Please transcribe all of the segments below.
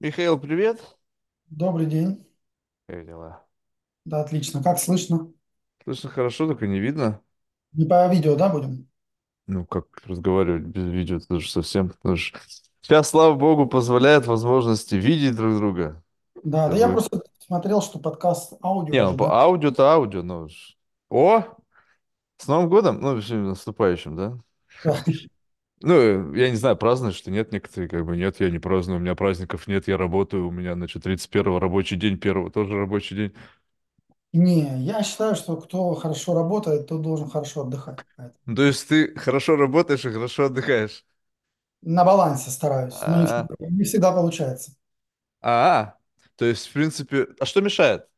Михаил, привет. Добрый день. Как дела? Да, отлично. Как слышно? Слышно хорошо, только не видно. Не по видео, да, будем? Ну, как разговаривать без видео, это же совсем... потому что Сейчас, слава богу, позволяет возможности видеть друг друга. Да, да я бы... просто смотрел, что подкаст аудио Не, ну, по ожидает. аудио-то аудио, ну... ж- О, с Новым годом! Ну, вообще, наступающим, да? Да. Ну, я не знаю, празднуешь, что нет, некоторые как бы нет, я не праздную, у меня праздников нет, я работаю, у меня, значит, 31-го рабочий день, первого тоже рабочий день. Не, я считаю, что кто хорошо работает, тот должен хорошо отдыхать. Поэтому то есть ты хорошо работаешь и хорошо отдыхаешь. На балансе стараюсь, но не А, всегда, не всегда получается. А, то есть, в принципе, а что мешает?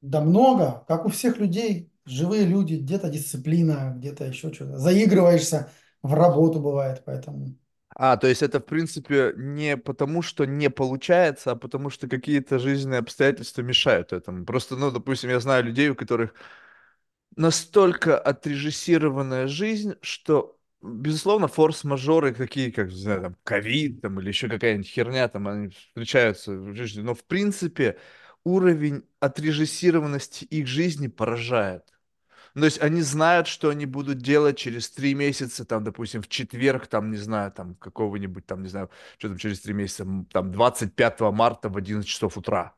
Да много, как у всех людей, живые люди, где-то дисциплина, где-то еще что-то. Заигрываешься в работу бывает, поэтому. А, то есть это, в принципе, не потому, что не получается, а потому что какие-то жизненные обстоятельства мешают этому. Просто, ну, допустим, я знаю людей, у которых настолько отрежиссированная жизнь, что, безусловно, форс-мажоры такие, как, не знаю, там, ковид, там, или еще какая-нибудь херня, там, они встречаются в жизни. Но, в принципе, уровень отрежиссированности их жизни поражает. Ну, то есть они знают, что они будут делать через три месяца, там, допустим, в четверг, там, не знаю, там, какого-нибудь, там, не знаю, что там через три месяца, там, 25 марта в 11 часов утра.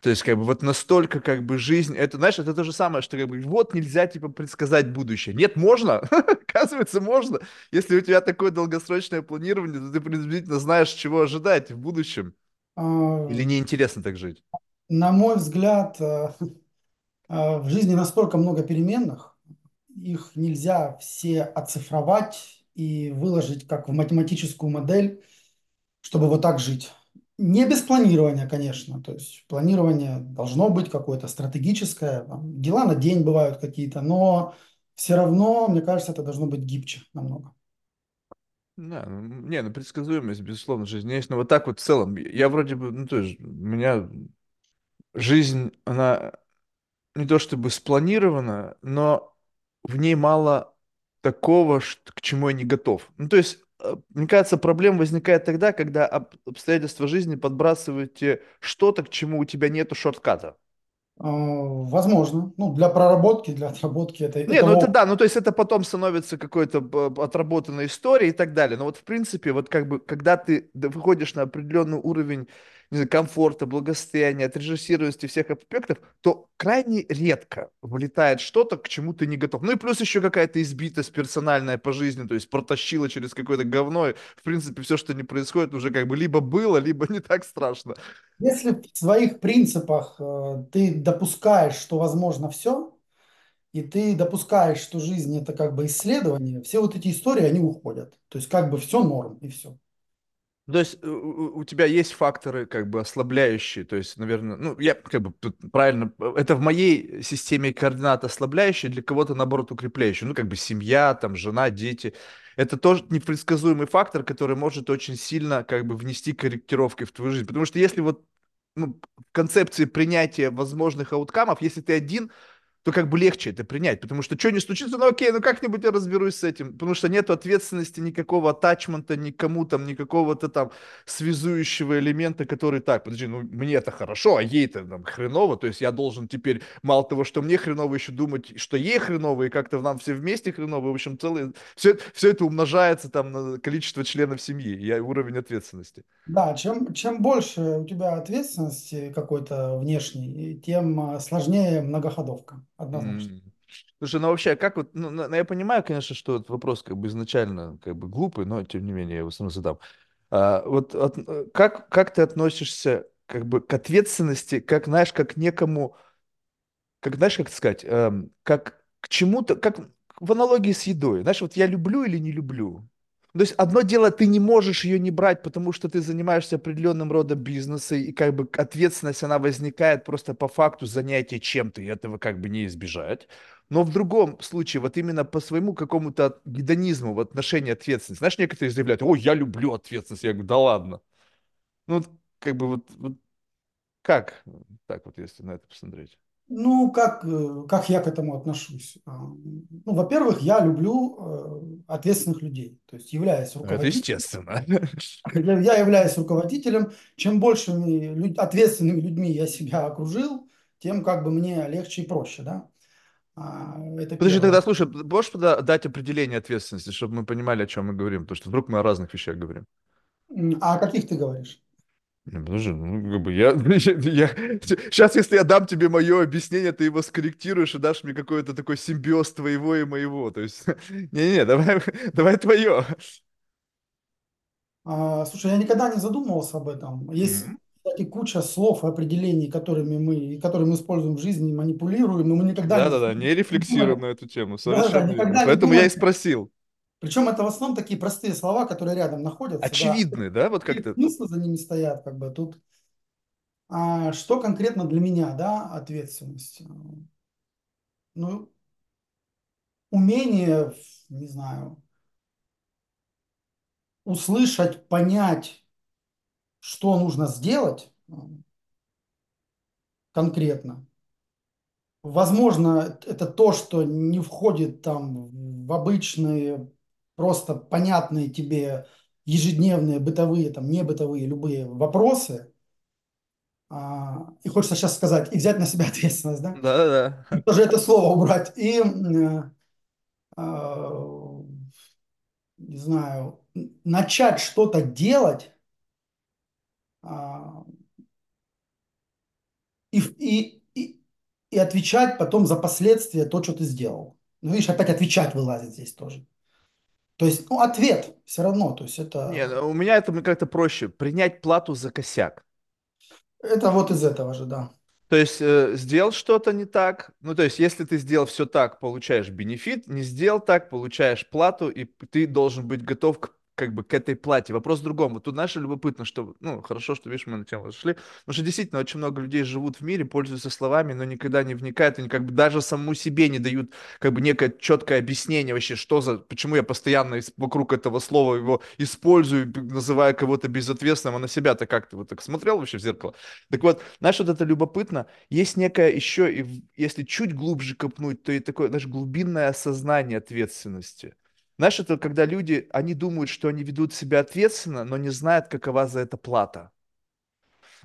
То есть, как бы, вот настолько, как бы, жизнь, это, знаешь, это то же самое, что, как бы, вот нельзя, типа, предсказать будущее. Нет, можно, оказывается, можно. Если у тебя такое долгосрочное планирование, то ты приблизительно знаешь, чего ожидать в будущем. Или А, неинтересно так жить? На мой взгляд, э, в жизни настолько много переменных, их нельзя все оцифровать и выложить как в математическую модель, чтобы вот так жить. Не без планирования, конечно. То есть планирование должно быть какое-то стратегическое. дела на день бывают какие-то, но все равно, мне кажется, это должно быть гибче намного. Да, ну, не, ну предсказуемость, безусловно, жизнь есть, но вот так вот в целом, я вроде бы, ну, то есть, у меня жизнь, она не то чтобы спланирована, но в ней мало такого, к чему я не готов. Ну, то есть, э, мне кажется, проблема возникает тогда, когда об- обстоятельства жизни подбрасывают тебе что-то, к чему у тебя нету шортката. А, Возможно. Ну, для проработки, для отработки это, Не, это ну это да, ну то есть это потом становится какой-то отработанной историей и так далее. Но вот в принципе, вот как бы, когда ты выходишь на определенный уровень, не знаю, комфорта, благосостояния, отрежиссированности всех аспектов, то крайне редко вылетает что-то, к чему ты не готов. Ну и плюс еще какая-то избитость персональная по жизни, то есть протащила через какое-то говно. И, в принципе, все, что не происходит, уже как бы либо было, либо не так страшно. Если в своих принципах э, ты допускаешь, что возможно все, и ты допускаешь, что жизнь это как бы исследование, все вот эти истории, они уходят. То есть как бы все норм и все. То есть у, у- тебя есть факторы как бы ослабляющие, то есть, наверное, ну, я как бы правильно, э, это в моей системе координат ослабляющие, для кого-то, наоборот, укрепляющие. Ну, как бы семья, там, жена, дети. Это тоже непредсказуемый фактор, который может очень сильно как бы внести корректировки в твою жизнь. Потому что если вот ну, концепции принятия возможных ауткамов, если ты один, то как бы легче это принять, потому что что не случится, ну окей, ну как-нибудь я разберусь с этим, потому что нет ответственности никакого атачмента, никому там, никакого-то там связующего элемента, который так, подожди, ну мне это хорошо, а ей-то там хреново, то есть я должен теперь мало того, что мне хреново, еще думать, что ей хреново, и как-то нам все вместе хреново, в общем, целый, все, все это умножается там на количество членов семьи и уровень ответственности. Да, чем, чем больше у тебя ответственности какой-то внешней, тем э, сложнее многоходовка, однозначно. М. Слушай, ну вообще, а как вот, ну, на- я понимаю, конечно, что этот вопрос как бы изначально как бы глупый, но тем не менее я его равно задам. А, вот от- э, как, как ты относишься как бы к ответственности, как, знаешь, как некому как, знаешь, как сказать, эм, как к чему-то, как в аналогии с едой. Знаешь, вот я люблю или не люблю. То есть одно дело, ты не можешь ее не брать, потому что ты занимаешься определенным родом бизнеса, и как бы ответственность, она возникает просто по факту занятия чем-то, и этого как бы не избежать. Но в другом случае, вот именно по своему какому-то гедонизму в отношении ответственности. Знаешь, некоторые заявляют, ой, я люблю ответственность. Я говорю, да ладно. Ну, как бы вот, вот как так вот, если на это посмотреть? Ну, как, э, как я к этому отношусь? А, Ну, во-первых, я люблю э, ответственных людей. То есть, являясь Это руководителем, естественно. я я являюсь руководителем. Чем большими лю- ответственными людьми я себя окружил, тем как бы мне легче и проще, да? А, Это Подожди, первое. тогда, слушай, можешь дать определение ответственности, чтобы мы понимали, о чем мы говорим? Потому что вдруг мы о разных вещах говорим. А о каких ты говоришь? Ну, Подожди, ну, как бы я, я, сейчас, если я дам тебе мое объяснение, ты его скорректируешь и дашь мне какой-то такой симбиоз твоего и моего. То есть, не-не, давай, давай твое. А, Слушай, я никогда не задумывался об этом. Есть, кстати, куча слов и определений, которыми мы, которые мы используем в жизни, манипулируем, но мы никогда не, Да-да-да, не не рефлексируем на эту тему, Да, да, совершенно никогда не Поэтому я и спросил. Причем это в основном такие простые слова, которые рядом находятся, да. Очевидный, да, вот как-то? смыслы за ними стоят, как бы тут. А что конкретно для меня, да, ответственность? Ну, умение, не знаю, услышать, понять, что нужно сделать э, конкретно. Возможно, это то, что не входит там в обычные, просто понятные тебе ежедневные бытовые, там, не бытовые, любые вопросы. А, и хочется сейчас сказать, и взять на себя ответственность, да? Да-да-да. Тоже это слово убрать. И, э, а, не знаю, начать что-то делать а, и, и, и, и отвечать потом за последствия то, что ты сделал. Ну, видишь, опять отвечать вылазит здесь тоже. То есть, ну, ответ все равно, то есть это, ну, у меня это как-то проще. Принять плату за косяк. это вот из этого же, да. То есть э, сделал что-то не так, ну то есть если ты сделал все так, получаешь бенефит, не сделал так, получаешь плату, и ты должен быть готов к, как бы к этой плате. Вопрос в другом. Вот тут, знаешь, любопытно, что, ну, хорошо, что, видишь, мы на тему зашли, потому что действительно очень много людей живут в мире, пользуются словами, но никогда не вникают, и как бы даже самому себе не дают как бы некое четкое объяснение вообще, что за, почему я постоянно вокруг этого слова его использую, называя кого-то безответственным, а на себя-то как ты вот так смотрел вообще в зеркало? Так вот, знаешь, вот это любопытно, есть некое еще, и если чуть глубже копнуть, то и такое, знаешь, глубинное осознание ответственности. Знаешь, это когда люди, они думают, что они ведут себя ответственно, но не знают, какова за это плата.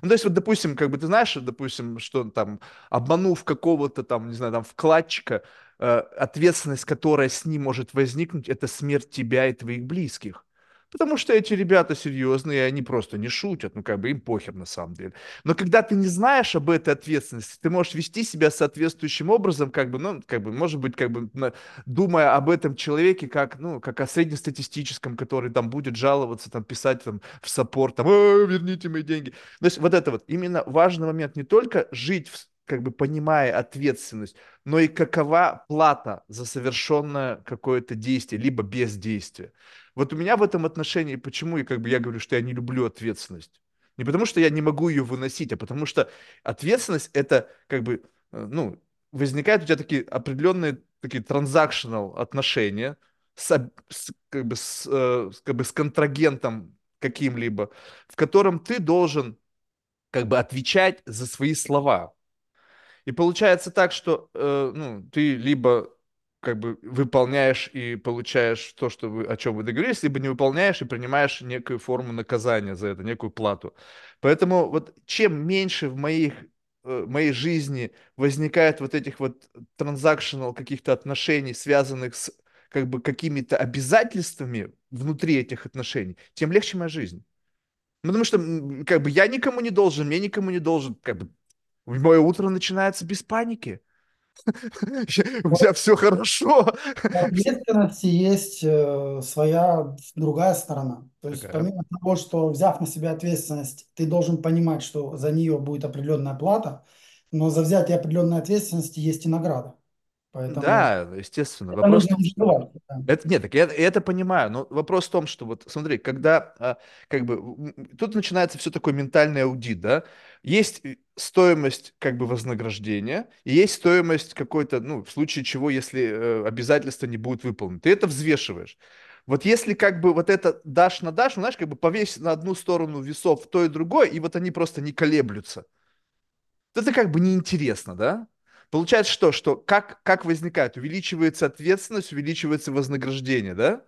Ну, то есть, вот, допустим, как бы ты знаешь, допустим, что там, обманув какого-то там, не знаю, там, вкладчика, э, ответственность, которая с ним может возникнуть, это смерть тебя и твоих близких. Потому что эти ребята серьезные, они просто не шутят, ну, как бы им похер на самом деле. Но когда ты не знаешь об этой ответственности, ты можешь вести себя соответствующим образом, как бы, ну, как бы, может быть, как бы, на- думая об этом человеке, как, ну, как о среднестатистическом, который там будет жаловаться, там, писать там в саппорт, там, «Э, верните мои деньги. То есть вот это вот именно важный момент не только жить, в- как бы понимая ответственность, но и какова плата за совершенное какое-то действие, либо бездействие. Вот у меня в этом отношении, почему и как бы я говорю, что я не люблю ответственность. Не потому, что я не могу ее выносить, а потому что ответственность это как бы, э, ну, возникают у тебя такие определенные такие транзакционал отношения с, с, как бы, с, э, с, как бы с контрагентом каким-либо, в котором ты должен как бы отвечать за свои слова. И получается так, что э, ну, ты либо как бы выполняешь и получаешь то, что вы, о чем вы договорились, либо не выполняешь и принимаешь некую форму наказания за это, некую плату. Поэтому вот чем меньше в моих, э, моей жизни возникает вот этих вот транзакционал каких-то отношений, связанных с как бы какими-то обязательствами внутри этих отношений, тем легче моя жизнь. Потому что как бы я никому не должен, мне никому не должен, как бы Мое утро начинается без паники. У меня все хорошо. Ответственности есть э, своя другая сторона. То есть помимо того, что взяв на себя ответственность, ты должен понимать, что за нее будет определенная плата, но за взятие определенной ответственности есть и награда. Поэтому Да, естественно. это Вопрос в том, что. Это, нет, так я, я это понимаю, но вопрос в том, что вот смотри, когда а, как бы тут начинается все такой ментальный аудит, да, есть э, стоимость как бы вознаграждения и есть стоимость какой-то, ну, в случае чего, если э, обязательства не будут выполнены, ты это взвешиваешь. Вот если как бы вот это дашь на дашь, ну, знаешь, как бы повесь на одну сторону весов то и другое, и вот они просто не колеблются, то это как бы неинтересно, да? Получается что? Что как, как возникает? Увеличивается ответственность, увеличивается вознаграждение, да?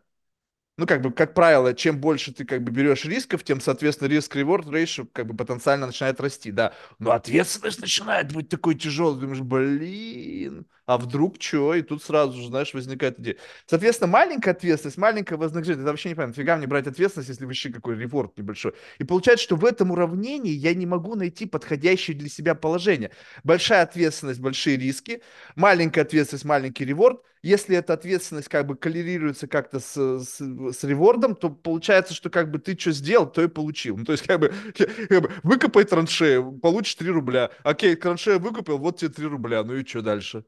Ну, как бы, как правило, чем больше ты, как бы, берешь рисков, тем, соответственно, риск-реворд ratio, как бы, потенциально начинает расти, да. Но ответственность начинает быть такой тяжелой, думаешь, блин, а вдруг что? И тут сразу же, знаешь, возникает идея. Соответственно, маленькая ответственность, маленькое вознаграждение, это вообще не понятно, фига мне брать ответственность, если вообще какой реворд небольшой. И получается, что в этом уравнении я не могу найти подходящее для себя положение. Большая ответственность, большие риски, маленькая ответственность, маленький реворд, если эта ответственность как бы коллерируется как-то с, с, с ревордом, то получается, что как бы ты что сделал, то и получил. Ну, то есть как бы, как бы выкопай траншею, получишь 3 рубля. Окей, траншею выкупил, вот тебе 3 рубля, ну и что дальше?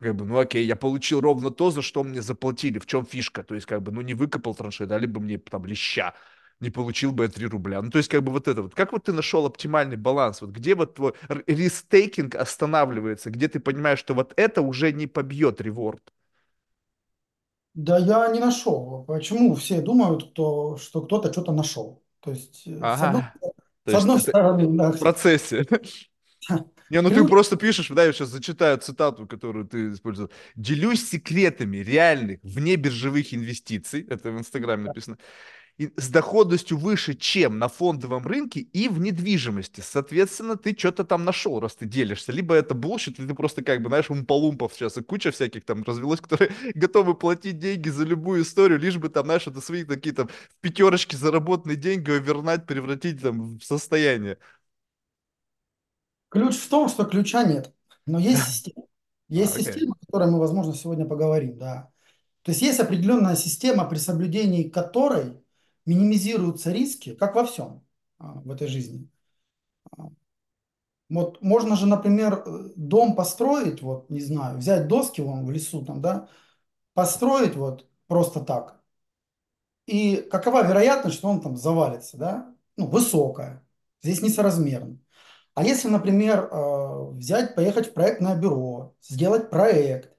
Как бы, ну окей, я получил ровно то, за что мне заплатили, в чем фишка. То есть как бы, ну не выкопал траншею, дали бы мне там леща не получил бы я 3 рубля. Ну, то есть, как бы вот это вот. Как вот ты нашел оптимальный баланс? Вот где вот твой risk-taking останавливается? Где ты понимаешь, что вот это уже не побьет reward? Да я не нашел. Почему все думают, кто, что кто-то что-то нашел? То есть, э, с одной, Ага. То с есть одной стороны, да, в процессе. Не, ну ты просто пишешь, да, я сейчас зачитаю цитату, которую ты использовал. Делюсь секретами реальных внебиржевых инвестиций, это в Инстаграме написано, с доходностью выше, чем на фондовом рынке и в недвижимости. Соответственно, ты что-то там нашел, раз ты делишься. Либо это bullshit, или ты просто как бы, знаешь, умполумпов сейчас и куча всяких там развелось, которые готовы платить деньги за любую историю, лишь бы там, знаешь, это свои такие там пятерочки заработанные деньги овернать, превратить там в состояние. ключ в том, что ключа нет. Но есть система. А, Есть окей. система, о которой мы, возможно, сегодня поговорим, да. То есть есть определенная система, при соблюдении которой минимизируются риски, как во всем а, в этой жизни. А, Вот можно же, например, э, дом построить, вот, не знаю, взять доски вон в лесу там, да, построить вот просто так. И какова вероятность, что он там завалится, да? Ну, высокая. Здесь несоразмерно. А если, например, э, взять, поехать в проектное бюро, сделать проект,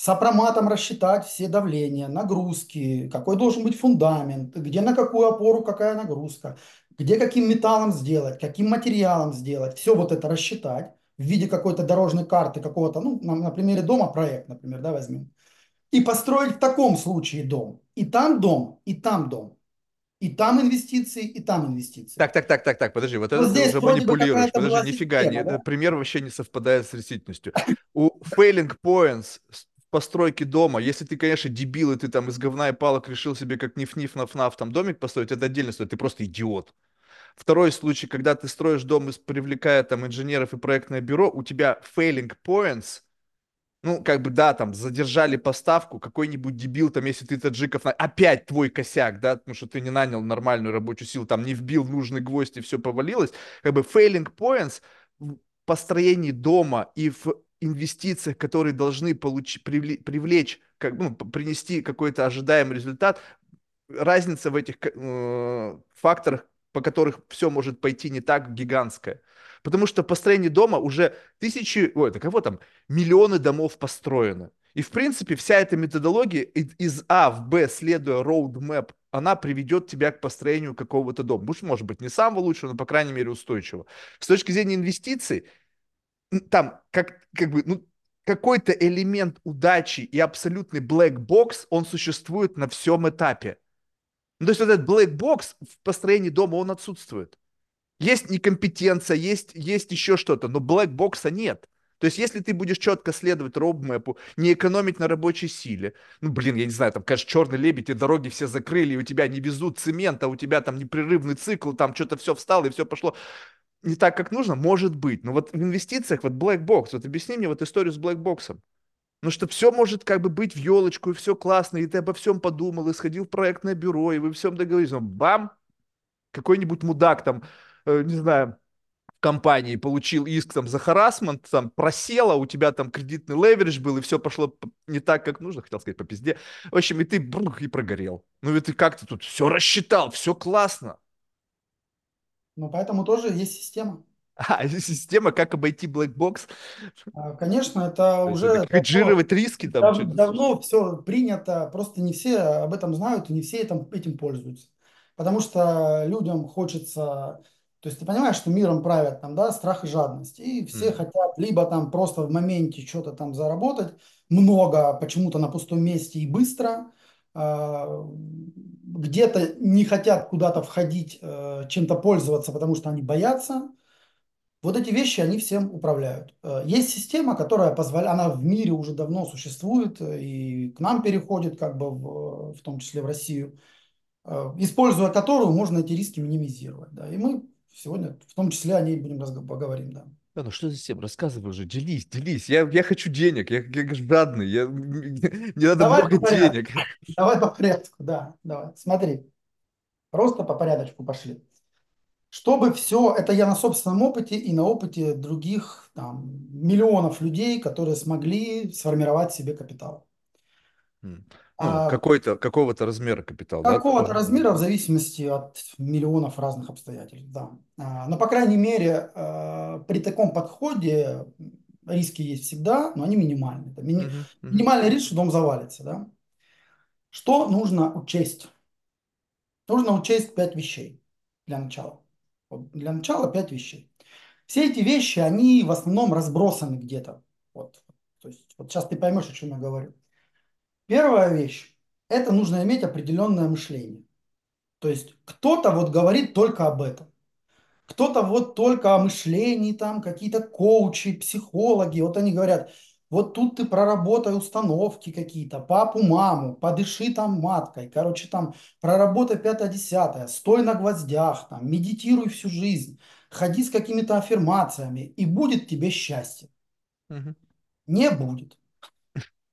с апроматом рассчитать все давления, нагрузки, какой должен быть фундамент, где на какую опору какая нагрузка, где каким металлом сделать, каким материалом сделать, все вот это рассчитать в виде какой-то дорожной карты какого-то, ну, на, на примере дома проект, например, да, возьмем, и построить в таком случае дом. И там дом, и там дом. И там инвестиции, и там инвестиции. Так, так, так, так, так, подожди, вот Вот это ты уже манипулируешь. Подожди, нифига, не, система, этот да? пример вообще не совпадает с действительностью. У failing points постройке дома, если ты, конечно, дебил, и ты там из говна и палок решил себе как ниф-ниф наф-наф там домик построить, это отдельно стоит, ты просто идиот. Второй случай, когда ты строишь дом, привлекая там инженеров и проектное бюро, у тебя failing points, ну, как бы, да, там, задержали поставку, какой-нибудь дебил, там, если ты таджиков, на- опять твой косяк, да, потому что ты не нанял нормальную рабочую силу, там, не вбил нужный гвоздь, и все повалилось, как бы, failing points в построении дома и в инвестициях, которые должны получить, привлечь, как, ну, принести какой-то ожидаемый результат, разница в этих э, факторах, по которых все может пойти не так, гигантская. Потому что построение дома уже тысячи, ой, это кого там, миллионы домов построено. И, в принципе, вся эта методология из А в Б, следуя roadmap, она приведет тебя к построению какого-то дома. Пусть, может быть, не самого лучшего, но, по крайней мере, устойчивого. С точки зрения инвестиций, там как, как бы, ну, какой-то элемент удачи и абсолютный black box, он существует на всем этапе. Ну, то есть вот этот black box в построении дома, он отсутствует. Есть некомпетенция, есть, есть еще что-то, но black бокса нет. То есть, если ты будешь четко следовать роудмэпу, не экономить на рабочей силе, ну, блин, я не знаю, там, конечно, черный лебедь, и дороги все закрыли, и у тебя не везут цемент, а у тебя там непрерывный цикл, там что-то все встало, и все пошло не так, как нужно, может быть. Но вот в инвестициях, вот black box, вот объясни мне вот историю с black боксом. Ну, что все может как бы быть в елочку, и все классно, и ты обо всем подумал, и сходил в проектное бюро, и вы всем договорились, но бам, какой-нибудь мудак там, э, не знаю, компании получил иск там за харасмент, там просела, у тебя там кредитный леверидж был, и все пошло не так, как нужно, хотел сказать по пизде. В общем, и ты брух, и прогорел. Ну и ты как-то тут все рассчитал, все классно. Но поэтому тоже есть система. А, система, как обойти black box, А, Конечно, это то уже давно, хеджировать риски там, дав- что-то, давно все принято, просто не все об этом знают и не все этим, этим пользуются. Потому что людям хочется То есть ты понимаешь, что миром правят там, да, страх и жадность. И все М. хотят либо там просто в моменте что-то там заработать, много, почему-то на пустом месте и быстро. А, Где-то не хотят куда-то входить, э, чем-то пользоваться, потому что они боятся. Вот эти вещи, они всем управляют. Э, Есть система, которая позволяет, она в мире уже давно существует и к нам переходит, как бы в, в том числе в Россию э, используя которую можно эти риски минимизировать. Да. И мы сегодня в том числе о ней будем разговаривать. Да. Да, ну что за система? Рассказывай уже, делись, делись. Я, я хочу денег, я, я жадный, я, мне надо Давай много денег. Давай по порядку, да, давай. Смотри, просто по порядочку пошли. Чтобы все, это я на собственном опыте и на опыте других там, миллионов людей, которые смогли сформировать себе капитал. Ну, А какой-то, какого-то размера капитал, Какого-то размера в зависимости от миллионов разных обстоятельств, да. А, Но, по крайней мере, а, при таком подходе риски есть всегда, но они минимальны. Это мини- мгм. минимальный риск, что дом завалится, да. Что нужно учесть? Нужно учесть пять вещей для начала. Вот для начала пять вещей. Все эти вещи, они в основном разбросаны где-то. Вот. То есть, вот сейчас ты поймешь, о чем я говорю. Первая вещь– это нужно иметь определенное мышление. То есть кто-то вот говорит только об этом. Кто-то вот только о мышлении, там какие-то коучи, психологи, вот они говорят, вот тут ты проработай установки какие-то, папу, маму, подыши там маткой, короче, там проработай пятое-десятое, стой на гвоздях, там, медитируй всю жизнь, ходи с какими-то аффирмациями, и будет тебе счастье. Мгм. Не будет.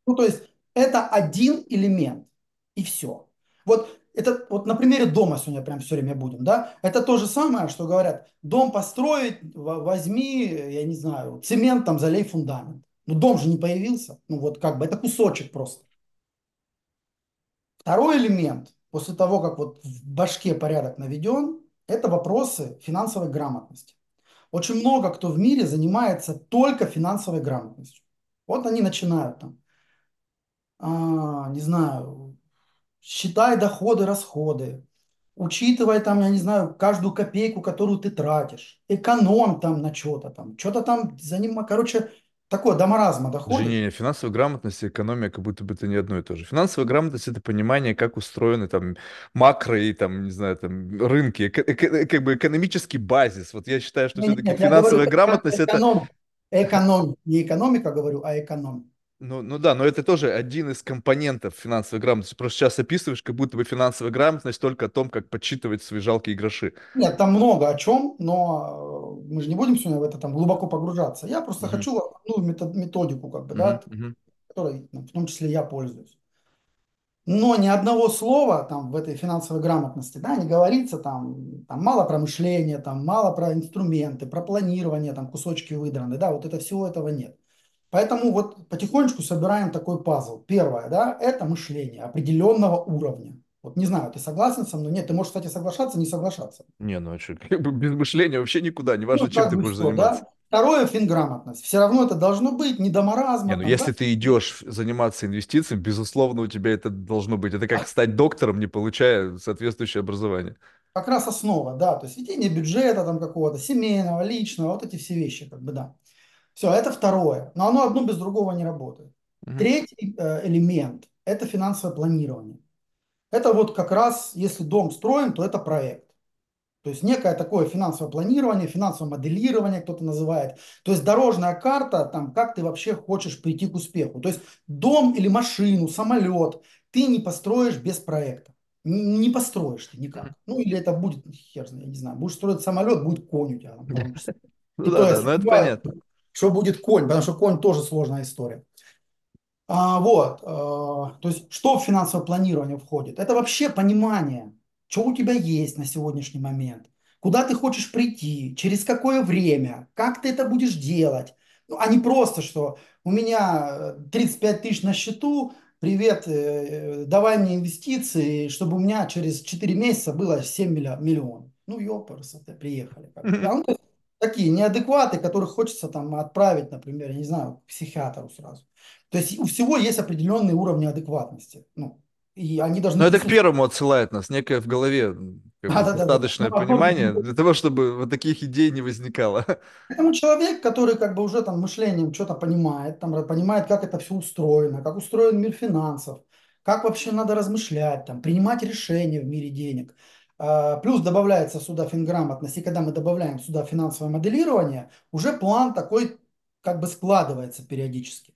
Ну, то есть это один элемент, и все. Вот это вот на примере дома сегодня прям все время будем, да? Это то же самое, что говорят, дом построить, возьми, я не знаю, цемент там залей фундамент. Ну, дом же не появился. Ну, вот как бы это кусочек просто. Второй элемент, после того, как вот в башке порядок наведен, это вопросы финансовой грамотности. Очень много кто в мире занимается только финансовой грамотностью. Вот они начинают там, а, не знаю, считай доходы, расходы, учитывай там, я не знаю, каждую копейку, которую ты тратишь, экономь там на что-то там, что-то там занимай, короче, такое до маразма доходит. Женя, финансовая грамотность и экономия как будто бы это не одно и то же. Финансовая грамотность– это понимание, как устроены там макро и там, не знаю, там рынки, эко- эко- как бы экономический базис. Вот я считаю, что все-таки нет, говорю финансовая эко- грамотность– это эконом, эконом, не экономика говорю, а эконом. Ну, ну да, но это тоже один из компонентов финансовой грамотности. Просто сейчас описываешь, как будто бы финансовая грамотность только о том, как подсчитывать свои жалкие гроши. Нет, там много о чем, но э, мы же не будем сегодня в это там глубоко погружаться. Я просто Мгм, хочу мето- методику, как бы, мгм, да, мгм. которой ну, в том числе я пользуюсь. Но ни одного слова там в этой финансовой грамотности, да, не говорится там, там мало про мышление, там мало про инструменты, про планирование, там кусочки выдраны, да, вот это всего этого нет. Поэтому вот потихонечку собираем такой пазл. Первое, да, это мышление определенного уровня. Вот не знаю, ты согласен со мной? Нет, ты можешь, кстати, соглашаться, не соглашаться. Не, ну а бы без мышления вообще никуда, Ну, неважно, чем как ты будешь все, заниматься. да. Второе, финграмотность. Все равно это должно быть не до Не, ну там, да. если ты идешь заниматься инвестициями, безусловно, у тебя это должно быть. Это как стать доктором, не получая соответствующее образование. Как раз основа, да. То есть ведение бюджета там какого-то, семейного, личного, вот эти все вещи, как бы, да. Все, это второе. Но оно одно без другого не работает. Мгм. Третий э, элемент– это финансовое планирование. Это вот как раз, если дом строим, то это проект. То есть некое такое финансовое планирование, финансовое моделирование кто-то называет. То есть дорожная карта, там, как ты вообще хочешь прийти к успеху. То есть дом или машину, самолет ты не построишь без проекта. Не построишь ты никак. Ну или это будет, хер знает, я не знаю, будешь строить самолет, будет конь у тебя там. Ну да, да, ну это понятно. Что будет конь, потому что конь тоже сложная история. А, вот, а, то есть что в финансовое планирование входит? Это вообще понимание, что у тебя есть на сегодняшний момент, куда ты хочешь прийти, через какое время, как ты это будешь делать. Ну, а не просто, что у меня э, 35 тысяч на счету, привет, э, давай мне инвестиции, чтобы у меня через 4 месяца было 7 миллион- миллионов. Ну, ёпарсы, приехали. Как бы, да? Ну, такие неадекваты, которых хочется там отправить, например, я не знаю, к психиатру сразу. То есть у всего есть определенные уровни адекватности. Ну, и они должны Но это к первому отсылает нас, некое в голове, м, как Да, бы да, да, да. да. Ну, достаточное понимание для того, чтобы вот таких идей не возникало. Поэтому человек, который как бы уже там мышлением что-то понимает, там понимает, как это все устроено, как устроен мир финансов, как вообще надо размышлять, там, принимать решения в мире денег. А, Плюс добавляется сюда финграмотность, и когда мы добавляем сюда финансовое моделирование, уже план такой как бы складывается периодически.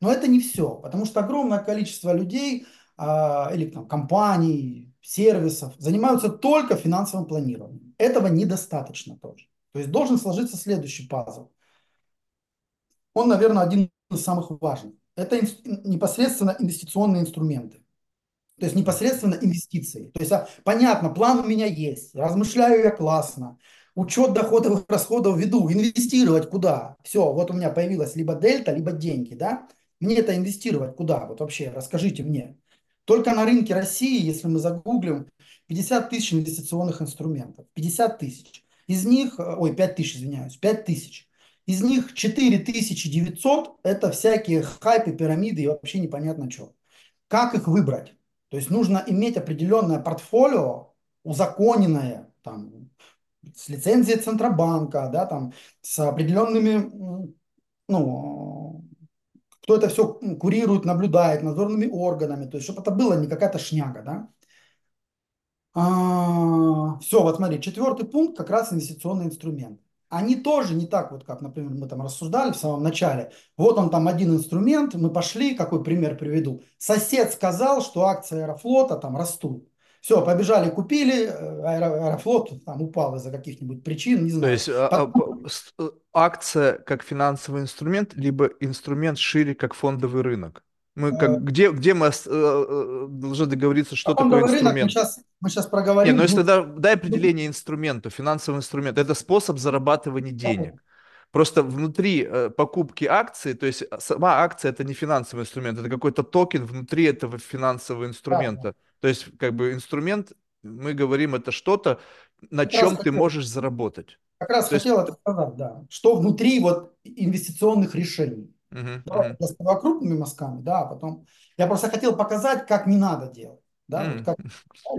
Но это не все, потому что огромное количество людей а, или там, компаний, сервисов занимаются только финансовым планированием. Этого недостаточно тоже. То есть должен сложиться следующий пазл. Он, наверное, один из самых важных. Это непосредственно инвестиционные инструменты. То есть непосредственно инвестиции. То есть а, понятно, план у меня есть, размышляю я классно, учет доходов и расходов веду, инвестировать куда? Все, вот у меня появилась либо дельта, либо деньги, да? Мне это инвестировать куда? Вот вообще, расскажите мне. Только на рынке России, если мы загуглим, 50 тысяч инвестиционных инструментов. 50 тысяч. Из них, э, ой, 5 тысяч, извиняюсь, 5 тысяч. Из них 4900 это всякие хайпы, пирамиды и вообще непонятно что. Как их выбрать? То есть нужно иметь определенное портфолио, узаконенное, там, с лицензией Центробанка, да, там, с определенными, ну, кто это все курирует, наблюдает, надзорными органами, то есть чтобы это было не какая-то шняга, да. А, все, вот смотри, четвертый пункт как раз инвестиционный инструмент. Они тоже не так, вот как, например, мы там рассуждали в самом начале. Вот он там один инструмент, мы пошли, какой пример приведу. Сосед сказал, что акции Аэрофлота там растут. Все, побежали, купили, э, Аэрофлот там упал из-за каких-нибудь причин, не То знаю. есть а, а, Потом, э, акция как финансовый инструмент, либо инструмент шире как фондовый рынок. Мы как э, где где мы э, э, должны договориться, что такое фондовый рынок мы инструмент? сейчас, мы сейчас Не, ну проговорим. если Ну, тогда дай определение инструменту, финансовый инструмент. Это способ зарабатывания денег. Просто внутри э, покупки акции, то есть а, сама акция это не финансовый инструмент, это какой-то токен внутри этого финансового Да, да. инструмента. То есть как бы инструмент, мы говорим, это что-то, на Как чем ты хотел, можешь заработать. как раз То есть, хотел это сказать, да. Что внутри вот инвестиционных решений. Я сперва крупными мазками, да, а потом... Я просто хотел показать, как не надо делать. Да, вот м, как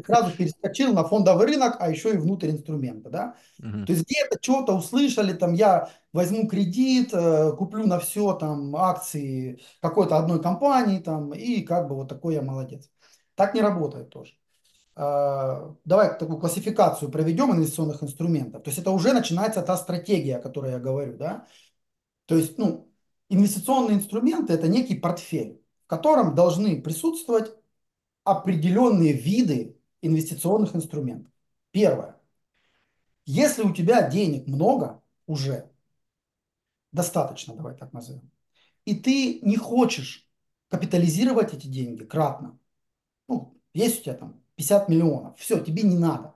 сразу перескочил на фондовый рынок, а еще и внутрь инструмента, да. мгм. То есть где-то что-то услышали, там я возьму кредит, э, куплю на все там акции какой-то одной компании там и как бы вот такой я молодец. Так не работает тоже. Э, Давай такую классификацию проведем инвестиционных инструментов. То есть это уже начинается та стратегия, о которой я говорю, да. То есть, ну, инвестиционные инструменты– это некий портфель, в котором должны присутствовать определенные виды инвестиционных инструментов. Первое. Если у тебя денег много уже, достаточно, давай так назовем, и ты не хочешь капитализировать эти деньги кратно, ну, есть у тебя там 50 миллионов, все, тебе не надо.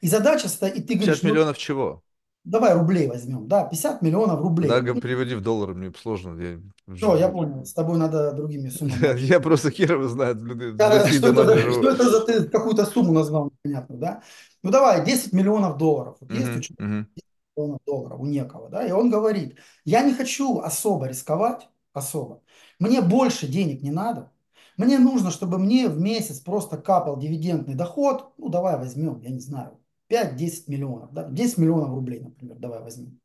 И задача стоит, и ты говоришь, 50 ну, миллионов чего? Давай рублей возьмем, да, 50 миллионов Да, рублей. Ну, переводи в доллары, мне сложно. Я, все, я понял, с тобой надо другими суммами я просто хер его знает, блин, в Да, России Что это, за- ты какую-то сумму назвал, понятно, да? Ну давай, 10 миллионов долларов. Есть у человека мгм. 10 миллионов долларов, у некого, да? И он говорит, я не хочу особо рисковать, особо. Мне больше денег не надо. Мне нужно, чтобы мне в месяц просто капал дивидендный доход. Ну давай возьмем, я не знаю, 5-10 миллионов, да? 10 миллионов рублей, например, давай возьмем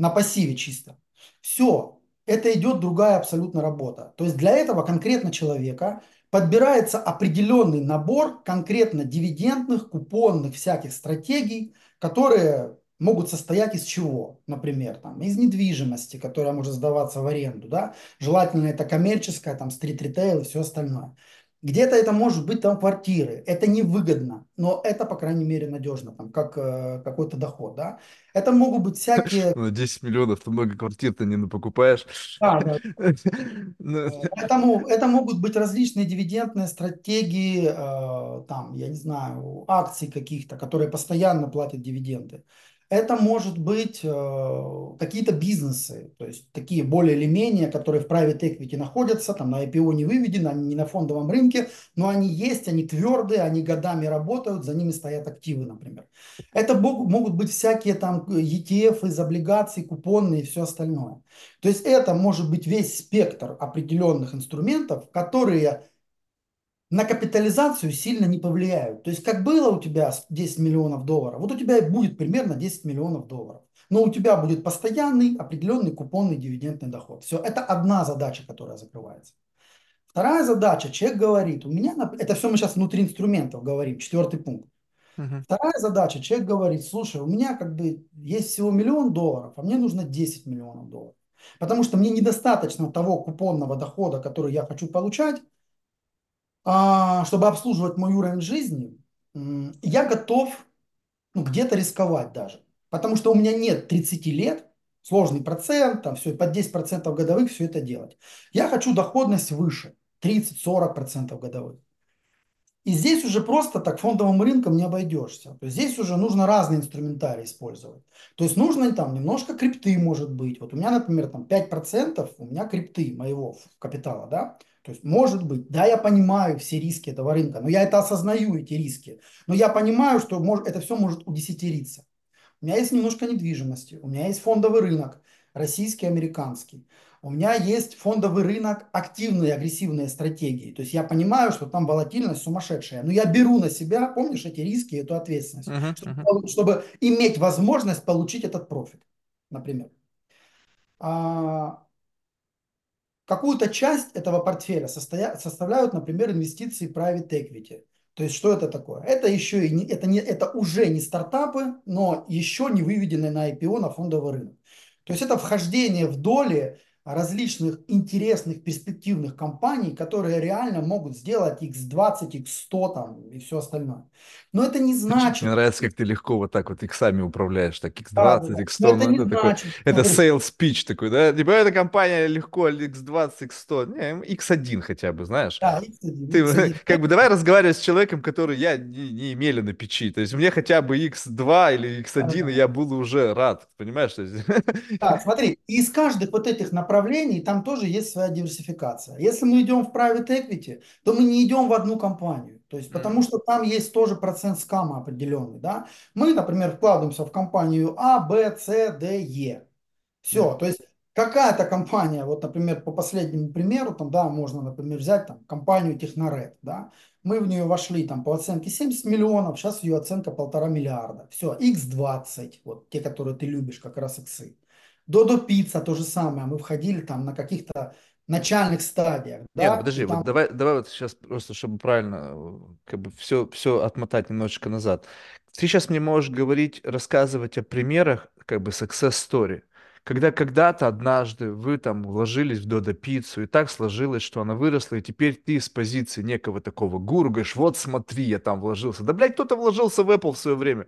на пассиве чисто. Все, это идет другая абсолютно работа. То есть для этого конкретно человека подбирается определенный набор конкретно дивидендных, купонных всяких стратегий, которые могут состоять из чего? Например, там, из недвижимости, которая может сдаваться в аренду. Да? Желательно это коммерческая, там, стрит-ритейл и все остальное. Где-то это может быть там квартиры. Это невыгодно, но это, по крайней мере, надежно, там, как э, какой-то доход. Да? Это могут быть всякие... Ну, 10 миллионов, ты много квартир-то не покупаешь. Да, да. Ну, Поэтому это могут быть различные дивидендные стратегии, э, там, я не знаю, акций каких-то, которые постоянно платят дивиденды. Это может быть э, какие-то бизнесы, то есть такие более или менее, которые в private equity находятся, там на IPO не выведены, они не на фондовом рынке, но они есть, они твердые, они годами работают, за ними стоят активы, например. Это могут быть всякие там ETF из облигаций, купонные и все остальное. То есть это может быть весь спектр определенных инструментов, которые на капитализацию сильно не повлияют. То есть, как было у тебя 10 миллионов долларов, вот у тебя и будет примерно 10 миллионов долларов. Но у тебя будет постоянный определенный купонный дивидендный доход. Все, это одна задача, которая закрывается. Вторая задача, человек говорит, у меня, это все мы сейчас внутри инструментов говорим, четвертый пункт. Мгм. Вторая задача, человек говорит, слушай, у меня как бы есть всего миллион долларов, а мне нужно 10 миллионов долларов. Потому что мне недостаточно того купонного дохода, который я хочу получать, чтобы обслуживать мой уровень жизни. Я готов ну, где-то рисковать даже. Потому что у меня нет 30 лет, сложный процент, там все, под 10% годовых все это делать. Я хочу доходность выше, 30-40% годовых. И здесь уже просто так фондовым рынком не обойдешься. То есть здесь уже нужно разные инструментарии использовать. То есть нужно там немножко крипты может быть. Вот у меня, например, там 5% у меня крипты моего капитала, да. То есть может быть, да, я понимаю все риски этого рынка, но я это осознаю, эти риски. Но я понимаю, что может, это все может удесятериться. У меня есть немножко недвижимости, у меня есть фондовый рынок, российский, американский. У меня есть фондовый рынок, активные, агрессивные стратегии. То есть я понимаю, что там волатильность сумасшедшая. Но я беру на себя, помнишь, эти риски, эту ответственность, мгм. чтобы, чтобы иметь возможность получить этот профит, например. А, Какую-то часть этого портфеля состоя- составляют, например, инвестиции private equity. То есть что это такое? Это еще и не, это не, это уже не стартапы, но еще не выведенные на IPO на фондовый рынок. То есть это вхождение в доли различных интересных перспективных компаний, которые реально могут сделать X20, X100 там и все остальное. Но это не Очень Мне значит, нравится, как ты легко вот так вот иксами управляешь, так да, да, X20, да. но X100, это ну не это такой, значит, это смотри, sales pitch такой, да? Типа эта компания легко X20, X100, не, X1 хотя бы, знаешь? да, X1, Ты X1. как бы давай разговаривать с человеком, который я не, не имели на печи. То есть мне хотя бы X2 или X1, и я буду уже рад. Понимаешь? Да, смотри, из каждых вот этих направлений там тоже есть своя диверсификация. Если мы идем в private equity, то мы не идем в одну компанию. То есть, потому что там есть тоже процент скама определенный. Да? Мы, например, вкладываемся в компанию А, Б, С, Д, Е. Все, то есть какая-то компания, вот, например, по последнему примеру, там, да, можно, например, взять там компанию Техноред, да, мы в нее вошли там по оценке 70 миллионов, сейчас ее оценка полтора миллиарда. Все, X20, вот те, которые ты любишь, как раз иксы. Додо Пицца то же самое, мы входили там на каких-то начальных стадиях, ну да, подожди, и вот там давай, давай вот сейчас просто, чтобы правильно, э, как бы все, все отмотать немножечко назад. Ты сейчас мне можешь говорить, рассказывать о примерах, как бы success story, когда когда-то однажды вы там вложились в Додо пиццу, и так сложилось, что она выросла, и теперь ты с позиции некого такого гуру говоришь, вот смотри, я там вложился. Да, блядь, кто-то вложился в Apple в свое время.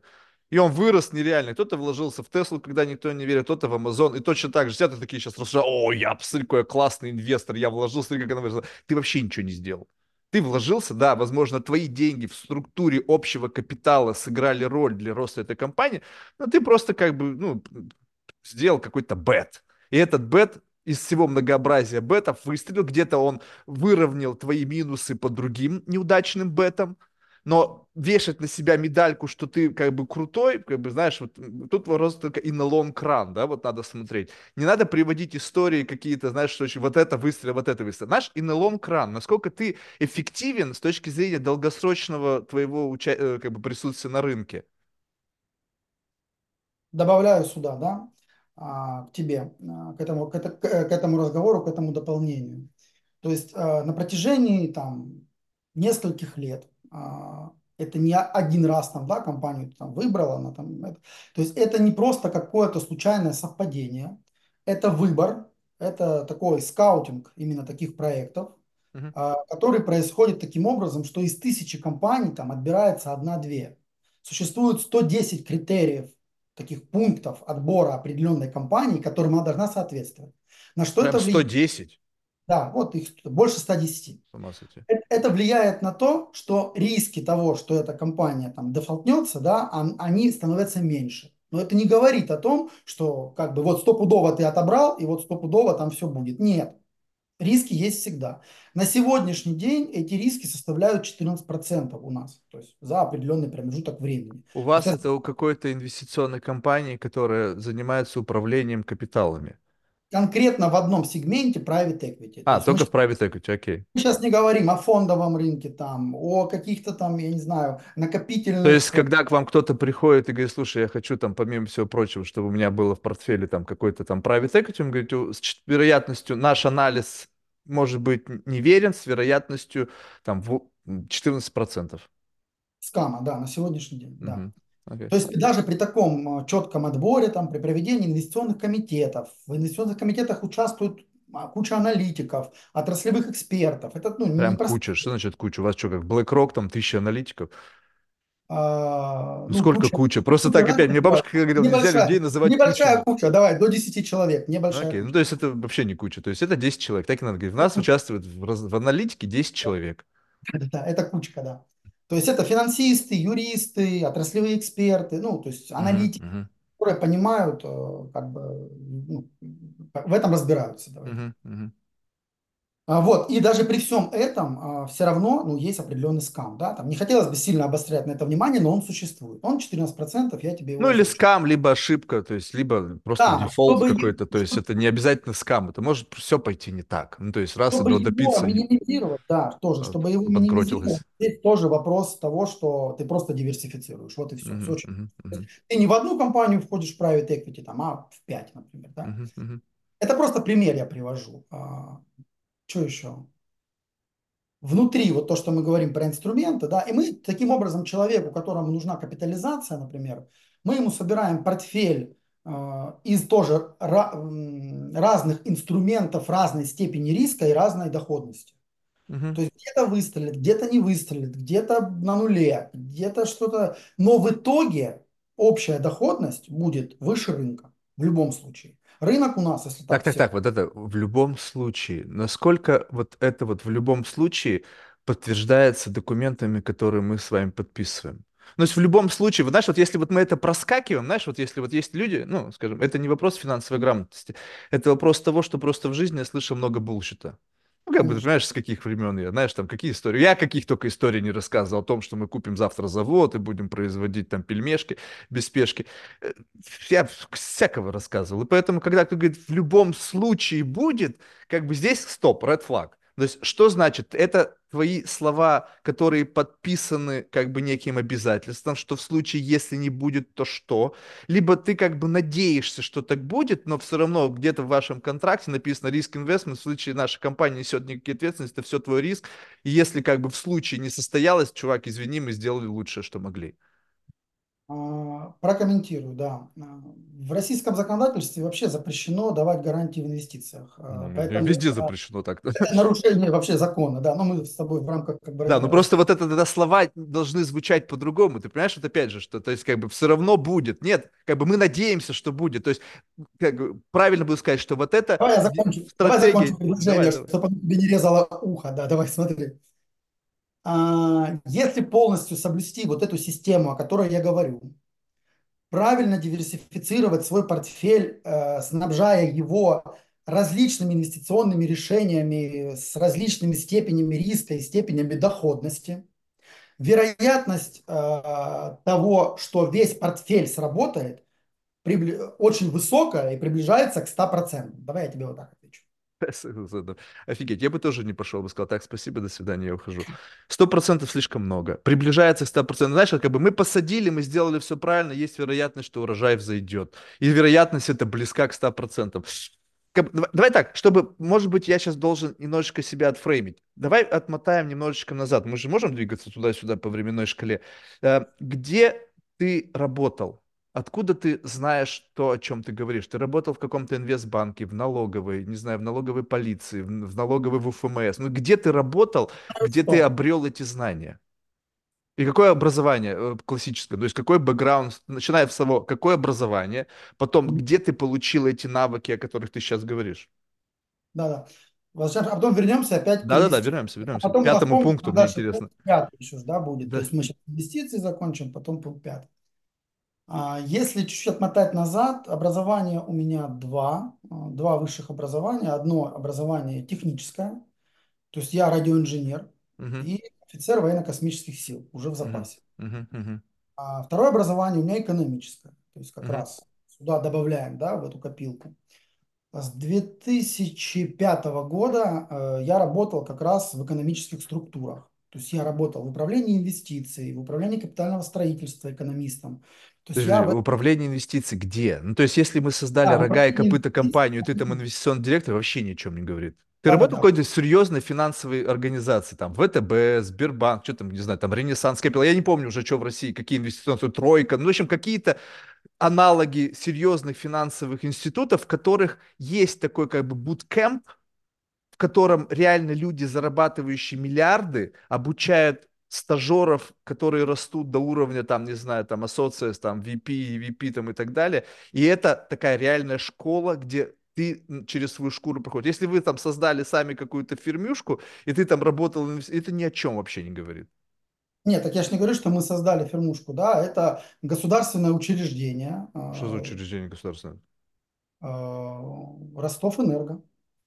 И он вырос нереально. Кто-то вложился в Теслу, когда никто не верит, кто-то в Amazon. И точно так же сидят и такие сейчас рассуждают, о, я, посмотри, какой я классный инвестор, я вложился, смотри, как она выросла. Ты вообще ничего не сделал. Ты вложился, да, возможно, твои деньги в структуре общего капитала сыграли роль для роста этой компании, но ты просто как бы, ну, сделал какой-то бет. И этот бет из всего многообразия бетов выстрелил, где-то он выровнял твои минусы по другим неудачным бетам, но вешать на себя медальку, что ты как бы крутой, как бы, знаешь, вот тут вопрос только и на long run, да, вот надо смотреть. Не надо приводить истории какие-то, знаешь, что очень вот это выстрел, вот это выстрел. Знаешь, и на long run, насколько ты эффективен с точки зрения долгосрочного твоего уча- э, как бы присутствия на рынке. добавляю сюда, да, а, к тебе, а, к этому, к, это- к этому разговору, к этому дополнению. То есть а, на протяжении там нескольких лет, это не один раз там, да, компанию ты там выбрала, она там, это- то есть это не просто какое-то случайное совпадение, это выбор, это такой скаутинг именно таких проектов, а, который происходит таким образом, что из тысячи компаний там отбирается одна-две. Существует 110 критериев, таких пунктов отбора определенной компании, которым она должна соответствовать. На что Прям это влияет? 110. Да, вот их больше 110. С ума сойти. Э- Это влияет на то, что риски того, что эта компания там дефолтнется, да, он- они становятся меньше. Но это не говорит о том, что как бы вот стопудово ты отобрал, и вот стопудово там все будет. Нет. Риски есть всегда. На сегодняшний день эти риски составляют 14% у нас, то есть за определенный промежуток времени. У вас это это у какой-то инвестиционной компании, которая занимается управлением капиталами. Конкретно в одном сегменте private equity. То А, мы только в private equity, окей. сейчас не говорим о фондовом рынке, там, о каких-то там, я не знаю, То есть, накопительных когда к вам кто-то приходит и говорит, слушай, я хочу там, помимо всего прочего, чтобы у меня было в портфеле там какой-то там private equity, он говорит, «У- с вероятностью наш анализ может быть неверен, с вероятностью там в 14%. скама, да, на сегодняшний день, да. Окей. То есть даже при таком э, четком отборе, там, при проведении инвестиционных комитетов, в инвестиционных комитетах участвуют а, куча аналитиков, отраслевых экспертов. Это ну, не Прям просто, куча. Что значит куча? У вас что, как BlackRock, там тысяча аналитиков? а, Ну, ну, сколько куча, куча? Просто куча так опять. Мне бабушка говорила, нельзя Небольшая, людей называть небольшая кучами. куча, давай, до 10 человек, небольшая Окей, ну куча. то есть это вообще не куча. То есть это 10 человек. Так и надо говорить. В нас участвует в, в аналитике 10 человек. Да, это кучка, да. То есть это финансисты, юристы, отраслевые эксперты, ну, то есть аналитики, мгм, которые понимают, э, как бы, ну, в этом разбираются, давай. мгм, мгм. А, Вот, и даже при всем этом все равно ну, есть определенный скам. Да? Там не хотелось бы сильно обострять на это внимание, но он существует. Он 14%, я тебе его Ну или скам, либо ошибка, то есть либо просто Да, дефолт чтобы, какой-то, то есть это не обязательно скам, это может все пойти не так. Ну то есть раз чтобы одного не минимизировать, да, тоже, а, чтобы его минимизировать, здесь тоже вопрос того, что ты просто диверсифицируешь. Вот и все. Мгм, очень. есть мгм, Ты не в одну компанию входишь в private equity, там, а в 5, например. Да? мгм, мгм. Это просто пример я привожу. Что еще? внутри вот то, что мы говорим про инструменты, да, и мы таким образом человеку, которому нужна капитализация, например, мы ему собираем портфель э, из тоже разных инструментов разной степени риска и разной доходности. Мгм. То есть где-то выстрелит, где-то не выстрелит, где-то на нуле, где-то что-то. Но в итоге общая доходность будет выше рынка в любом случае. Рынок у нас, если Так, так так, так, вот это в любом случае. Насколько вот это вот в любом случае подтверждается документами, которые мы с вами подписываем? Ну, то есть в любом случае, вот знаешь, вот если вот мы это проскакиваем, знаешь, вот если вот есть люди, ну, скажем, это не вопрос финансовой грамотности, это вопрос того, что просто в жизни я слышал много булщита. Ну, как бы, понимаешь, с каких времен я, знаешь, там, какие истории. Я каких только историй не рассказывал о том, что мы купим завтра завод и будем производить там пельмешки без спешки. Э, Я всякого рассказывал. И поэтому, когда кто говорит, в любом случае будет, как бы здесь стоп, red flag. То есть, что значит? Это твои слова, которые подписаны как бы неким обязательством, что в случае, если не будет, то что? Либо ты как бы надеешься, что так будет, но все равно где-то в вашем контракте написано риск инвестмент, в случае наша компания несет никакие ответственности, это все твой риск. И если как бы в случае не состоялось, чувак, извини, мы сделали лучшее, что могли. А, Прокомментирую, да. В российском законодательстве вообще запрещено давать гарантии в инвестициях. А, Ну, Поэтому Везде а, запрещено так. это нарушение вообще закона, да. Но мы с тобой в рамках как бы Да, ну раз- просто вот это тогда слова должны звучать по-другому. Ты понимаешь, вот опять же, что то есть как бы все равно будет. Нет, как бы мы надеемся, что будет. То есть как бы, правильно было сказать, что вот это Давай я закончу, в давай закончу Давай, предложение, давай. чтобы тебе не резало ухо. Да, давай смотри. А, Если полностью соблюсти вот эту систему, о которой я говорю, правильно диверсифицировать свой портфель, э, снабжая его различными инвестиционными решениями с различными степенями риска и степенями доходности, вероятность э, того, что весь портфель сработает, очень высокая и приближается к 100%. Давай я тебе вот так. Офигеть, я бы тоже не пошел бы, сказал, так, спасибо, до свидания, я ухожу. Сто процентов слишком много. Приближается к ста процентам. Знаешь, как бы мы посадили, мы сделали все правильно, есть вероятность, что урожай взойдет. И вероятность это близка к ста процентам. Как- Давай, давай так, чтобы, может быть, я сейчас должен немножечко себя отфреймить. Давай отмотаем немножечко назад. Мы же можем двигаться туда-сюда по временной шкале. Э, Где ты работал? Откуда ты знаешь то, о чем ты говоришь? Ты работал в каком-то инвестбанке, в налоговой, не знаю, в налоговой полиции, в, в налоговой в УФМС. Ну, где ты работал, где ты обрел эти знания? И какое образование э, классическое? То есть какой бэкграунд, начиная с того, какое образование, потом, где ты получил эти навыки, о которых ты сейчас говоришь? Да, да. Возвращаемся, а потом вернемся опять к Да-да-да, инвестициям. вернемся, А вернемся. К потом пятому вспомним, пункту, а мне интересно. пятый еще да, будет. То Да. есть мы сейчас инвестиции закончим, потом пункт пятый. А, Если чуть-чуть отмотать назад, образование у меня два, а, два высших образования. Одно образование техническое, то есть я радиоинженер Мгм, и офицер военно-космических сил, уже в запасе. мгм, мгм, А второе образование у меня экономическое, то есть как мгм. раз сюда добавляем, да, в эту копилку. С 2005 года э, я работал как раз в экономических структурах. То есть я работал в управлении инвестиций, в управлении капитального строительства экономистом. То есть я Подожди, в, управление инвестиций где? Ну, то есть, если мы создали да, в рога и копыта компанию, ты там инвестиционный директор, вообще ни о чем не говорит. Ты Да, да, работал в да. какой-то серьезной финансовой организации, там, ВТБ, Сбербанк, что там, не знаю, там, Ренессанс Капитал, я не помню уже, что в России, какие инвестиционные, Тройка, ну, в общем, какие-то аналоги серьезных финансовых институтов, в которых есть такой, как бы, буткемп, в котором реально люди, зарабатывающие миллиарды, обучают стажеров, которые растут до уровня, там, не знаю, там, associates, там, VP, VP, там, и так далее. И это такая реальная школа, где ты через свою шкуру проходишь. Если вы там создали сами какую-то фирмюшку, и ты там работал, это ни о чем вообще не говорит. Нет, так я же не говорю, что мы создали фирмушку, да, это государственное учреждение, Что за э, учреждение государственное? э, Ростов-Энерго.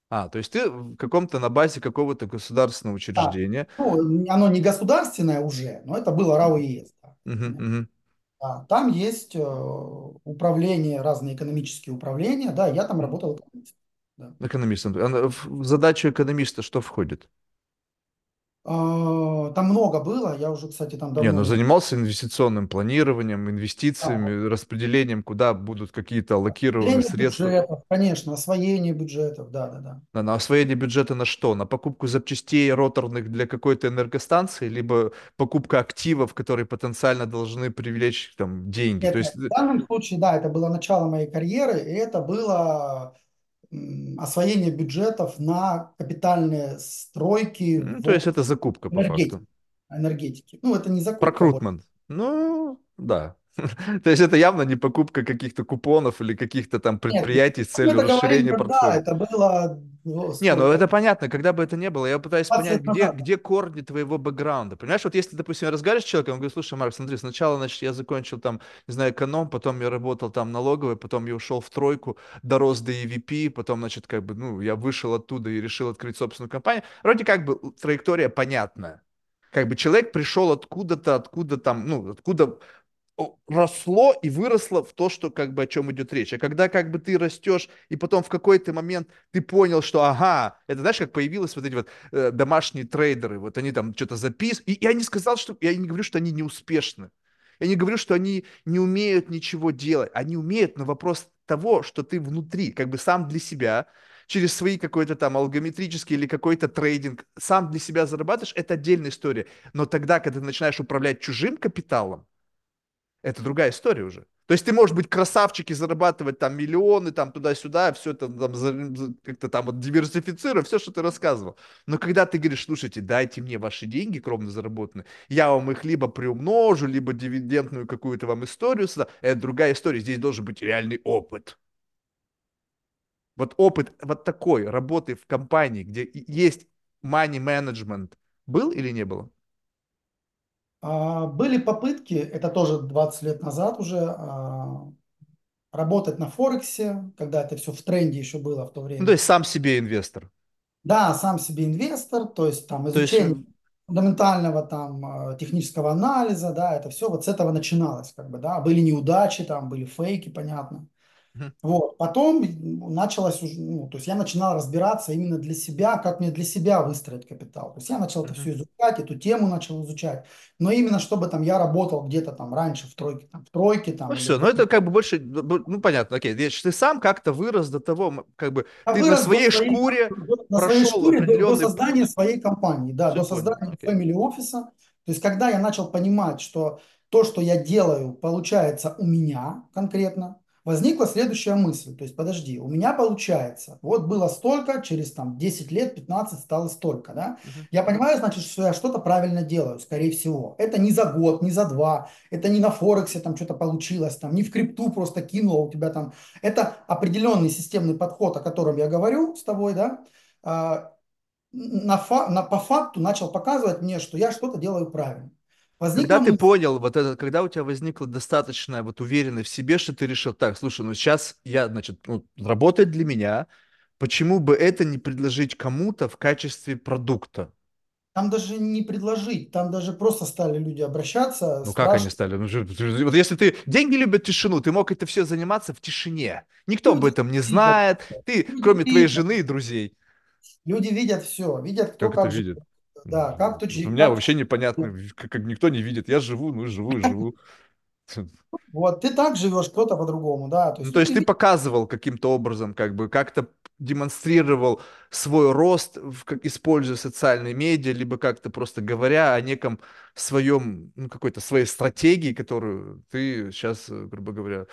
А, то есть ты в каком-то на базе какого-то государственного Да. учреждения. Ну, оно не государственное уже, но это было РАО ЕС. да. Да, там есть э, управление, разные экономические управления, да, я там работал экономистом. Да. Экономистом. В задачу экономиста что входит? А, Там много было, я уже, кстати, там Не, давно ну не... занимался инвестиционным планированием, Да, инвестициями, распределением, куда будут какие-то аллокированы Освоение средства. бюджетов, конечно, освоение бюджетов, да, да, да. На, освоение бюджета на что? На покупку запчастей роторных для какой-то энергостанции, либо покупка активов, которые потенциально должны привлечь там деньги. То Нет, есть, нет, в данном случае, да, это было начало моей карьеры, и это было освоение бюджетов на капитальные стройки ну, то есть это закупка по энергетике. факту. энергетике. Ну, это не закупка, вот. Прокрутмент. Ну, да. То есть это явно не покупка каких-то купонов или каких-то там Нет, предприятий с мы целью говорим, расширения когда портфолио. это было ну, Не, ну это понятно, когда бы это ни было, я пытаюсь 20 понять, где, где корни твоего бэкграунда. Понимаешь, вот если, допустим, я разговариваю с человеком, он говорит, слушай, Марк, смотри, сначала, значит, я закончил там, не знаю, эконом, потом я работал там налоговой, потом я ушел в тройку, дорос до EVP, потом, значит, как бы, ну, я вышел оттуда и решил открыть собственную компанию. Вроде как бы траектория понятная. Как бы человек пришел откуда-то, откуда там, ну, откуда росло и выросло в то, что как бы о чем идет речь. А когда как бы ты растешь, и потом в какой-то момент ты понял, что ага, это знаешь, как появились вот эти вот э, домашние трейдеры, вот они там что-то записывают. И я не сказал, что я не говорю, что они неуспешны. Я не говорю, что они не умеют ничего делать. Они умеют, но вопрос того, что ты внутри, как бы сам для себя, через свои какой-то там алгометрический или какой-то трейдинг, сам для себя зарабатываешь, это отдельная история. Но тогда, когда ты начинаешь управлять чужим капиталом, это другая история уже. То есть ты можешь быть красавчик и зарабатывать там миллионы, там туда-сюда, все это там как-то там вот диверсифицируя, все, что ты рассказывал. Но когда ты говоришь, слушайте, дайте мне ваши деньги кровно заработанные, я вам их либо приумножу, либо дивидендную какую-то вам историю сюда, это другая история. Здесь должен быть реальный опыт. Вот опыт вот такой работы в компании, где есть money management, был или не было? А, Были попытки, это тоже 20 лет назад уже, а, работать на Форексе, когда это все в тренде еще было в то Ну, то время. есть сам себе инвестор. Да, сам себе инвестор, то есть там То есть, изучение э, фундаментального там э, технического анализа, да, это все вот с этого начиналось, как бы, да, были неудачи, там были фейки, понятно. Вот. Потом началось уже, ну, то есть я начинал разбираться именно для себя, как мне для себя выстроить капитал. То есть я начал это все изучать, эту тему начал изучать. Но именно чтобы там я работал где-то там раньше в тройке, там, в тройке Ну там или все, ну это как бы больше, б- ну понятно, окей, ты сам как-то вырос до того, как бы Я ты на своей шкуре на своей прошел шкуре до, до создания путь, своей компании, да, все до создания окей. family офиса. То есть когда я начал понимать, что то, что я делаю, получается у меня конкретно, возникла следующая мысль. То есть подожди, у меня получается, вот было столько, через там 10 лет, 15 стало столько, да. Мгм, Я понимаю, значит, что я что-то правильно делаю, скорее всего. Это не за год, не за два, это не на Форексе там что-то получилось, там, не в крипту просто кинуло у тебя там это определенный системный подход, о котором я говорю с тобой, да, а, на, фа- на, по факту начал показывать мне, что я что-то делаю правильно. Возникла Когда ты мысль, понял вот это, когда у тебя возникла достаточная вот уверенность в себе, что ты решил, так, слушай, ну сейчас я, значит, ну, работает для меня, почему бы это не предложить кому-то в качестве продукта? Там даже не предложить, там даже просто стали люди обращаться, Ну как они стали? Ну, вот если ты деньги любят тишину, ты мог это все заниматься в тишине. Никто об Люди этом не знает. Ты, люди кроме твоей видят, жены и друзей. люди видят все, видят, кто Как это как живет, видит? Да, как Вот У меня вообще непонятно, как, как никто не видит. Я живу, ну живу живу. вот ты так живешь, кто-то по-другому, да, то Ну, есть то люди есть ты показывал каким-то образом, как бы, как-то демонстрировал свой рост, как, используя социальные медиа, либо как-то просто говоря о неком своем, ну, какой-то своей стратегии, которую ты сейчас, грубо говоря,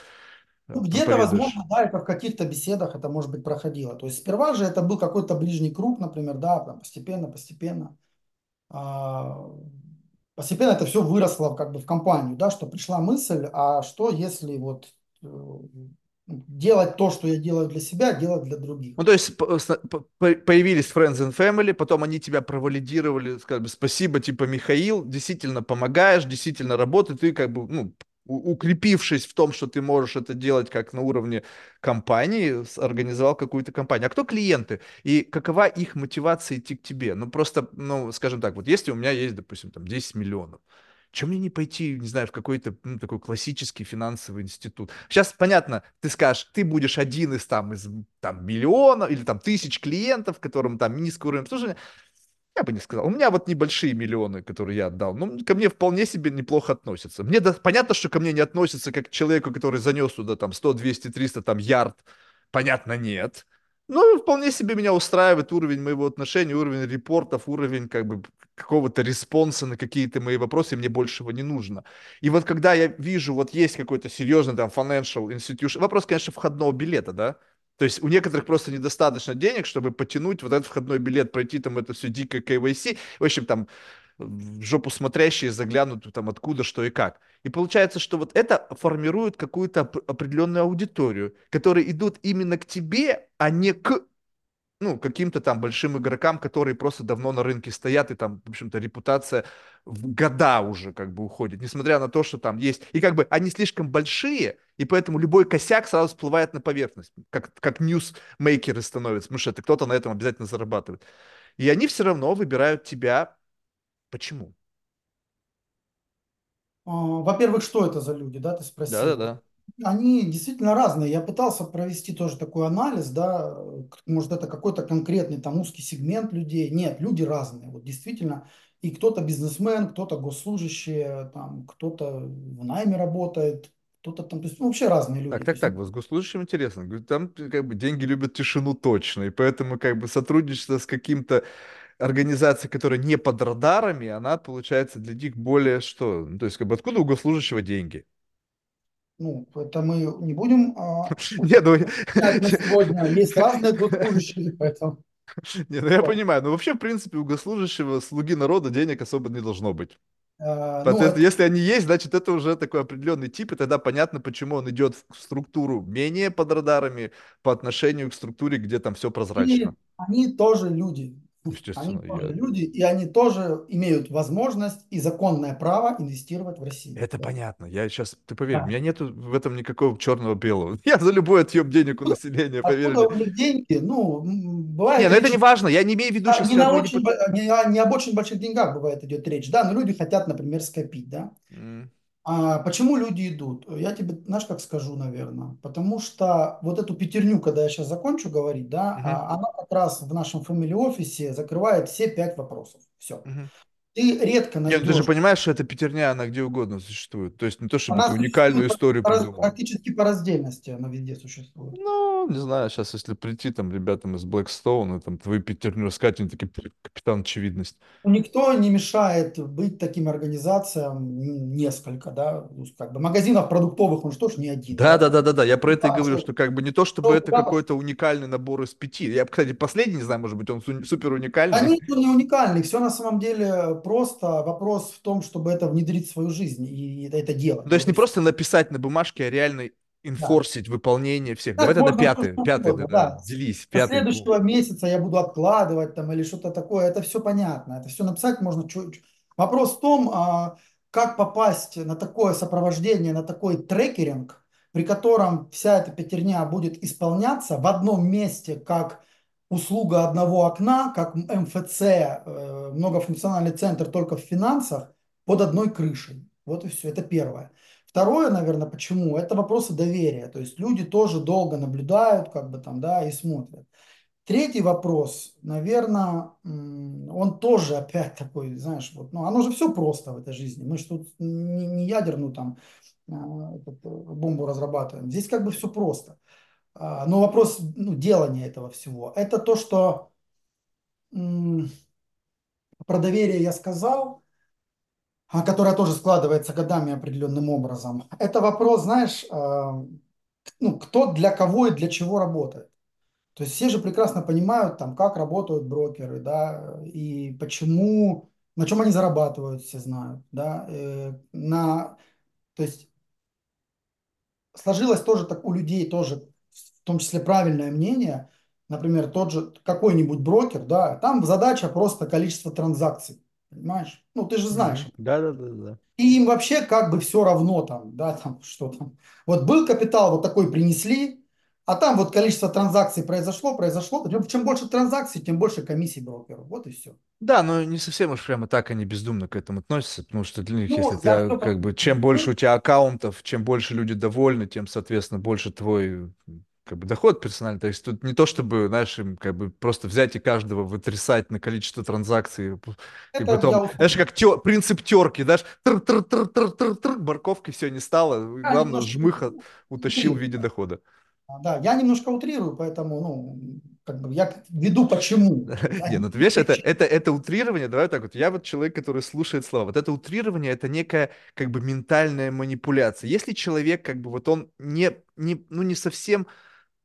э, ну, где-то, возможно, да, это в каких-то беседах это, может быть, проходило, то есть сперва же это был какой-то ближний круг, например, да, там постепенно, постепенно, постепенно это все выросло как бы в компанию, да, что пришла мысль, а что если вот э, делать то, что я делаю для себя, делать для других. Ну, то есть появились Friends and Family, потом они тебя провалидировали, сказали, спасибо, типа, Михаил, действительно помогаешь, действительно работаешь, ты как бы, ну, укрепившись в том, что ты можешь это делать как на уровне компании, организовал какую-то компанию. А кто клиенты? И какова их мотивация идти к тебе? Ну, просто, ну, скажем так, вот если у меня есть, допустим, там 10 миллионов, чем мне не пойти, не знаю, в какой-то ну, такой классический финансовый институт? Сейчас, понятно, ты скажешь, ты будешь один из там, из там миллиона или там тысяч клиентов, которым там низкий уровень обслуживания. Я бы не сказал. У меня вот небольшие миллионы, которые я отдал. Ну, ко мне вполне себе неплохо относятся. Мне да, понятно, что ко мне не относятся как к человеку, который занес туда там 100, 200, 300 там ярд. Понятно, нет. Но вполне себе меня устраивает уровень моего отношения, уровень репортов, уровень как бы какого-то response а на какие-то мои вопросы, мне большего не нужно. И вот когда я вижу, вот есть какой-то серьезный там financial institution, вопрос, конечно, входного билета, да, то есть у некоторых просто недостаточно денег, чтобы потянуть вот этот входной билет, пройти там это все дикое KYC, в общем, там в жопу смотрящие заглянут там откуда, что и как. И получается, что вот это формирует какую-то оп- определенную аудиторию, которые идут именно к тебе, а не к ну, каким-то там большим игрокам, которые просто давно на рынке стоят, и там, в общем-то, репутация в года уже как бы уходит, несмотря на то, что там есть, и как бы они слишком большие, и поэтому любой косяк сразу всплывает на поверхность, как, как ньюсмейкеры становятся, потому что это кто-то на этом обязательно зарабатывает. И они все равно выбирают тебя. Почему? А, Во-первых, что это за люди, да, ты спросил. Да-да-да. Они действительно разные. Я пытался провести тоже такой анализ, да, может это какой-то конкретный там узкий сегмент людей. Нет, люди разные, вот действительно. И кто-то бизнесмен, кто-то госслужащий, там, кто-то в найме работает, кто-то там, то есть ну, вообще разные Так, люди. Так, есть, так, вот с госслужащим интересно. Там как бы деньги любят тишину точно, и поэтому как бы сотрудничество с каким-то организацией, которая не под радарами, она получается для них более что? Ну, то есть как бы откуда у госслужащего деньги? Ну, это мы не будем а, Не, ну, сегодня. Есть разные госслужащие, поэтому. не, ну я понимаю, но вообще, в принципе, у госслужащего, слуги народа денег особо не должно быть. А, Ну, Соответственно, это если они есть, значит, это уже такой определенный тип, и тогда понятно, почему он идет в структуру менее под радарами по отношению к структуре, где там все они, прозрачно. они тоже люди. Они Естественно, тоже я... люди, и они тоже имеют возможность и законное право инвестировать в Россию. это Да. понятно. Я сейчас, ты поверь, у Да. меня нету в этом никакого черного-белого. Я за любой отъем денег у населения, поверь Откуда мне. у них деньги? Ну, м, Не, бывает ну это не важно. Я не имею в виду а, сейчас, не, на не очень, не, о- не об очень больших деньгах бывает идет речь, да, но люди хотят, например, скопить, да. М, А почему люди идут? Я тебе, знаешь, как скажу, наверное. Потому что вот эту пятерню, когда я сейчас закончу говорить, да, а, она как раз в нашем family офисе закрывает все пять вопросов. Все. мгм. Ты редко Не, ну ты же найдешь. понимаешь, что эта пятерня, она где угодно существует. То есть не то, чтобы Она ты уникальную историю по придумал. практически по раздельности, она везде существует. Ну, не знаю, сейчас, если прийти там ребятам из Blackstone, и там твою пятерню рассказать, они такие, «Пф, капитан очевидность. Никто не мешает быть таким организациям несколько, да, как бы магазинов продуктовых, он что ж не один, Да, да, да. да, да, да. Я про это и Да, говорю, что- что как бы не то, чтобы что это туда какой-то уникальный набор из пяти. Я, кстати, последний, не знаю, может быть, он су- супер уникальный. Они не уникальны, все на самом деле просто вопрос в том, чтобы это внедрить в свою жизнь и это, это. Ну, То есть не просто написать на бумажке, а реально Да. инфорсить выполнение всех. Давай Так тогда можно все пятый, пятый, да, да. делись, пятый следующего месяца я буду откладывать там или что-то такое, это все понятно, это все написать можно. чё. Вопрос в том, а, как попасть на такое сопровождение, на такой трекеринг, при котором вся эта пятерня будет исполняться в одном месте, как услуга одного окна, как МФЦ, э, многофункциональный центр только в финансах, под одной крышей. Вот и все. Это первое. Второе, наверное, почему? Это вопросы доверия. То есть люди тоже долго наблюдают, как бы там, да, и смотрят. Третий вопрос, наверное, он тоже опять такой, знаешь, вот, ну, оно же все просто в этой жизни. Мы же тут не, не ядерную там этот, бомбу разрабатываем. Здесь как бы все просто. А, но вопрос ну, делания этого всего. Это то, что про доверие я сказал, а, которое тоже складывается годами определенным образом. Это вопрос, знаешь, а, ну, кто для кого и для чего работает. То есть все же прекрасно понимают, там, как работают брокеры, да, и почему, на чем они зарабатывают, все знают, да, э, на, то есть сложилось тоже так у людей тоже, в том числе правильное мнение, например, тот же какой-нибудь брокер, да, там задача просто количество транзакций, понимаешь? Ну, ты же знаешь. Да, да, да, да. И им вообще как бы все равно там, да, там, что там. Вот был капитал, вот такой принесли, а там вот количество транзакций произошло, произошло. Чем больше транзакций, тем больше комиссий брокеру. Вот и все. Да, но не совсем уж прямо так они бездумно к этому относятся, потому что для них, ну, если ты, как бы, чем больше у тебя аккаунтов, чем больше люди довольны, тем, соответственно, больше твой как бы доход персональный. То есть тут не то, чтобы, знаешь, им как бы просто взять и каждого вытрясать на количество транзакций. Это и потом, знаешь, как тё, принцип терки, знаешь, тр -тр -тр -тр -тр -тр, морковки все не стало. А, Главное, жмыха утащил в виде дохода. Да, я немножко утрирую, поэтому, ну, как бы я веду почему. Не, ну ты видишь, это, это, это утрирование, давай так вот, я вот человек, который слушает слова, вот это утрирование, это некая как бы ментальная манипуляция. Если человек как бы вот он не, не, ну не совсем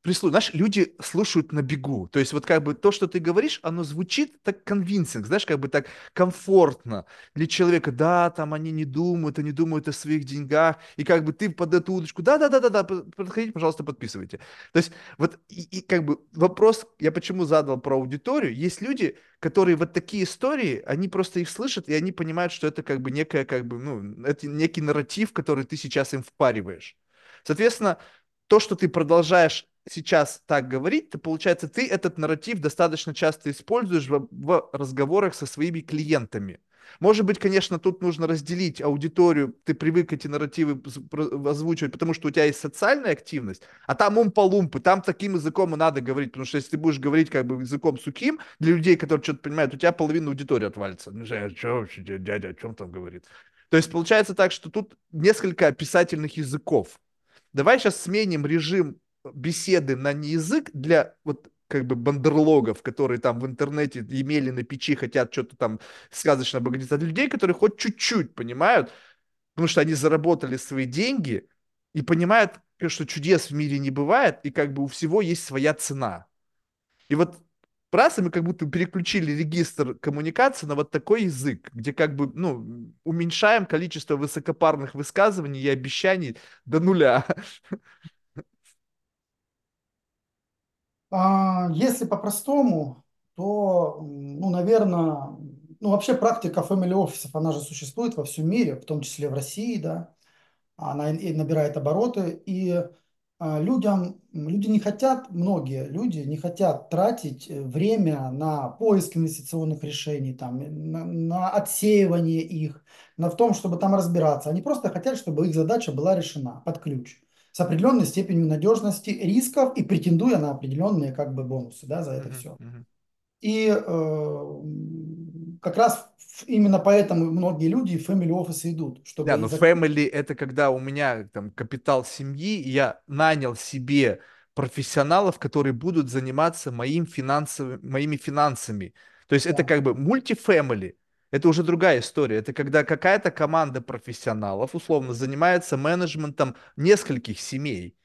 прислух... Знаешь, люди слушают на бегу. То есть вот как бы то, что ты говоришь, оно звучит так конвинсинг, знаешь, как бы так комфортно для человека. Да, там они не думают, они думают о своих деньгах. И как бы ты под эту удочку, да-да-да-да, подходите, пожалуйста, подписывайте. То есть вот и, и как бы вопрос, я почему задал про аудиторию. Есть люди, которые вот такие истории, они просто их слышат, и они понимают, что это как бы некая, как бы, ну, это некий нарратив, который ты сейчас им впариваешь. Соответственно, то, что ты продолжаешь сейчас так говорить, то получается, ты этот нарратив достаточно часто используешь в, в разговорах со своими клиентами. Может быть, конечно, тут нужно разделить аудиторию, ты привык эти нарративы озвучивать, потому что у тебя есть социальная активность, а там умпа-лумпы, там таким языком и надо говорить, потому что если ты будешь говорить как бы языком сухим, для людей, которые что-то понимают, у тебя половина аудитории отвалится. Ну, что вообще дядя, о чем там говорит? То есть получается так, что тут несколько описательных языков. Давай сейчас сменим режим беседы на язык для вот как бы бандерлогов, которые там в интернете имели на печи, хотят что-то там сказочно обогатиться, от людей, которые хоть чуть-чуть понимают, потому что они заработали свои деньги и понимают, что чудес в мире не бывает, и как бы у всего есть своя цена. И вот раз, мы как будто переключили регистр коммуникации на вот такой язык, где как бы, ну, уменьшаем количество высокопарных высказываний и обещаний до нуля. А, если по-простому, то, ну, наверное, ну, вообще практика family офисов, она же существует во всем мире, в том числе в России, да, она и набирает обороты, и а, людям, люди не хотят, многие люди не хотят тратить э, время на поиск инвестиционных решений, там, на, на отсеивание их, на в том, чтобы там разбираться. Они просто хотят, чтобы их задача была решена под ключ с определенной степенью надежности рисков и претендуя на определенные как бы бонусы да, за это uh-huh, все. Uh-huh. И э, как раз именно поэтому многие люди в family office идут. Чтобы да, но family это когда у меня там капитал семьи, я нанял себе профессионалов, которые будут заниматься моим финансовым, моими финансами. То есть да. это как бы мультифэмили. Это уже другая история. Это когда какая-то команда профессионалов, условно, занимается менеджментом нескольких семей.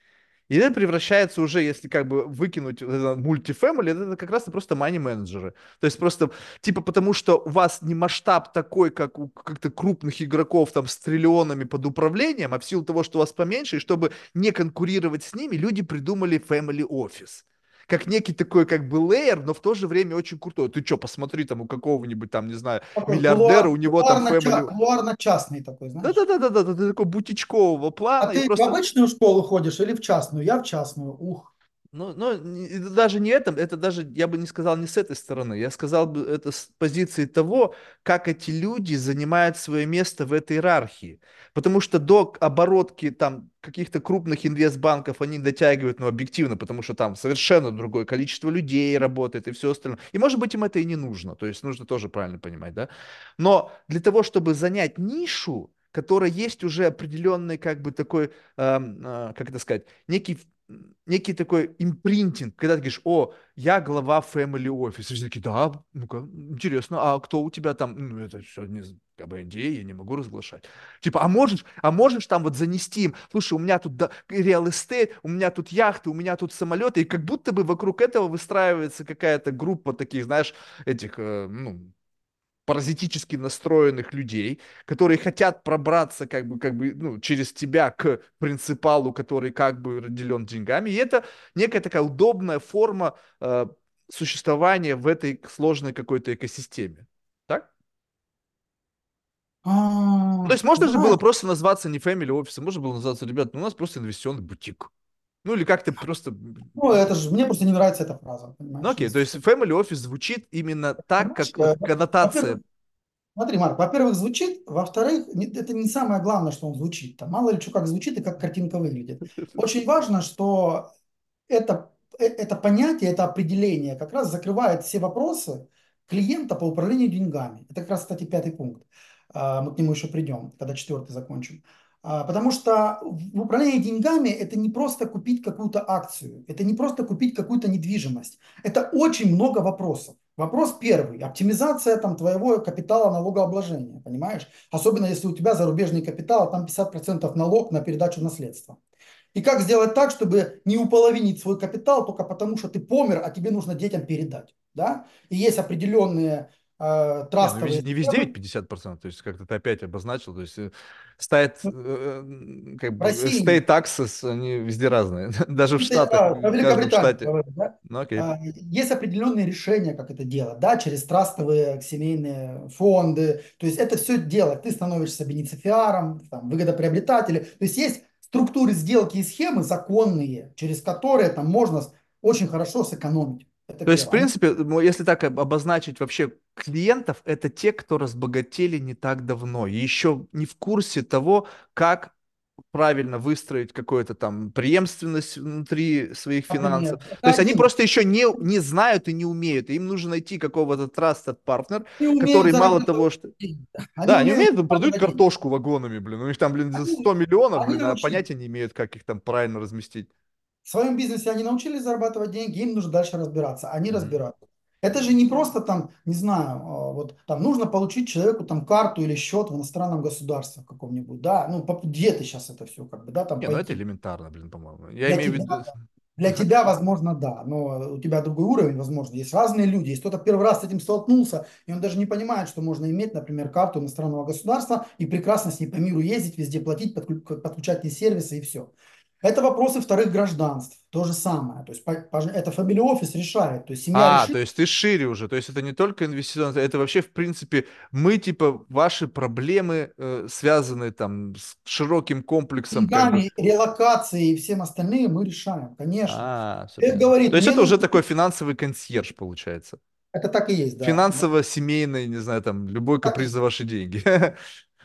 И это превращается уже, если как бы выкинуть мультифэмили, это как раз просто мани-менеджеры. То есть просто, типа, потому что у вас не масштаб такой, как у как-то крупных игроков там с триллионами под управлением, а в силу того, что у вас поменьше, и чтобы не конкурировать с ними, люди придумали family office как некий такой как бы лейер, но в то же время очень крутой. Ты что, посмотри там у какого-нибудь там, не знаю, такой миллиардера, кулуар, у него там family... Кулуарно-частный такой, знаешь? Да-да-да, ты такой бутичкового плана. А ты просто... в обычную школу ходишь или в частную? Я в частную, ух. Ну, ну, даже не это, это даже, я бы не сказал не с этой стороны, я сказал бы это с позиции того, как эти люди занимают свое место в этой иерархии. Потому что до оборотки там каких-то крупных инвестбанков они дотягивают, ну, объективно, потому что там совершенно другое количество людей работает и все остальное. И, может быть, им это и не нужно, то есть нужно тоже правильно понимать, да? Но для того, чтобы занять нишу, которая есть уже определенный, как бы такой, эм, э, как это сказать, некий некий такой импринтинг, когда ты говоришь, о, я глава family office. Все такие, да, ну-ка, интересно, а кто у тебя там? Ну, это все не, как бы идея, я не могу разглашать. Типа, а можешь, а можешь там вот занести им, слушай, у меня тут real estate, у меня тут яхты, у меня тут самолеты, и как будто бы вокруг этого выстраивается какая-то группа таких, знаешь, этих, э, ну, паразитически настроенных людей, которые хотят пробраться как бы, как бы, ну, через тебя к принципалу, который как бы наделен деньгами. И это некая такая удобная форма э, существования в этой сложной какой-то экосистеме. Так? Ну, То А, есть можно же было просто назваться не family офисом, можно было назваться, ребят, ну, у нас просто инвестиционный бутик. Ну или как-то просто... ну это же, мне просто не нравится эта фраза, Ну понимаешь? окей, то есть family office звучит именно так, Понимаешь, как э, коннотация Смотри, Марк, во-первых, звучит, во-вторых, это не самое главное, что он звучит. Там мало ли что как звучит и как картинка выглядит. Очень важно, что это, э- это понятие, это определение как раз закрывает все вопросы клиента по управлению деньгами. Это как раз, кстати, пятый пункт. А, Мы к нему еще придем, когда четвертый закончим. А, Потому что в управлении деньгами это не просто купить какую-то акцию, это не просто купить какую-то недвижимость. Это очень много вопросов. Вопрос первый. Оптимизация там, твоего капитала налогообложения, понимаешь? Особенно если у тебя зарубежный капитал, а там 50% налог на передачу наследства. И как сделать так, чтобы не уполовинить свой капитал только потому, что ты помер, а тебе нужно детям передать. Да? И есть определенные э, Не, ну везде, трастовые не везде ведь схемы. 50%, то есть как-то ты опять обозначил, то есть э, Ну, э, как бы, state taxes, они везде разные, даже в Штатах, про в каждом штате. да? Ну окей. А, Есть определенные решения, как это делать, да, через трастовые семейные фонды. То есть это все делать. Ты становишься бенефициаром, там, выгодоприобретателем. То есть есть структуры сделки и схемы законные, через которые там можно очень хорошо сэкономить. Это То есть, в принципе, ну, если так об- обозначить вообще клиентов, это те, кто разбогатели не так давно, и еще не в курсе того, как правильно выстроить какую-то там преемственность внутри своих финансов. То это есть они просто еще не, не знают и не умеют. И им нужно найти какого-то trusted умеют который мало того, что... Они Да, они умеют умеют, там, продают картошку вагонами, блин. У них там, блин, за Они, 100 миллионов, блин, а понятия не имеют, как их там правильно разместить. В своем бизнесе они научились зарабатывать деньги, им нужно дальше разбираться. Они Мгм. разбираются. Это же не просто там, не знаю, а, вот там нужно получить человеку там карту или счет в иностранном государстве каком-нибудь, да, ну где ты сейчас это все как бы, да, там Не, ну это элементарно, блин, по-моему. Я Для имею в виду... для тебя, возможно, да, но у тебя другой уровень, возможно. Есть разные люди, есть кто-то первый раз с этим столкнулся, и он даже не понимает, что можно иметь, например, карту иностранного государства и прекрасно с ней по миру ездить, везде платить, подклю- подключать ей сервисы и все. Это вопросы вторых гражданств. То же самое. То есть это family office решает. То есть семья А, то решит есть ты шире уже, то есть это не только инвестиционно, это вообще, в принципе, мы, типа, ваши проблемы, э, связанные там с широким комплексом, как бы, деньгами, релокацией и всем остальным мы решаем, конечно. а, Человек понятно. То говорит, есть это уже нужно... такой финансовый консьерж, получается. Это так и есть, да. Финансово-семейный, не знаю, там, любой каприз за ваши деньги.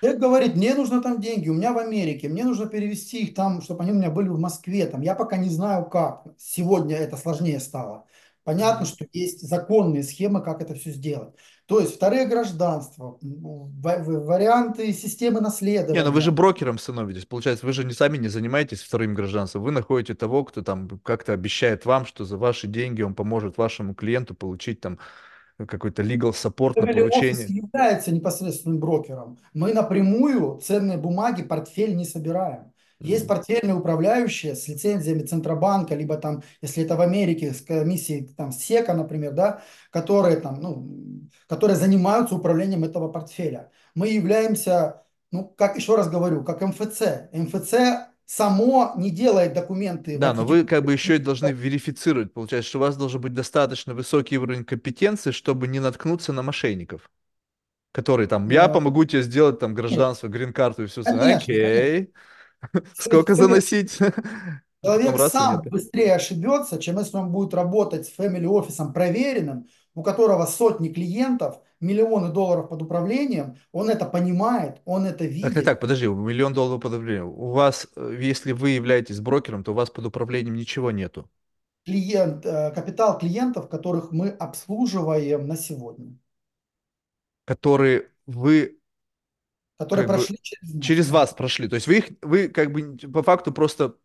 Человек говорит, мне нужно там деньги, у меня в Америке, мне нужно перевести их там, чтобы они у меня были в Москве. Там, я пока не знаю как. Сегодня это сложнее стало. Понятно, что есть законные схемы, как это все сделать. То есть вторые гражданства, варианты системы Не, ну вы же наследования. брокером становитесь, получается, вы же не сами не занимаетесь вторым гражданством, вы находите того, кто там как-то обещает вам, что за ваши деньги он поможет вашему клиенту получить там какой-то legal support на получение. является непосредственным брокером. Мы напрямую ценные бумаги, портфель не собираем. Есть Мгм. портфельные управляющие с лицензиями Центробанка, либо там, если это в Америке, с комиссией там СЕКа, например, да, которые там, ну, которые занимаются управлением этого портфеля. Мы являемся, ну, как еще раз говорю, как МФЦ. МФЦ само не делает документы Да, но вы как бы еще и должны верифицировать. Получается, что у вас должен быть достаточно высокий уровень компетенции, чтобы не наткнуться на мошенников, которые там, я помогу тебе сделать там гражданство, грин-карту и все. Конечно, конечно. Окей, С- сколько заносить? Человек сам быстрее ошибется, чем если он будет работать с family офисом проверенным, у которого сотни клиентов, миллионы долларов под управлением, он это понимает, он это Так, так, видит. так, подожди, миллион долларов под управлением. У вас, э, если вы являетесь брокером, то у вас под управлением ничего нету, Клиент, э, капитал клиентов, которых мы обслуживаем на сегодня, которые вы которые как бы прошли через через вас прошли. То есть вы их, вы как бы по факту просто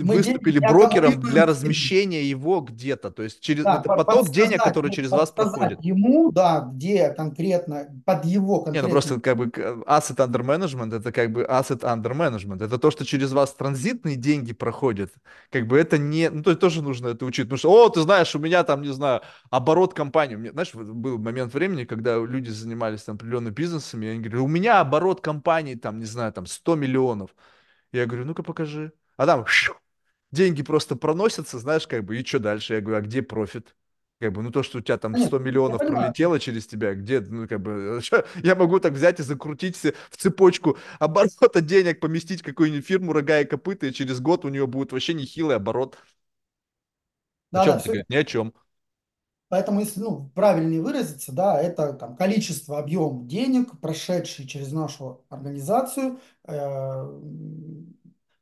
Мы деньги выступили не брокером для размещения его где-то. То есть через Да, это по- поток денег, который ну, через вас проходит. ему, да, где конкретно, под его Не, ну конкретный просто как бы asset under management это как бы asset under management. Это то, что через вас транзитные деньги проходят. Как бы это не... Ну, то есть тоже нужно это учить. Потому что, о, ты знаешь, у меня там, не знаю, оборот компании. Меня, знаешь, был момент времени, когда люди занимались там определенными бизнесами, и они говорят, у меня оборот компании там, не знаю, там 100 миллионов. Я говорю, ну-ка покажи. А там щу, деньги просто проносятся, знаешь, как бы, и что дальше? Я говорю, а где профит? Как бы, ну то, что у тебя там Конечно, 100 я миллионов пролетело через тебя, где, ну как бы, чё, я могу так взять и закрутить в цепочку оборота денег, поместить какую-нибудь фирму рога и копыта, и через год у нее будет вообще нехилый оборот. О Да, да, чем ты все. Ни о чем. Поэтому, если ну, правильнее выразиться, да, это там, количество, объем денег, прошедший через нашу организацию, э,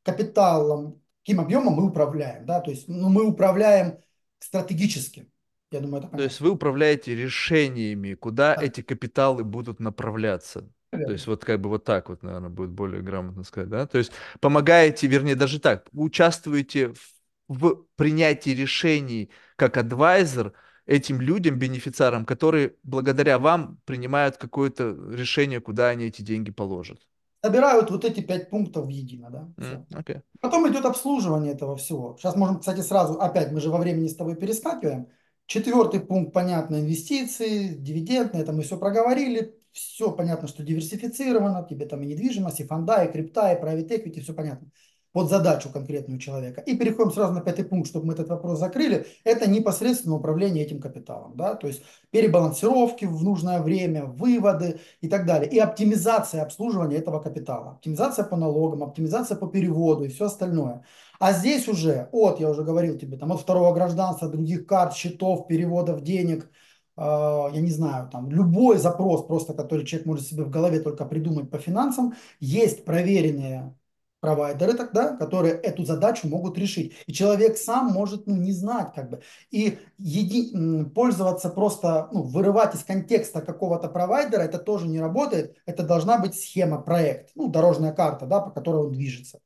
капиталом, каким объемом мы управляем, да, то есть ну, мы управляем стратегически. Я думаю, это То есть понятно. вы управляете решениями, куда Да, эти капиталы будут направляться. То верно. есть вот как бы вот так вот, наверное, будет более грамотно сказать, да? То есть помогаете, вернее, даже так, участвуете в, в принятии решений как адвайзер этим людям, бенефициарам, которые благодаря вам принимают какое-то решение, куда они эти деньги положат. Собирают вот эти пять пунктов едино, да, все. Окей. Потом идет обслуживание этого всего. Сейчас можем, кстати, сразу, опять, мы же во времени с тобой перескакиваем. Четвертый пункт, понятно, инвестиции, дивиденды, это мы все проговорили. Все понятно, что диверсифицировано, тебе там и недвижимость, и фонда, и крипта, и private equity, все понятно. Под задачу конкретную человека. И переходим сразу на пятый пункт, чтобы мы этот вопрос закрыли. Это непосредственно управление этим капиталом. Да? То есть перебалансировки в нужное время, выводы и так далее. И оптимизация обслуживания этого капитала. Оптимизация по налогам, оптимизация по переводу и все остальное. А здесь уже от, я уже говорил тебе, там от второго гражданства, других карт, счетов, переводов денег, э, я не знаю, там любой запрос просто, который человек может себе в голове только придумать по финансам, есть проверенные провайдеры тогда, которые эту задачу могут решить. И человек сам может ну, не знать как бы. И еди, пользоваться просто, ну, вырывать из контекста какого-то провайдера, это тоже не работает. Это должна быть схема, проект, ну, дорожная карта, да, по которой он движется.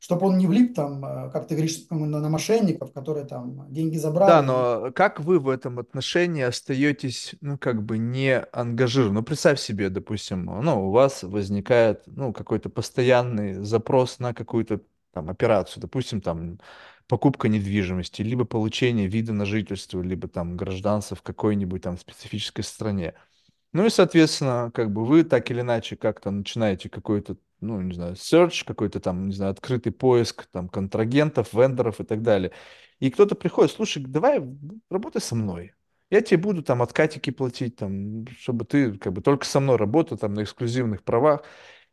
Чтобы он не влип там, э, как ты говоришь, на, мошенников, которые там деньги Да, забрали. и- но как вы в этом отношении остаетесь, ну, как бы не ангажированы? Ну, представь себе, допустим, ну, у вас возникает, ну, какой-то постоянный запрос на какую-то там операцию, допустим, там покупка недвижимости, либо получение вида на жительство, либо там гражданство в какой-нибудь там специфической стране. Ну и, соответственно, как бы вы так или иначе как-то начинаете какой-то, ну, не знаю, search, какой-то там, не знаю, открытый поиск там контрагентов, вендоров и так далее. И кто-то приходит, слушай, давай работай со мной. Я тебе буду там откатики платить, там, чтобы ты как бы только со мной работал там на эксклюзивных правах.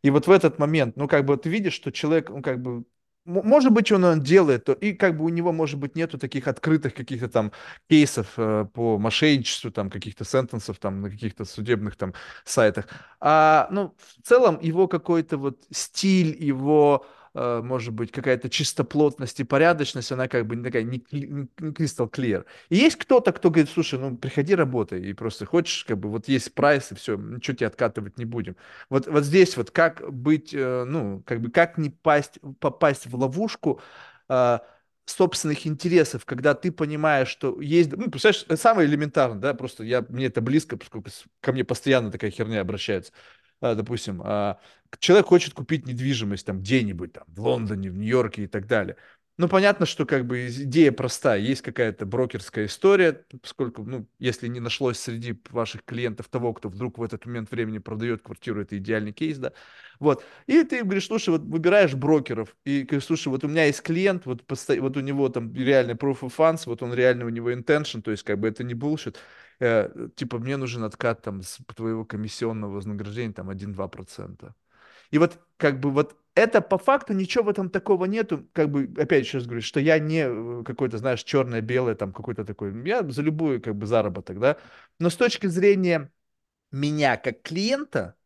И вот в этот момент, ну, как бы ты видишь, что человек, ну, как бы, может быть, он, он делает, то, и как бы у него, может быть, нету таких открытых каких-то там кейсов э, по мошенничеству, там, каких-то сентенсов там на каких-то судебных там сайтах. А, ну, в целом его какой-то вот стиль, его, э, может быть, какая-то чистоплотность и порядочность, она как бы не такая, не, не crystal clear. И есть кто-то, кто говорит, слушай, ну, приходи, работай, и просто хочешь, как бы, вот есть прайс, и все, ничего тебе откатывать не будем. Вот, вот здесь вот как быть, э, ну, как бы, как не пасть, попасть в ловушку, э, собственных интересов, когда ты понимаешь, что есть, ну, представляешь, самое элементарное, да, просто я, мне это близко, поскольку ко мне постоянно такая херня обращается. А, допустим, а, человек хочет купить недвижимость там где-нибудь, там, в Лондоне, в Нью-Йорке и так далее. Ну, понятно, что как бы идея простая, есть какая-то брокерская история, поскольку, ну, если не нашлось среди ваших клиентов того, кто вдруг в этот момент времени продает квартиру, это идеальный кейс, да, вот, и ты говоришь, слушай, вот выбираешь брокеров, и говоришь, слушай, вот у меня есть клиент, вот, вот у него там реальный proof of funds, вот он реально, у него intention, то есть как бы это не bullshit, э, типа мне нужен откат там с твоего комиссионного вознаграждения там 1-2%. И вот как бы вот это по факту ничего в этом такого нету, как бы, опять еще раз говорю, что я не э, какой-то, знаешь, черное-белое, там, какой-то такой, я за любой, как бы, заработок, да, но с точки зрения меня как клиента,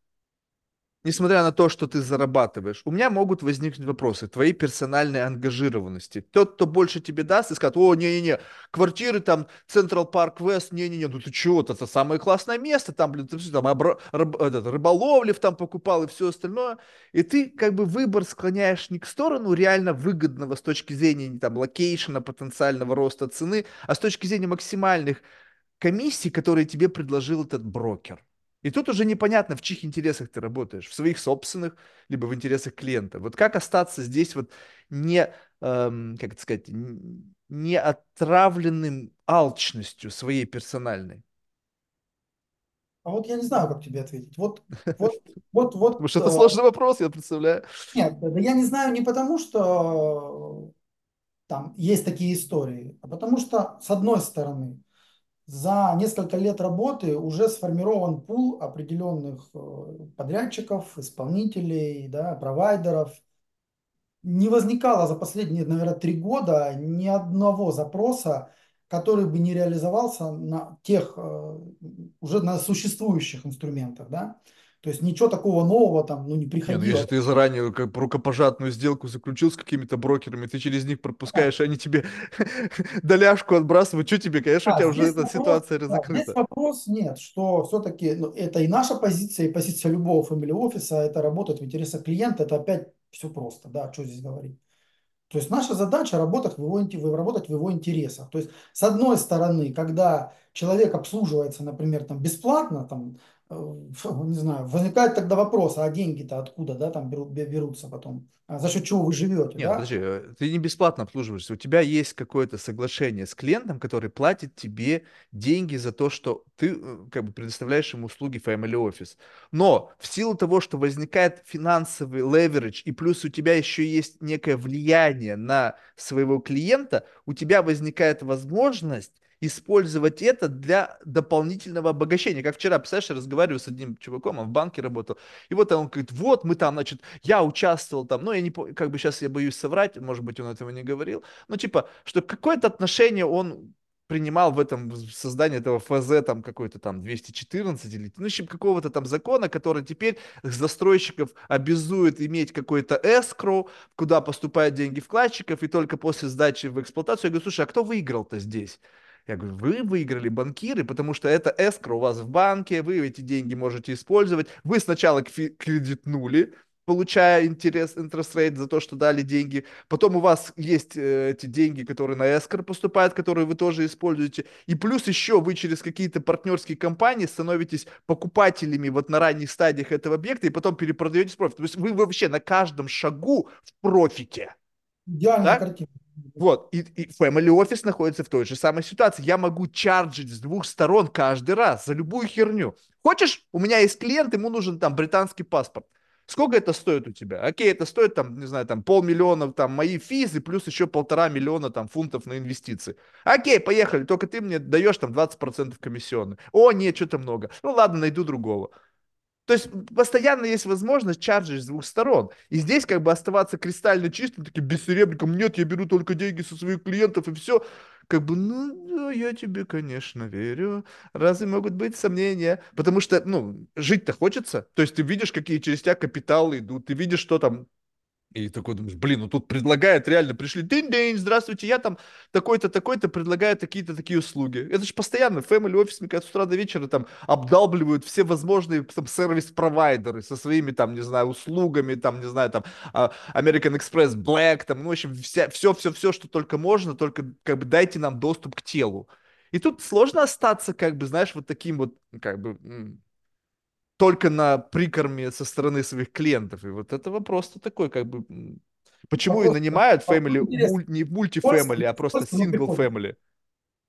несмотря на то, что ты зарабатываешь, у меня могут возникнуть вопросы твоей персональной ангажированности. Тот, кто больше тебе даст, и скажет, о, не-не-не, квартиры там, Central Park West, не-не-не, ну ты чего, это самое классное место, там, блин, ты там обра- рыб, этот, Рыболовлев там покупал и все остальное. И ты как бы выбор склоняешь не к сторону реально выгодного с точки зрения там location а, потенциального роста цены, а с точки зрения максимальных комиссий, которые тебе предложил этот брокер. И тут уже непонятно, в чьих интересах ты работаешь, в своих собственных, либо в интересах клиента. Вот как остаться здесь вот не, эм, как это сказать, не отравленным алчностью своей персональной? А вот я не знаю, как тебе ответить. Вот, вот, вот, вот. Потому что это сложный вопрос, я представляю. Нет, я не знаю не потому, что там есть такие истории, а потому что, с одной стороны, за несколько лет работы уже сформирован пул определенных э, подрядчиков, исполнителей, да, провайдеров. Не возникало за последние, наверное, три года ни одного запроса, который бы не реализовался на тех э, уже на существующих инструментах, да. То есть ничего такого нового там ну, не приходило. Не, ну, если ты заранее как рукопожатную сделку заключил с какими-то брокерами, ты через них пропускаешь, да. они тебе доляшку отбрасывают, что тебе, конечно, а, у тебя уже эта ситуация да. Здесь вопрос нет, что все-таки ну, это и наша позиция, и позиция любого family офиса, это работать в интересах клиента, это опять все просто, да, что здесь говорить. То есть наша задача работать в, его, работать в его интересах. То есть с одной стороны, когда человек обслуживается, например, там бесплатно, там, не знаю, возникает тогда вопрос, а деньги-то откуда, да, там берутся потом, а за счет чего вы живете, Нет, да? подожди, э, ты не бесплатно обслуживаешься, у тебя есть какое-то соглашение с клиентом, который платит тебе деньги за то, что ты э, как бы предоставляешь ему услуги Family Office. Но в силу того, что возникает финансовый леверидж, и плюс у тебя еще есть некое влияние на своего клиента, у тебя возникает возможность использовать это для дополнительного обогащения. Как вчера, представляешь, я разговариваю с одним чуваком, он в банке работал, и вот он говорит, вот мы там, значит, я участвовал там, ну, я не как бы сейчас я боюсь соврать, может быть, он этого не говорил, но типа, что какое-то отношение он принимал в этом в создании этого ФЗ там какой-то там 214 или ну, в общем, какого-то там закона, который теперь застройщиков обязует иметь какой-то эскроу, куда поступают деньги вкладчиков, и только после сдачи в эксплуатацию я говорю, слушай, а кто выиграл-то здесь? Я говорю, вы выиграли банкиры, потому что это эскро у вас в банке, вы эти деньги можете использовать. Вы сначала кредитнули, получая интерес, interest rate за то, что дали деньги. Потом у вас есть э, эти деньги, которые на эскор поступают, которые вы тоже используете. И плюс еще вы через какие-то партнерские компании становитесь покупателями вот на ранних стадиях этого объекта и потом перепродаете с профитом. То есть вы вообще на каждом шагу в профите. Идеальная да? картина. Вот, и, и Family Office находится в той же самой ситуации. Я могу чарджить с двух сторон каждый раз за любую херню. Хочешь, у меня есть клиент, ему нужен там британский паспорт. Сколько это стоит у тебя? Окей, это стоит там, не знаю, там полмиллиона там мои физы, плюс еще полтора миллиона там фунтов на инвестиции. Окей, поехали, только ты мне даешь там 20% комиссионных. О, нет, что-то много. Ну ладно, найду другого. То есть постоянно есть возможность чарджить с двух сторон. И здесь как бы оставаться кристально чистым, таким бессеребренником, нет, я беру только деньги со своих клиентов и все. Как бы, ну, я тебе, конечно, верю. Разве могут быть сомнения? Потому что, ну, жить-то хочется. То есть ты видишь, какие через тебя капиталы идут, ты видишь, что там и такой думаешь, блин, ну тут предлагают реально, пришли, день-день, здравствуйте, я там такой-то, такой-то, предлагаю такие-то, такие услуги. Это же постоянно, family офис, мне кажется, с утра до вечера там обдалбливают все возможные там сервис-провайдеры со своими там, не знаю, услугами, там, не знаю, там, а, American Express, Black, там, ну, в общем, вся, все, все, все, что только можно, только как бы дайте нам доступ к телу. И тут сложно остаться, как бы, знаешь, вот таким вот, как бы, только на прикорме со стороны своих клиентов. И вот это вопрос такой, как бы, почему и нанимают family, муль, не мультифэмили, а просто single family.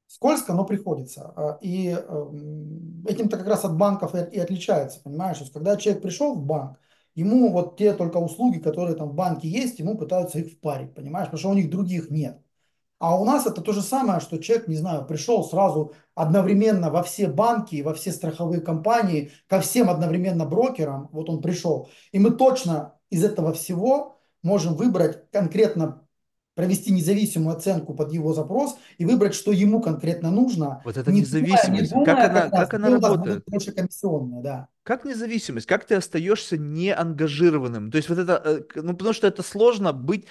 Скользко, но приходится. А, и эм, этим-то как раз от банков и отличается, понимаешь? То есть, когда человек пришел в банк, ему вот те только услуги, которые там в банке есть, ему пытаются их впарить, понимаешь? Потому что у них других нет. А у нас это то же самое, что человек, не знаю, пришел сразу одновременно во все банки, во все страховые компании, ко всем одновременно брокерам, вот он пришел. И мы точно из этого всего можем выбрать конкретно, провести независимую оценку под его запрос и выбрать, что ему конкретно нужно, Вот эта не думая, не независимость, как думая она, как раз, как она работает? больше комиссионные, да. Как независимость? Как ты остаешься неангажированным? То есть вот это, э, ну потому что это сложно быть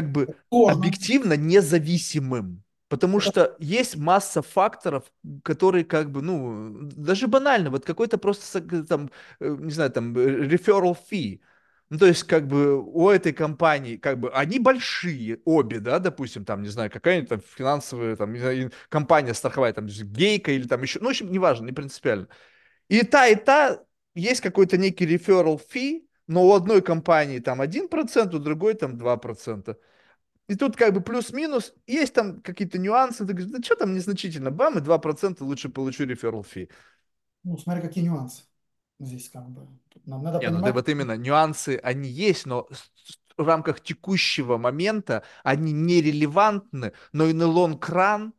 как бы Сложно. объективно независимым. Потому что есть масса факторов, которые как бы, ну, даже банально, вот какой-то просто, с- там, э, не знаю, там, э, referral fee. Ну, то есть, как бы, у этой компании, как бы, они большие, обе, да, допустим, там, не знаю, какая-нибудь там финансовая, там, не знаю, компания страховая, там, Гейка или там еще, ну, в общем, неважно, не принципиально. И та, и та есть какой-то некий referral fee, но у одной компании там один процент, у другой там 2%. И тут как бы плюс-минус, есть там какие-то нюансы, ты говоришь, да что там незначительно, бам, и 2% лучше получу referral fee. Ну, смотри, какие нюансы здесь как бы. Нам надо Не, ну да понимать, вот именно нюансы, они есть, но в рамках текущего момента они нерелевантны, но и на long run,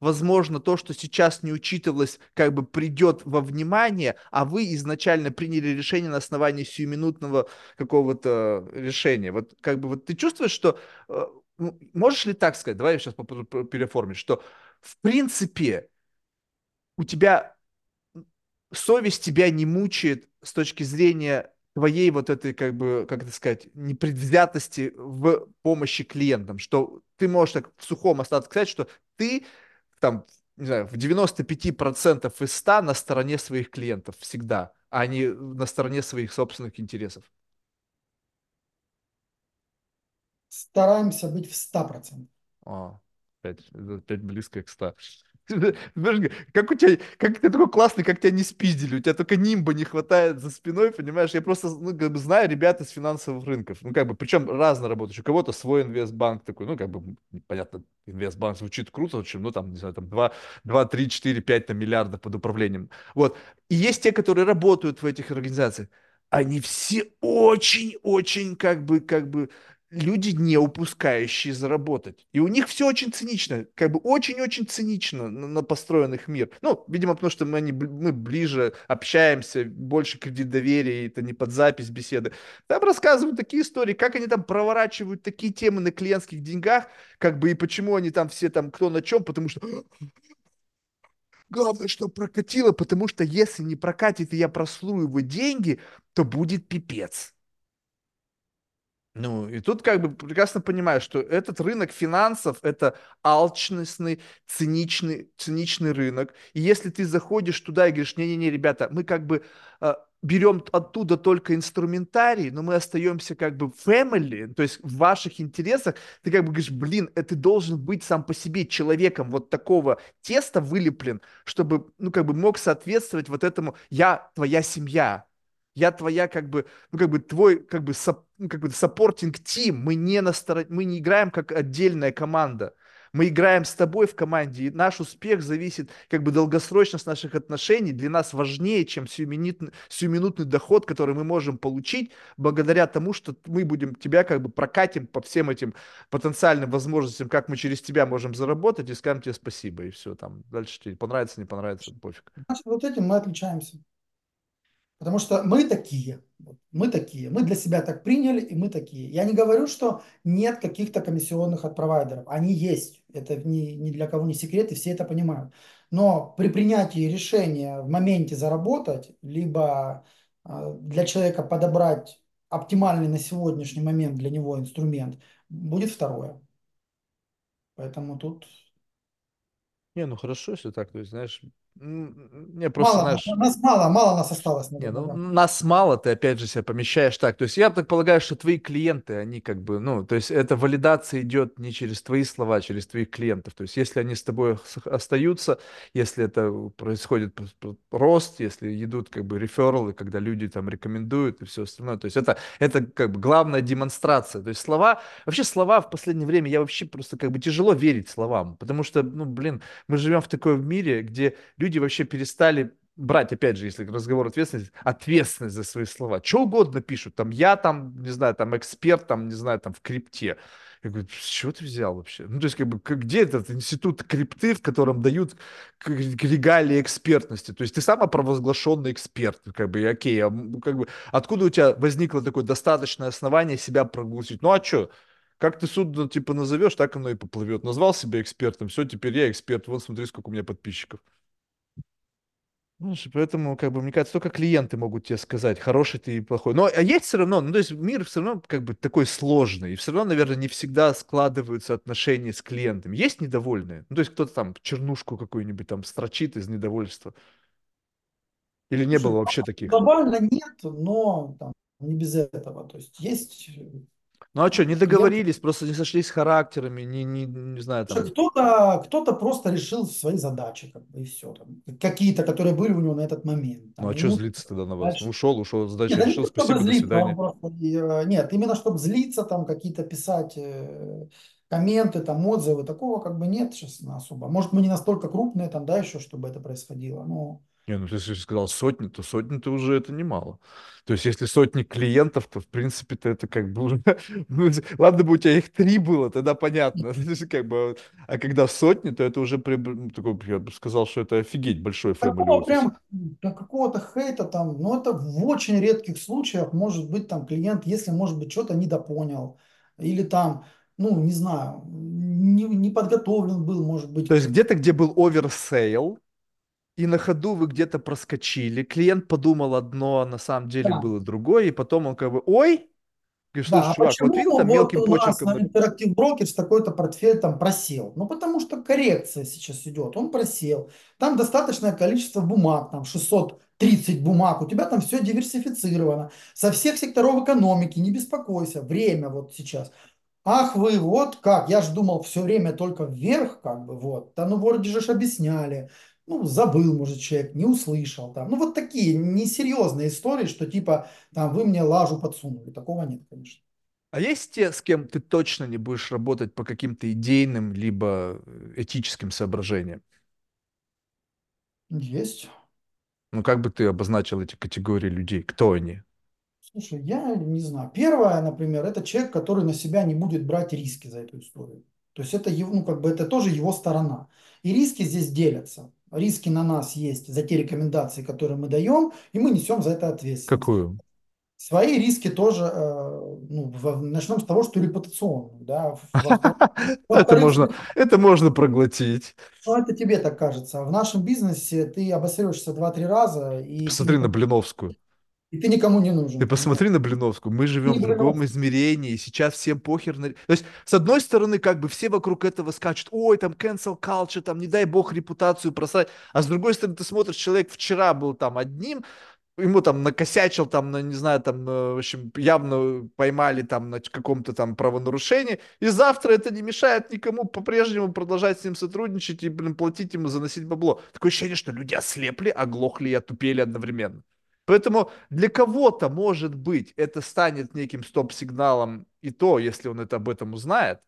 возможно, то, что сейчас не учитывалось, как бы придет во внимание, а вы изначально приняли решение на основании сиюминутного какого-то решения. Вот как бы вот ты чувствуешь, что э, ну, можешь ли так сказать, давай я сейчас переформить, что в принципе у тебя совесть тебя не мучает с точки зрения твоей вот этой, как бы, как это сказать, непредвзятости в помощи клиентам, что ты можешь так в сухом остатке сказать, что ты там, не знаю, в 95% из 100 на стороне своих клиентов всегда, а не на стороне своих собственных интересов. стараемся быть в 100%. О, опять, опять близко к 100. Как у тебя, как ты такой классный, как тебя не спиздили, у тебя только нимба не хватает за спиной, понимаешь? Я просто, ну, как бы знаю ребят из финансовых рынков, ну, как бы, причем разно работающих. У кого-то свой инвестбанк такой, ну, как бы, понятно, инвестбанк звучит круто, чем, ну, там, не знаю, там 2, 2 3, 4, 5 там, миллиардов под управлением. Вот. И есть те, которые работают в этих организациях. Они все очень-очень, как бы, как бы, люди, не упускающие заработать. И у них все очень цинично, как бы очень-очень цинично на, на построен их мир. Ну, видимо, потому что мы, они, мы ближе общаемся, больше кредит доверия, это не под запись беседы. Там рассказывают такие истории, как они там проворачивают такие темы на клиентских деньгах, как бы и почему они там все там кто на чем, потому что главное, что прокатило, потому что если не прокатит и я просру его деньги, то будет пипец. Ну, и тут как бы прекрасно понимаю, что этот рынок финансов– это алчностный, циничный, циничный рынок. И если ты заходишь туда и говоришь, не-не-не, ребята, мы как бы э, берем оттуда только инструментарий, но мы остаемся как бы family, то есть в ваших интересах, ты как бы говоришь, блин, ты должен быть сам по себе человеком вот такого теста вылеплен, чтобы, ну, как бы мог соответствовать вот этому «я твоя семья», я твоя как бы, ну как бы твой как бы, соп, ну, как бы supporting team, мы не на стороне, мы не играем как отдельная команда, мы играем с тобой в команде, и наш успех зависит, как бы долгосрочность наших отношений для нас важнее, чем сиюминутный, сиюминутный доход, который мы можем получить благодаря тому, что мы будем тебя как бы прокатим по всем этим потенциальным возможностям, как мы через тебя можем заработать, и скажем тебе спасибо, и все, там, дальше тебе понравится, не понравится, пофиг. Значит, вот этим мы отличаемся. Потому что мы такие, мы такие, мы для себя так приняли, и мы такие. Я не говорю, что нет каких-то комиссионных от провайдеров. Они есть. Это ни, ни для кого не секрет, и все это понимают. Но при принятии решения в моменте заработать, либо э, для человека подобрать оптимальный на сегодняшний момент для него инструмент, будет второе. Поэтому тут Не, ну хорошо, если так, то есть, знаешь, не просто, мало, знаешь, нас мало, мало нас осталось, не, ну нас мало, ты опять же себя помещаешь так. То есть я так полагаю, что твои клиенты, они как бы, ну, то есть эта валидация идет не через твои слова, а через твоих клиентов. То есть если они с тобой остаются, если это происходит рост, если идут как бы рефералы, когда люди там рекомендуют и все остальное. То есть это, это как бы главная демонстрация. То есть слова, вообще слова в последнее время, я вообще просто как бы тяжело верить словам, потому что, ну, блин, мы живем в таком мире, где люди вообще перестали брать, опять же, если разговор ответственность, ответственность за свои слова. Что угодно пишут, там, я там, не знаю, там, эксперт, там, не знаю, там, в крипте. Я говорю, с чего ты взял вообще? Ну, то есть, как бы, где этот институт крипты, в котором дают регалии экспертности? То есть, ты сам провозглашенный эксперт, как бы, и окей, а, как бы, откуда у тебя возникло такое достаточное основание себя прогласить? Ну, а что? Как ты судно, типа, назовешь, так оно и поплывет. Назвал себя экспертом, все, теперь я эксперт, вот смотри, сколько у меня подписчиков. Знаешь, поэтому, как бы, мне кажется, только клиенты могут тебе сказать, хороший ты и плохой. Но а есть все равно, ну, то есть мир все равно как бы такой сложный, и все равно, наверное, не всегда складываются отношения с клиентом. Есть недовольные? Ну, то есть кто-то там чернушку какую-нибудь там строчит из недовольства. Или не было Слушай, вообще таких? глобально нет, но там, не без этого. То есть есть Ну, а что, не договорились, просто не сошлись характерами, не, не, не знаю, там, кто-то кто-то просто решил свои задачи, как бы, и все. Там, какие-то, которые были у него на этот момент. ну, Там, а что злиться тогда на вас? дальше. Ушел, ушел, задачу Нет, не решил, чтобы спасибо, до злиться, он свидания. просто, э, нет, именно чтобы злиться, там какие-то писать э, комменты, там отзывы, такого как бы нет сейчас особо. Может, мы не настолько крупные там, да, еще, чтобы это происходило, но Не, ну если сказал сотни, то сотни-то уже это немало. То есть если сотни клиентов, то в принципе-то это как бы уже... ну, ладно бы у тебя их три было, тогда понятно. То как бы, а когда сотни, то это уже при- ну, такой, я бы сказал, что это офигеть большой офис. прям да, какого-то хейта там, ну это в очень редких случаях может быть там клиент, если может быть что-то недопонял или там, ну не знаю, не, не подготовлен был, может быть То есть где-то, где был оверсейл, и на ходу вы где-то проскочили, клиент подумал одно, а на самом деле Да. было другое, и потом он как бы, ой, говорит, Да, слушай, а чувак, вот почему видел там вот мелким у нас почерком на написано? Interactive Brokers такой-то портфель там просел? Ну, потому что коррекция сейчас идет, он просел. Там достаточное количество бумаг, там 630 бумаг, у тебя там все диверсифицировано. Со всех секторов экономики, не беспокойся, время вот сейчас. Ах вы, вот как, я же думал все время только вверх, как бы, вот. Да ну вроде же ж объясняли. Ну, забыл, может, человек, не услышал там. Ну, вот такие несерьезные истории, что типа, там, вы мне лажу подсунули. Такого нет, конечно. А есть те, с кем ты точно не будешь работать по каким-то идейным либо э, этическим соображениям? Есть. Ну, как бы ты обозначил эти категории людей? Кто они? Слушай, я не знаю. Первое, например, это человек, который на себя не будет брать риски за эту историю. То есть это, его, ну, как бы это тоже его сторона. И риски здесь делятся. Риски на нас есть за те рекомендации, которые мы даем, и мы несем за это ответственность. Какую? Свои риски тоже, э, ну, начнем с того, что репутационные, да. Это можно, это можно проглотить. ну, это тебе так кажется. В нашем бизнесе ты обосрешься два-три раза, и Посмотри на Блиновскую. И ты никому не Ты нужен, понимаешь? посмотри на Блиновскую. Мы Ты живем в другом Блиновский. измерении, сейчас всем похер на... То есть, с одной стороны, как бы все вокруг этого скачут, ой, там cancel culture, там, не дай бог, репутацию просрать. А с другой стороны, ты смотришь, человек вчера был там одним, ему там накосячил, там, на, не знаю, там, э, в общем, явно поймали там на каком-то там правонарушении, и завтра это не мешает никому по-прежнему продолжать с ним сотрудничать и, блин, платить ему, заносить бабло. Такое ощущение, что люди ослепли, оглохли и отупели одновременно. Поэтому для кого-то, может быть, это станет неким стоп-сигналом, и то, если он это об этом узнает,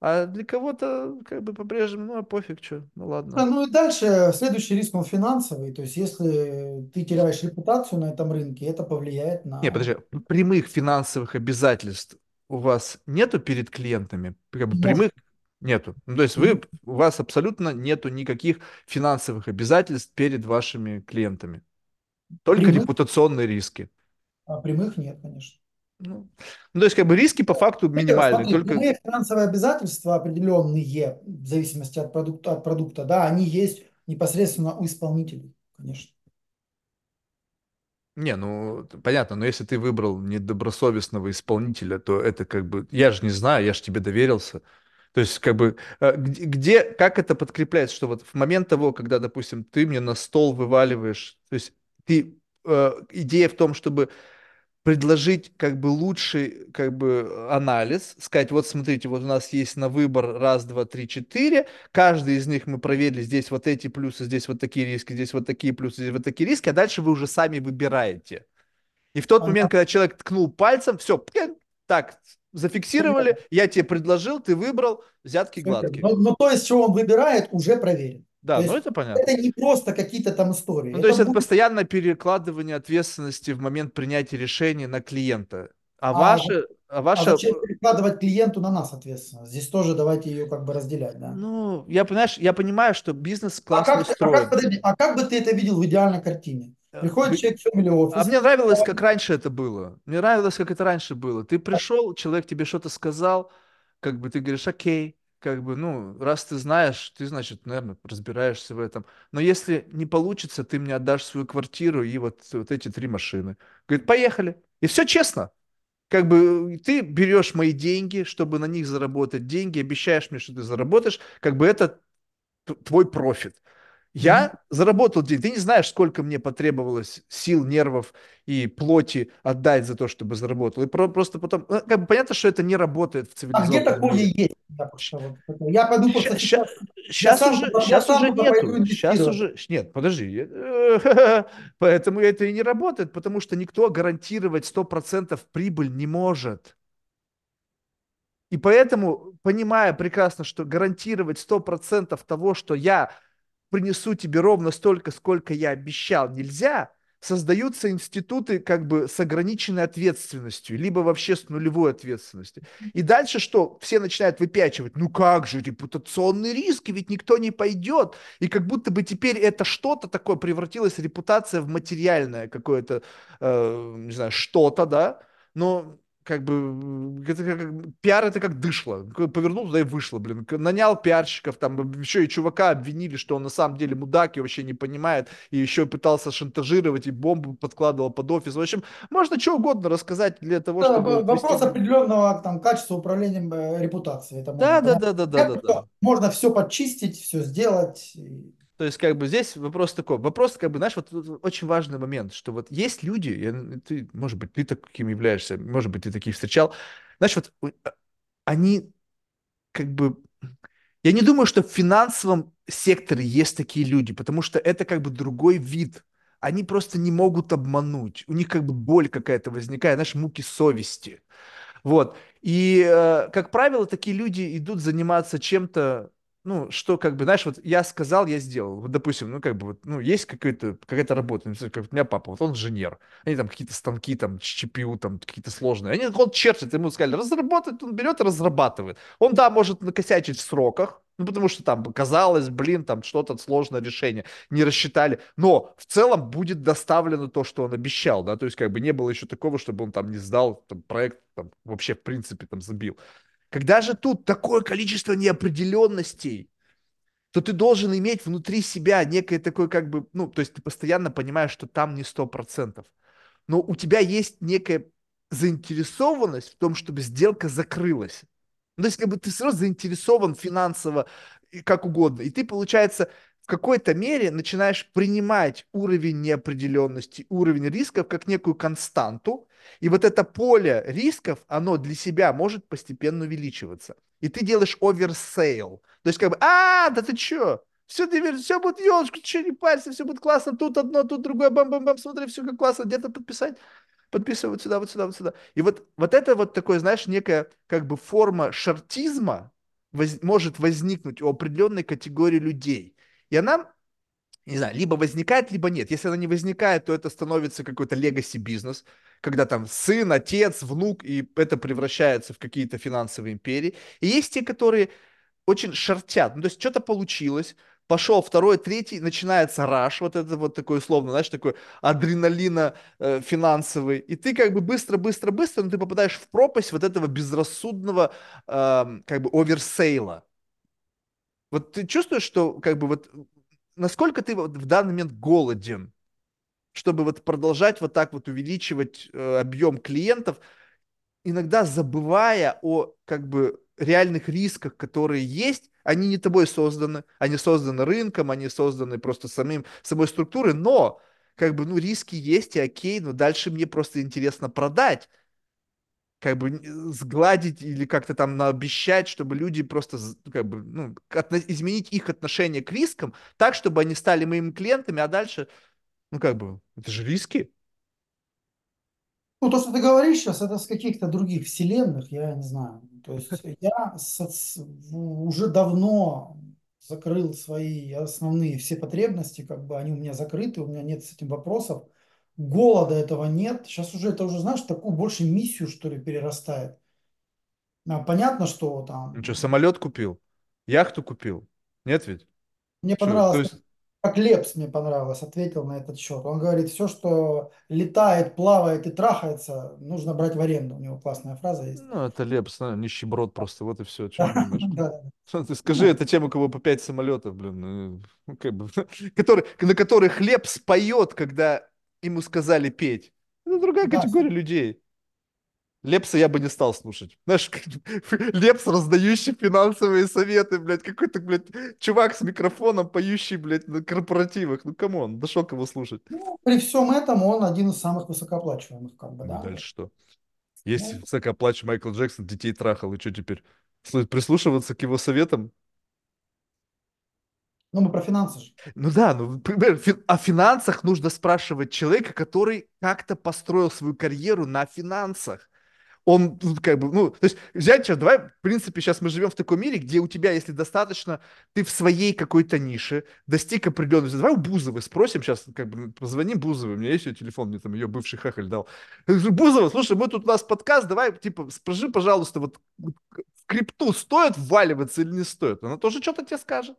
а для кого-то, как бы, по-прежнему, ну, а пофиг, что, ну, ладно. Да, Ну и дальше следующий риск, он финансовый. То есть если ты теряешь репутацию на этом рынке, это повлияет Не, на... подожди, прямых финансовых обязательств у вас нету перед клиентами? Как бы прямых нету. Ну, то есть вы, у вас абсолютно нету никаких финансовых обязательств перед вашими клиентами. Только прямых, репутационные риски. а прямых нет, конечно. Ну, ну, то есть как бы риски по факту минимальные, Смотри, только... прямые финансовые обязательства определенные, в зависимости от продукта, от продукта, да, они есть непосредственно у исполнителей, конечно. Не, ну, понятно, но если ты выбрал недобросовестного исполнителя, то это как бы... Я же не знаю, я же тебе доверился. То есть, как бы, э, где, где- как это подкрепляется, что вот в момент того, когда, допустим, ты мне на стол вываливаешь, то есть ты, э, идея в том, чтобы предложить как бы лучший как бы анализ, сказать, вот смотрите, вот у нас есть на выбор раз, два, три, четыре, каждый из них мы проверили, здесь вот эти плюсы, здесь вот такие риски, здесь вот такие плюсы, здесь вот такие риски, а дальше вы уже сами выбираете. И в тот момент, когда человек ткнул пальцем, все, так, зафиксировали, я тебе предложил, ты выбрал, взятки гладкие. Но, но то, из чего он выбирает, уже проверен. Да, То ну это понятно. это не просто какие-то там истории. Ну, то Это есть это будет- постоянное перекладывание ответственности в момент принятия решения на клиента. А а, ваше, а А ваша, зачем перекладывать клиенту на нас ответственность? Здесь тоже давайте ее как бы разделять, да. ну, я, понимаешь, я понимаю, что бизнес А классно как, а как, устроен. подожди, а как бы ты это видел в идеальной картине? Э, Приходит вы- человек в family А office, мне нравилось, как раньше это было. Мне нравилось, как это раньше было. Ты пришел, человек тебе что-то сказал, как бы ты говоришь, окей, как бы, ну, раз ты знаешь, ты, значит, наверное, разбираешься в этом. Но если не получится, ты мне отдашь свою квартиру и вот, вот эти три машины. Говорит, поехали. И все честно. Как бы ты берешь мои деньги, чтобы на них заработать деньги, обещаешь мне, что ты заработаешь, как бы это твой профит. Я заработал деньги. Ты не знаешь, сколько мне потребовалось сил, нервов и плоти отдать за то, чтобы заработал. И про- просто потом... ну, Как бы понятно, что это не работает в А где цивилизованном такое мире. есть? Вот это- я пойду просто сейчас, Сейчас сам, уже, сам уже нету. Сейчас уже... Нет, подожди. Поэтому это и не работает, потому что никто гарантировать 100% прибыль не может. И поэтому, понимая прекрасно, что гарантировать 100% того, что я принесу тебе ровно столько, сколько я обещал, нельзя, создаются институты как бы с ограниченной ответственностью, либо вообще с нулевой ответственностью. И дальше что? Все начинают выпячивать, ну как же, репутационные риски, ведь никто не пойдет. И как будто бы теперь это что-то такое превратилось, репутация в материальное какое-то, э, не знаю, что-то, да, но как бы это как, пиар это как дышло. Повернул туда и вышло, блин. Нанял пиарщиков, там еще и чувака обвинили, что он на самом деле мудак и вообще не понимает, и еще пытался шантажировать, и бомбу подкладывал под офис. В общем, можно что угодно рассказать для того, Это чтобы... вопрос вести- определенного там, качества управления э, репутацией. Это Да, можно да, да, да, да, да, да. Можно все подчистить, все сделать. и- То есть, как бы здесь вопрос такой. Вопрос, как бы, знаешь, вот, очень важный момент, что вот есть люди, я- ты, может быть, ты таким являешься, может быть, ты таких встречал. Знаешь, вот а- они как бы... Я не думаю, что в финансовом секторе есть такие люди, потому что это как бы другой вид. Они просто не могут обмануть. У них как бы боль какая-то возникает, знаешь, муки совести. Вот. И, э, как правило, такие люди идут заниматься чем-то, ну, что как бы, знаешь, вот я сказал, я сделал. Вот, допустим, ну, как бы, вот, ну, есть какая-то какая-то работа, например, как у меня папа, вот он инженер, они там какие-то станки, там, ЧПУ, там, какие-то сложные. Они, он чертит, ему сказали, разработать, он берет и разрабатывает. Он, да, может накосячить в сроках, ну, потому что там казалось, блин, там что-то сложное решение, не рассчитали, но в целом будет доставлено то, что он обещал, да, то есть как бы не было еще такого, чтобы он там не сдал там, проект, там, вообще в принципе там забил. Когда же тут такое количество неопределенностей, то ты должен иметь внутри себя некое такое как бы, ну, то есть ты постоянно понимаешь, что там не сто процентов, но у тебя есть некая заинтересованность в том, чтобы сделка закрылась. Ну, то есть, как бы ты сразу заинтересован финансово, и как угодно. И ты, получается, в какой-то мере начинаешь принимать уровень неопределенности, уровень рисков как некую константу. И вот это поле рисков, оно для себя может постепенно увеличиваться. И ты делаешь оверсейл. То есть, как бы, а, да ты чё? Все, все будет елочка, ты что, не парься, все будет классно, тут одно, тут другое, бам-бам-бам, смотри, все как классно, где-то подписать, подписывай вот сюда, вот сюда, вот сюда. И вот, вот это вот такое, знаешь, некая как бы форма шартизма воз- может возникнуть у определенной категории людей. И она, не знаю, либо возникает, либо нет. Если она не возникает, то это становится какой-то легаси бизнес, когда там сын, отец, внук, и это превращается в какие-то финансовые империи. И есть те, которые очень шортят. Ну, то есть что-то получилось, пошел второй, третий, начинается раш, вот это вот такой условно, знаешь, такой адреналина э, финансовый, и ты как бы быстро-быстро-быстро, но ты попадаешь в пропасть вот этого безрассудного эм, как бы оверсейла. Вот ты чувствуешь, что как бы вот насколько ты вот в данный момент голоден, чтобы вот продолжать вот так вот увеличивать э, объем клиентов, иногда забывая о как бы реальных рисках, которые есть, они не тобой созданы, они созданы рынком, они созданы просто самим, самой структурой, но как бы, ну, риски есть, и окей, но дальше мне просто интересно продать, как бы н- сгладить или как-то там наобещать, чтобы люди просто, з- как бы, ну, изменить их отношение к рискам так, чтобы они стали моими клиентами, а дальше, ну, как бы, это же риски. Ну, то, что ты говоришь сейчас, это с каких-то других вселенных, я не знаю. То есть я с- в- уже давно закрыл свои основные все потребности, как бы они у меня закрыты, у меня нет с этим вопросов. Голода этого нет. Сейчас уже это уже, знаешь, такую больше миссию, что ли, перерастает. А, Понятно, что Ну что, там самолет купил? Яхту купил? Нет ведь? мне Что, то понравилось, есть, как Лепс мне понравилось, ответил на этот счет. Он говорит, все, что летает, плавает и трахается, нужно брать в аренду. У него классная фраза есть. ну, это Лепс, ну, нищеброд просто, вот и все. Ты скажи, Ну, это тем, у кого по пять самолетов, блин, ну, ну, который, на которых хлеб споет, когда ему сказали петь. Это другая да, категория людей. Лепса я бы не стал слушать. Знаешь, Лепс, раздающий финансовые советы, блядь, какой-то, блядь, чувак с микрофоном, поющий, блядь, на корпоративах. Ну, come on, дошел кого слушать. Ну, при всем этом он один из самых высокооплачиваемых, как бы, Ну да. дальше что? Если Ну, высокооплачиваемый Майкл Джексон детей трахал, и что теперь? Слу- Прислушиваться к его советам? Ну, мы про финансы же. Ну да, ну, о финансах нужно спрашивать человека, который как-то построил свою карьеру на финансах. Он как бы, ну, то есть, взять сейчас, давай, в принципе, сейчас мы живем в таком мире, где у тебя, если достаточно, ты в своей какой-то нише достиг определенной, давай у Бузовой спросим сейчас, как бы, позвони Бузовой, у меня есть ее телефон, мне там ее бывший хахаль дал. Бузова, слушай, мы тут у нас подкаст, давай, типа, скажи, пожалуйста, вот крипту стоит вваливаться или не стоит? Она тоже что-то тебе скажет.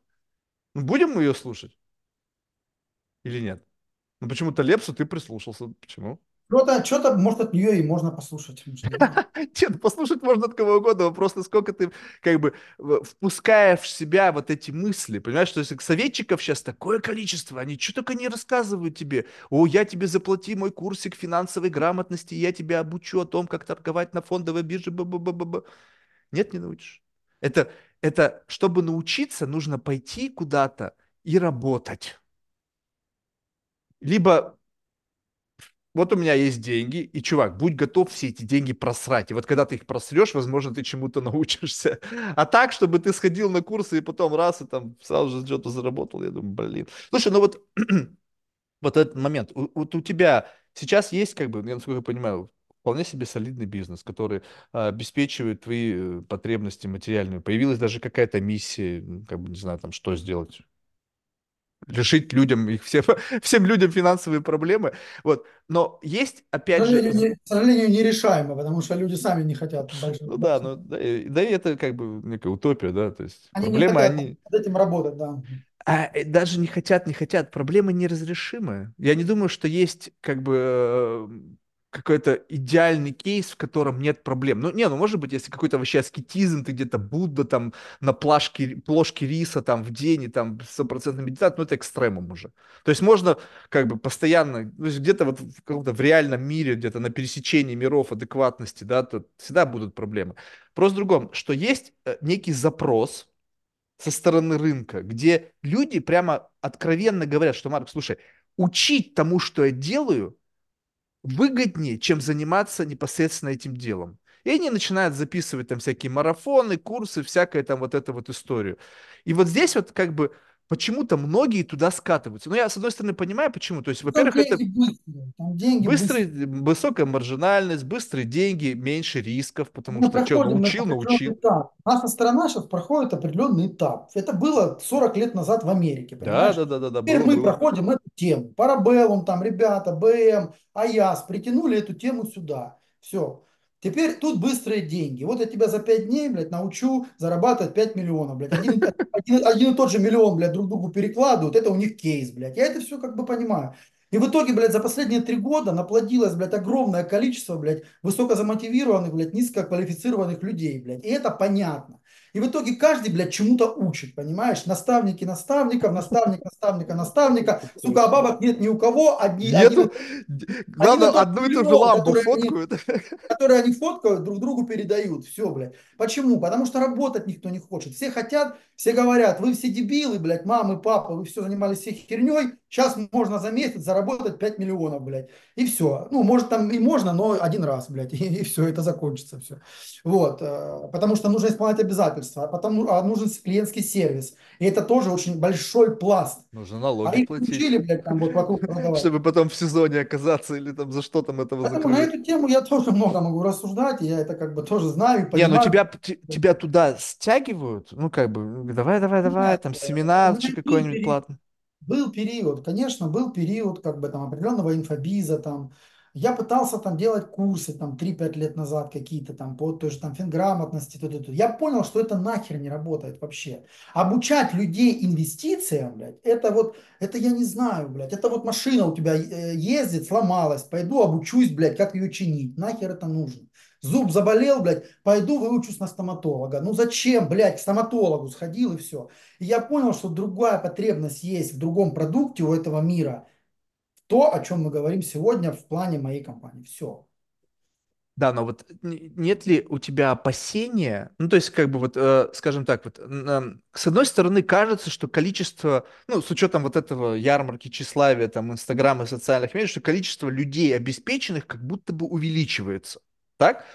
Ну, будем мы ее слушать или нет? Ну, почему-то Лепсу ты прислушался. Почему? Что-то, что-то, может, от нее и можно послушать. Нет, послушать можно от кого угодно, вопрос, насколько ты как бы впускаешь в себя вот эти мысли, понимаешь, что если советчиков сейчас такое количество, они что только не рассказывают тебе, о, я тебе заплати мой курсик финансовой грамотности, я тебя обучу о том, как торговать на фондовой бирже, б -б -б -б -б. Нет, не научишь. Это, это, чтобы научиться, нужно пойти куда-то и работать. Либо вот у меня есть деньги, и, чувак, будь готов все эти деньги просрать. И вот когда ты их просрешь, возможно, ты чему-то научишься. А так, чтобы ты сходил на курсы и потом раз, и там сразу же что-то заработал, я думаю, блин. Слушай, ну вот, вот этот момент. Вот у тебя сейчас есть, как бы, я насколько я понимаю, вполне себе солидный бизнес, который а, обеспечивает твои э, потребности материальные. Появилась даже какая-то миссия, как бы, не знаю, там, что сделать решить людям их все, всем людям финансовые проблемы. Вот. Но есть, К опять же, сожалению, з- не- к сожалению, нерешаемо, потому что люди сами не хотят больших ну да, ну, да, и, да это как бы некая утопия, да, то есть Они не проблемы, хотят они, над этим работать, да. а, э, даже не хотят, не хотят, проблемы неразрешимые. Я не думаю, что есть как бы э, какой-то идеальный кейс, в котором нет проблем. Ну, не, ну, может быть, если какой-то вообще аскетизм, ты где-то Будда там на плашке, плошке риса там в день и там стопроцентная медитация, ну, это экстремум уже. То есть можно как бы постоянно, то есть где-то вот в каком-то в реальном мире, где-то на пересечении миров адекватности, да, то всегда будут проблемы. Просто в другом, что есть э, некий запрос, со стороны рынка, где люди прямо откровенно говорят, что, Марк, слушай, учить тому, что я делаю, выгоднее, чем заниматься непосредственно этим делом. И они начинают записывать там всякие марафоны, курсы, всякое там вот эту вот историю. И вот здесь вот как бы почему-то многие туда скатываются. Но я, с одной стороны, понимаю, почему. То есть, Ну, во-первых, это деньги быстрый, быстрые. высокая маржинальность, быстрые деньги, меньше рисков, потому Мы что что, научил, научил. этап. Наша страна сейчас проходит определенный этап. Это было 40 лет назад в Америке, Да, понимаешь? да, да, да, да, Теперь было, мы было. проходим эту тему. Парабеллум, там ребята, БМ, АЯС притянули эту тему сюда. Все. Теперь тут быстрые деньги. Вот я тебя за 5 дней, блядь, научу зарабатывать 5 миллионов, блядь. Один, один, один и тот же миллион, блядь, друг другу перекладывают. Это у них кейс, блядь. Я это все как бы понимаю. И в итоге, блядь, за последние три года наплодилось, блядь, огромное количество, блядь, высокозамотивированных, блядь, низкоквалифицированных людей, блядь. И это понятно. И в итоге каждый, блядь, чему-то учит, понимаешь? Наставники наставников, наставник наставника наставника. Сука, а бабок нет ни у кого. Одни, Нету. один Главное, и тот одну и ту же лампу который они фоткают. которые они фоткают, друг другу передают. Все, блядь. Почему? Потому что работать никто не хочет. Все хотят, все говорят, вы все дебилы, блядь, мамы, папа, вы все занимались всей херней. Сейчас можно за месяц заработать 5 миллионов, блядь. И все. Ну, может, там и можно, но один раз, блядь. И, и все, это закончится все. Вот. э, Потому что нужно исполнять обязательства, а потом а нужен клиентский сервис. И это тоже очень большой пласт. Нужно А налоги их платить, учили, блядь, там вот вокруг чтобы потом в сезоне оказаться или там за что там этого Поэтому на закрыли. эту тему я тоже много могу рассуждать, я это как бы тоже знаю, Не, ну понимаю. тебя, тебя туда стягивают, ну как бы, давай, давай, давай, Нет, там семинарчик какой-нибудь платный. Был период, конечно, был период как бы там определенного инфобиза, там, Я пытался там делать курсы там три-пять лет назад какие-то там по той же там финграмотности. Тут, тут. Я понял, что это нахер не работает вообще. Обучать людей инвестициям, блядь, это вот, это я не знаю, блядь, это вот машина у тебя э, ездит, сломалась, пойду обучусь, блядь, как ее чинить. Нахер это нужно? Зуб заболел, блядь, пойду выучусь на стоматолога. Ну зачем, блядь, к стоматологу сходил и все. И я понял, что другая потребность есть в другом продукте у этого мира – то, о чем мы говорим сегодня в плане моей компании. Все. Да, но вот нет ли у тебя опасения, ну, то есть, как бы вот, э, скажем так, вот, э, с одной стороны, кажется, что количество, ну, с учетом вот этого ярмарки тщеславия, там, Инстаграма социальных медиа, что количество людей обеспеченных как будто бы увеличивается, так?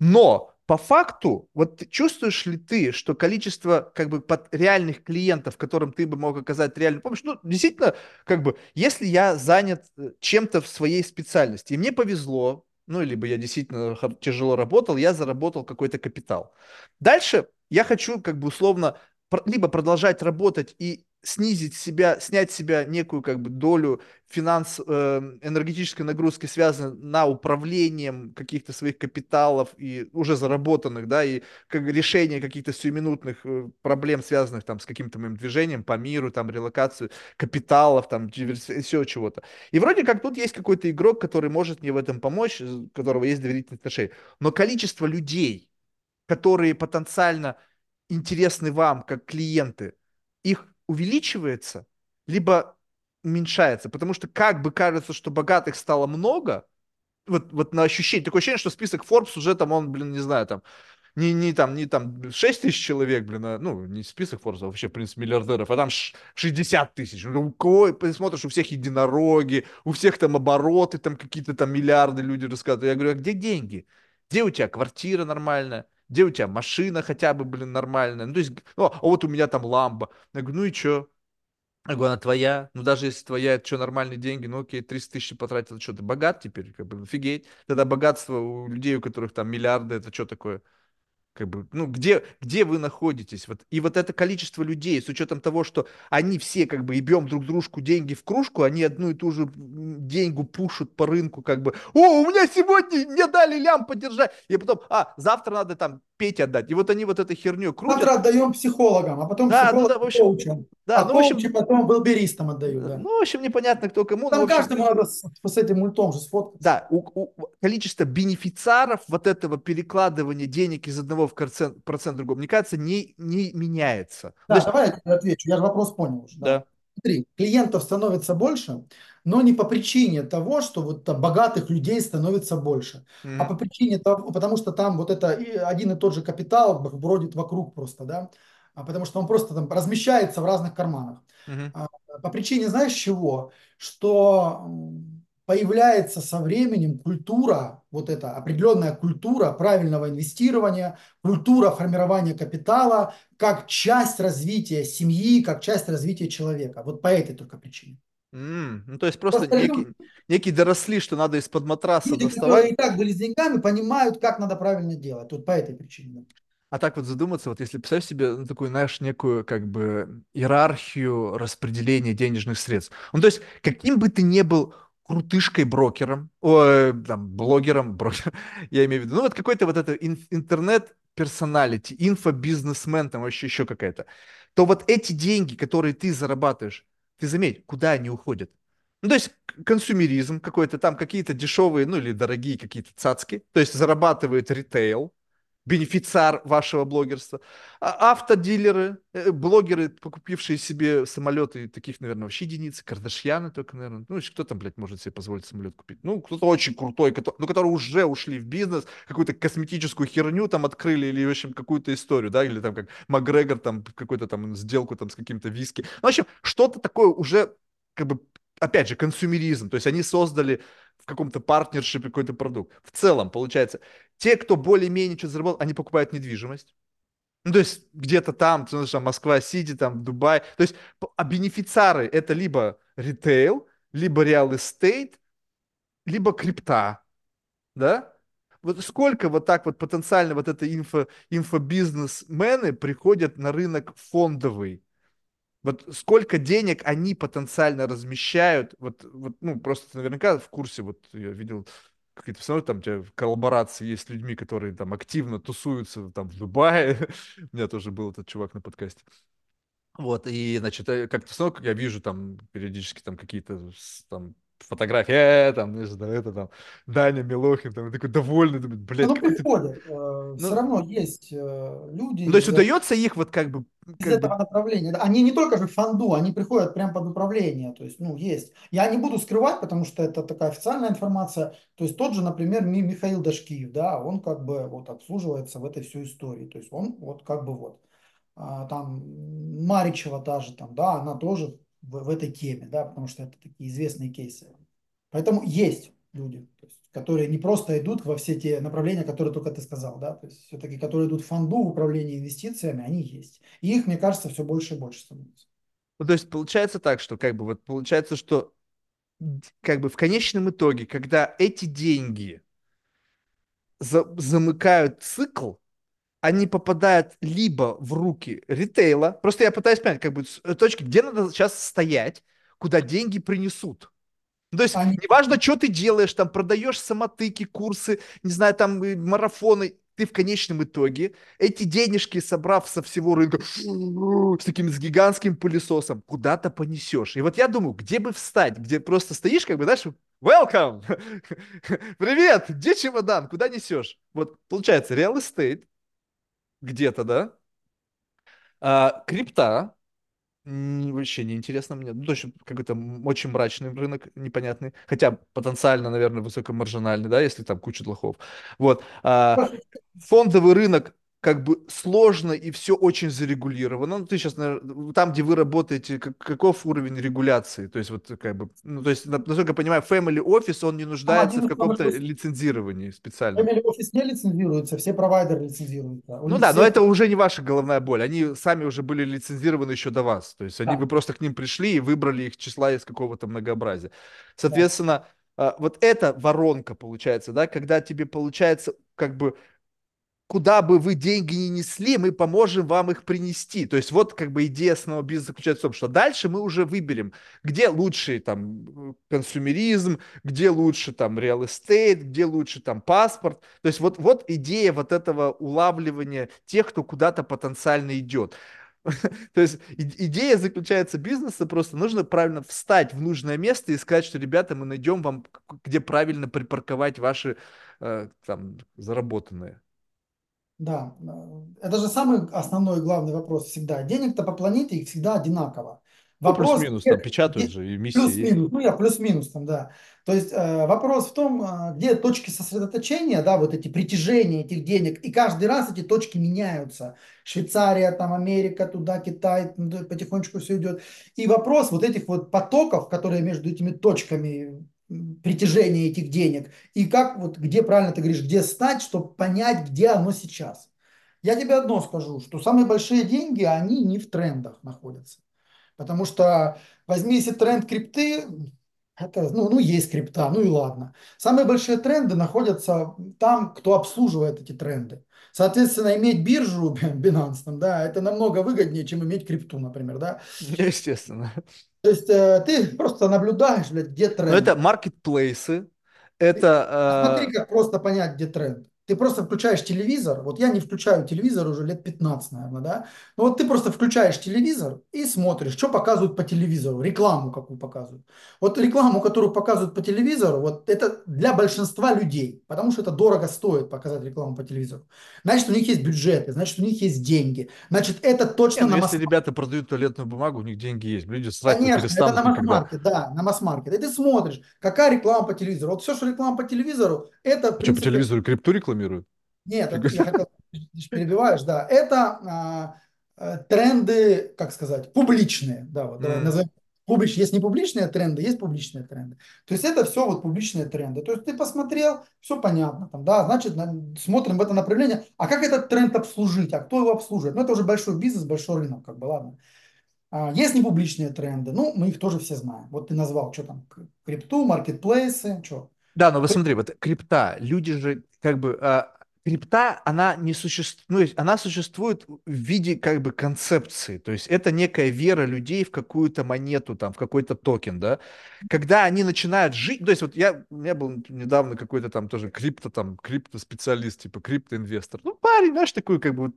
Но по факту, вот чувствуешь ли ты, что количество как бы под реальных клиентов, которым ты бы мог оказать реальную помощь, ну, действительно, как бы, если я занят э, чем-то в своей специальности, и мне повезло, ну, либо я действительно тяжело работал, я заработал какой-то капитал. Дальше я хочу, как бы, условно, либо продолжать работать и снизить себя, снять себя некую как бы долю финанс, э, энергетической нагрузки, связанной на управлением каких-то своих капиталов и уже заработанных, да, и как решение каких-то сиюминутных э, проблем, связанных там с каким-то моим движением по миру, там, релокацию капиталов, там, все чего-то. И вроде как тут есть какой-то игрок, который может мне в этом помочь, у которого есть доверительные отношения. Но количество людей, которые потенциально интересны вам как клиенты, их увеличивается, либо уменьшается. Потому что как бы кажется, что богатых стало много, вот, вот на ощущение, такое ощущение, что список Forbes уже там, он, блин, не знаю, там, не, не там, не там 6 тысяч человек, блин, а, ну, не список Forbes, а вообще, в принципе, миллиардеров, а там 60 тысяч. Ну, у кого, посмотришь, у всех единороги, у всех там обороты, там какие-то там миллиарды люди рассказывают. Я говорю, а где деньги? Где у тебя квартира нормальная? Где у тебя машина хотя бы, блин, нормальная, ну, то есть, ну, а вот у меня там ламба. Я говорю, ну и что? Я говорю, она твоя, ну даже если твоя, это что, нормальные деньги, ну окей, 300 тысяч потратил, что, ты богат теперь, как бы, офигеть. Тогда богатство у людей, у которых там миллиарды, это что такое? Как бы, ну, где, где вы находитесь? Вот, и вот это количество людей, с учетом того, что они все как бы ебем друг дружку деньги в кружку, они одну и ту же деньгу пушат по рынку, как бы, о, у меня сегодня мне дали лям подержать, и потом, а, завтра надо там Петь отдать. И вот они вот этой херню крутят. Завтра отдаем психологам, а потом да, психолог да, да, в общем, коучам. Да, а ну, в общем, потом велберистам отдают. Да. Ну, в общем, непонятно, кто кому. Там ну, каждому надо с, с этим мультом же сфоткаться. Да, у, у, количество бенефициаров вот этого перекладывания денег из одного в процент, процент другого, мне кажется, не, не меняется. Да, есть... давай я отвечу, я же вопрос понял уже. Да. да. Смотри, клиентов становится больше, но не по причине того, что вот богатых людей становится больше, mm-hmm. а по причине того, потому что там вот это один и тот же капитал бродит вокруг просто, да, а потому что он просто там размещается в разных карманах. Mm-hmm. По причине, знаешь чего? Что появляется со временем культура, вот эта определенная культура правильного инвестирования, культура формирования капитала как часть развития семьи, как часть развития человека. Вот по этой только причине. Mm, ну, то есть просто, просто некий, люди, некий доросли, что надо из-под матраса люди, доставать. которые и так были с деньгами, понимают, как надо правильно делать. Вот по этой причине. А так вот задуматься, вот если представь себе ну, такую, знаешь, некую как бы иерархию распределения денежных средств. Ну, то есть, каким бы ты ни был крутышкой-брокером, о, там, блогером, брокер, я имею в виду, ну, вот какой-то вот это интернет-персоналити, инфобизнесмен, там вообще еще какая-то, то вот эти деньги, которые ты зарабатываешь, ты заметь, куда они уходят? Ну, то есть консумеризм какой-то, там какие-то дешевые, ну, или дорогие какие-то цацки, то есть зарабатывает ритейл, бенефициар вашего блогерства. А автодилеры, э, блогеры, покупившие себе самолеты, таких, наверное, вообще единицы, Кардашьяны только, наверное. Ну, кто там, блядь, может себе позволить самолет купить? Ну, кто-то очень крутой, который, ну, которые уже ушли в бизнес, какую-то косметическую херню там открыли или, в общем, какую-то историю, да, или там как Макгрегор там какую-то там сделку там с каким-то виски. Ну, в общем, что-то такое уже как бы опять же, consumerism, то есть они создали в каком-то partnership е какой-то продукт. В целом, получается, те, кто более-менее что заработал, они покупают недвижимость. Ну, то есть где-то там, ты знаешь, там Москва-Сити, там Дубай. То есть а бенефициары это либо ритейл, либо real estate, либо крипта, да? Вот сколько вот так вот потенциально вот это инфо, инфобизнесмены приходят на рынок фондовый, Вот сколько денег они потенциально размещают, вот, вот ну, просто наверняка в курсе, вот я видел какие-то, все равно там у тебя коллаборации есть с людьми, которые там активно тусуются там в Дубае, у меня тоже был этот чувак на подкасте, вот, и, значит, э, как-то все равно, я вижу там периодически там какие-то там фотографии, э, там, не знаю, это там, Даня Милохин, там, такой довольный, думаю, Ну, блядь, ну, какой ты... приходят. э, Все Ну, равно есть э, люди ну, то есть из удается их вот как бы, из как бы этого направления. Они не только же фанду, они приходят прямо под управление. То есть, ну, есть. Я не буду скрывать, потому что это такая официальная информация. То есть тот же, например, Ми- Михаил Дашкиев, да, он как бы вот обслуживается в этой всей истории. То есть он вот как бы вот. А, там Маричева даже там, да, она тоже в, в этой теме, да, потому что это такие известные кейсы. Поэтому есть люди, то есть, которые не просто идут во все те направления, которые только ты сказал, да, то есть все-таки, которые идут в фонду, в управлении инвестициями, они есть. И их, мне кажется, все больше и больше становится. Ну, то есть получается так, что как бы вот получается, что как бы в конечном итоге, когда эти деньги за- замыкают цикл, они попадают либо в руки ритейла, просто я пытаюсь понять, как бы э, точки, где надо сейчас стоять, куда деньги принесут. Ну, то есть, Они, неважно, что ты делаешь, там, продаешь самотыки, курсы, не знаю, там, э, марафоны, ты в конечном итоге эти денежки, собрав со всего рынка, с таким с гигантским пылесосом, куда-то понесешь. И вот я думаю, где бы встать, где просто стоишь, как бы, знаешь, welcome, привет, где чемодан, куда несешь? Вот, получается, real estate где-то, да, а, крипта, Вообще не интересно мне. Ну, точно какой-то очень мрачный рынок, непонятный. Хотя потенциально, наверное, высокомаржинальный, да, если там куча лохов. Вот. А, фондовый рынок как бы сложно и все очень зарегулировано. Ну, ты сейчас, там, где вы работаете, как- каков уровень регуляции? То есть, вот как бы, ну, то есть, на- насколько я понимаю, family office, он не нуждается один в каком-то лицензировании специальном. Family Office не лицензируется, все провайдеры лицензируются. У Ну да, но все это уже не ваша головная боль. Они сами уже были лицензированы еще до вас. То есть они, вы да, просто к ним пришли и выбрали их числа из какого-то многообразия. да. Соответственно, а, вот эта воронка получается, да, когда тебе получается как бы куда бы вы деньги ни несли, мы поможем вам их принести. То есть вот как бы идея основного бизнеса заключается в том, что дальше мы уже выберем, где лучше там консумеризм, где лучше там estate, где лучше там паспорт. То есть вот, вот идея вот этого улавливания тех, кто куда-то потенциально идет. То есть идея заключается бизнеса, просто нужно правильно встать в нужное место и сказать, что, ребята, мы найдем вам, где правильно припарковать ваши э, там заработанные. Да, э, это же самый основной и главный вопрос всегда. Денег-то по планете их всегда одинаково. Ну, Вопрос, плюс-минус, там печатают же, и миссия есть. плюс-минус, ну я плюс-минус там, да. То есть э, вопрос в том, э, где точки сосредоточения, да, вот эти притяжения этих денег, и каждый раз эти точки меняются. Швейцария, там Америка, туда Китай, ну, потихонечку все идет. И вопрос вот этих вот потоков, которые между этими точками м, притяжения этих денег, и как вот, где правильно ты говоришь, где стать, чтобы понять, где оно сейчас. Я тебе одно скажу, что самые большие деньги, они не в трендах находятся. Потому что возьми, если тренд крипты, это, ну, ну, есть крипта, ну и ладно. Самые большие тренды находятся там, кто обслуживает эти тренды. Соответственно, иметь биржу Binance, да, это намного выгоднее, чем иметь крипту, например, да. Естественно. То есть э, ты просто наблюдаешь, блядь, где Но это тренд. маркетплейсы, это... как просто понять, где тренд. Ты просто включаешь телевизор. Вот я не включаю телевизор уже лет 15, наверное, да. Но вот ты просто включаешь телевизор и смотришь, что показывают по телевизору, рекламу какую показывают. Вот рекламу, которую показывают по телевизору, вот это для большинства людей, потому что это дорого стоит показать рекламу по телевизору. Значит, у них есть бюджеты, значит, у них есть деньги. Значит, это точно ну на если масс ребята продают туалетную бумагу, у них деньги есть. Люди срать-то Конечно, это на масс-маркет, да, на масс-маркет. И ты смотришь, какая реклама по телевизору. Вот все, что реклама по телевизору, это, Что, по телевизору крипту рекламируют? Нет, это, я хотел, перебиваешь, да, это а, э, тренды, как сказать, публичные, да, вот давай назовем. Публич, есть не публичные тренды, есть публичные тренды. То есть это все вот публичные тренды. То есть ты посмотрел, все понятно, там, да, значит, на- смотрим в это направление. А как этот тренд обслужить? А кто его обслуживает? Ну, это уже большой бизнес, большой рынок, как бы, ладно. А, Есть непубличные тренды, ну, мы их тоже все знаем. Вот ты назвал, что там, крипту, маркетплейсы, что. Да, но вы смотри, вот крипта, люди же как бы... а, крипта, она не существует, ну, она существует в виде как бы концепции, то есть это некая вера людей в какую-то монету, там, в какой-то токен, да, когда они начинают жить, то есть вот я, у меня был недавно какой-то там тоже крипто, там, крипто-специалист, типа криптоинвестор, ну, парень, знаешь, такой как бы вот,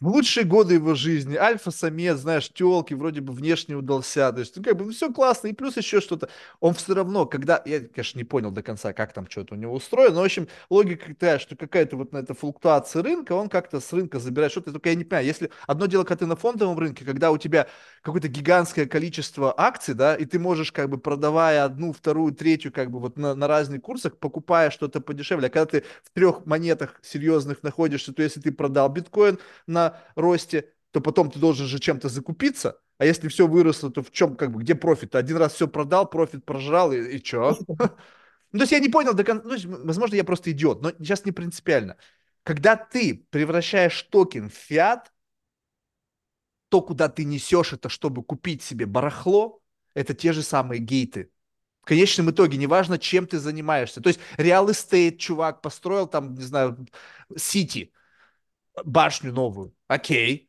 в лучшие годы его жизни, альфа-самец, знаешь, телки, вроде бы внешне удался, то есть, ну, как бы, ну, все классно, и плюс еще что-то. Он все равно, когда, я, конечно, не понял до конца, как там что-то у него устроено, но, в общем, логика такая, что какая-то вот на это флуктуация рынка, он как-то с рынка забирает что-то, только я не понимаю, если одно дело, когда ты на фондовом рынке, когда у тебя какое-то гигантское количество акций, да, и ты можешь, как бы, продавая одну, вторую, третью, как бы, вот на, на разных курсах, покупая что-то подешевле, а когда ты в трех монетах серьезных находишься, то если ты продал биткоин на росте, то потом ты должен же чем-то закупиться. А если все выросло, то в чем, как бы, где профит? Один раз все продал, профит прожрал, и, и что? Ну, то есть я не понял до конца, ну, возможно, я просто идиот, но сейчас не принципиально. Когда ты превращаешь токен в фиат, то, куда ты несешь это, чтобы купить себе барахло, это те же самые gate ы. В конечном итоге, неважно, чем ты занимаешься. То есть real estate чувак построил там, не знаю, сити, башню новую. Окей.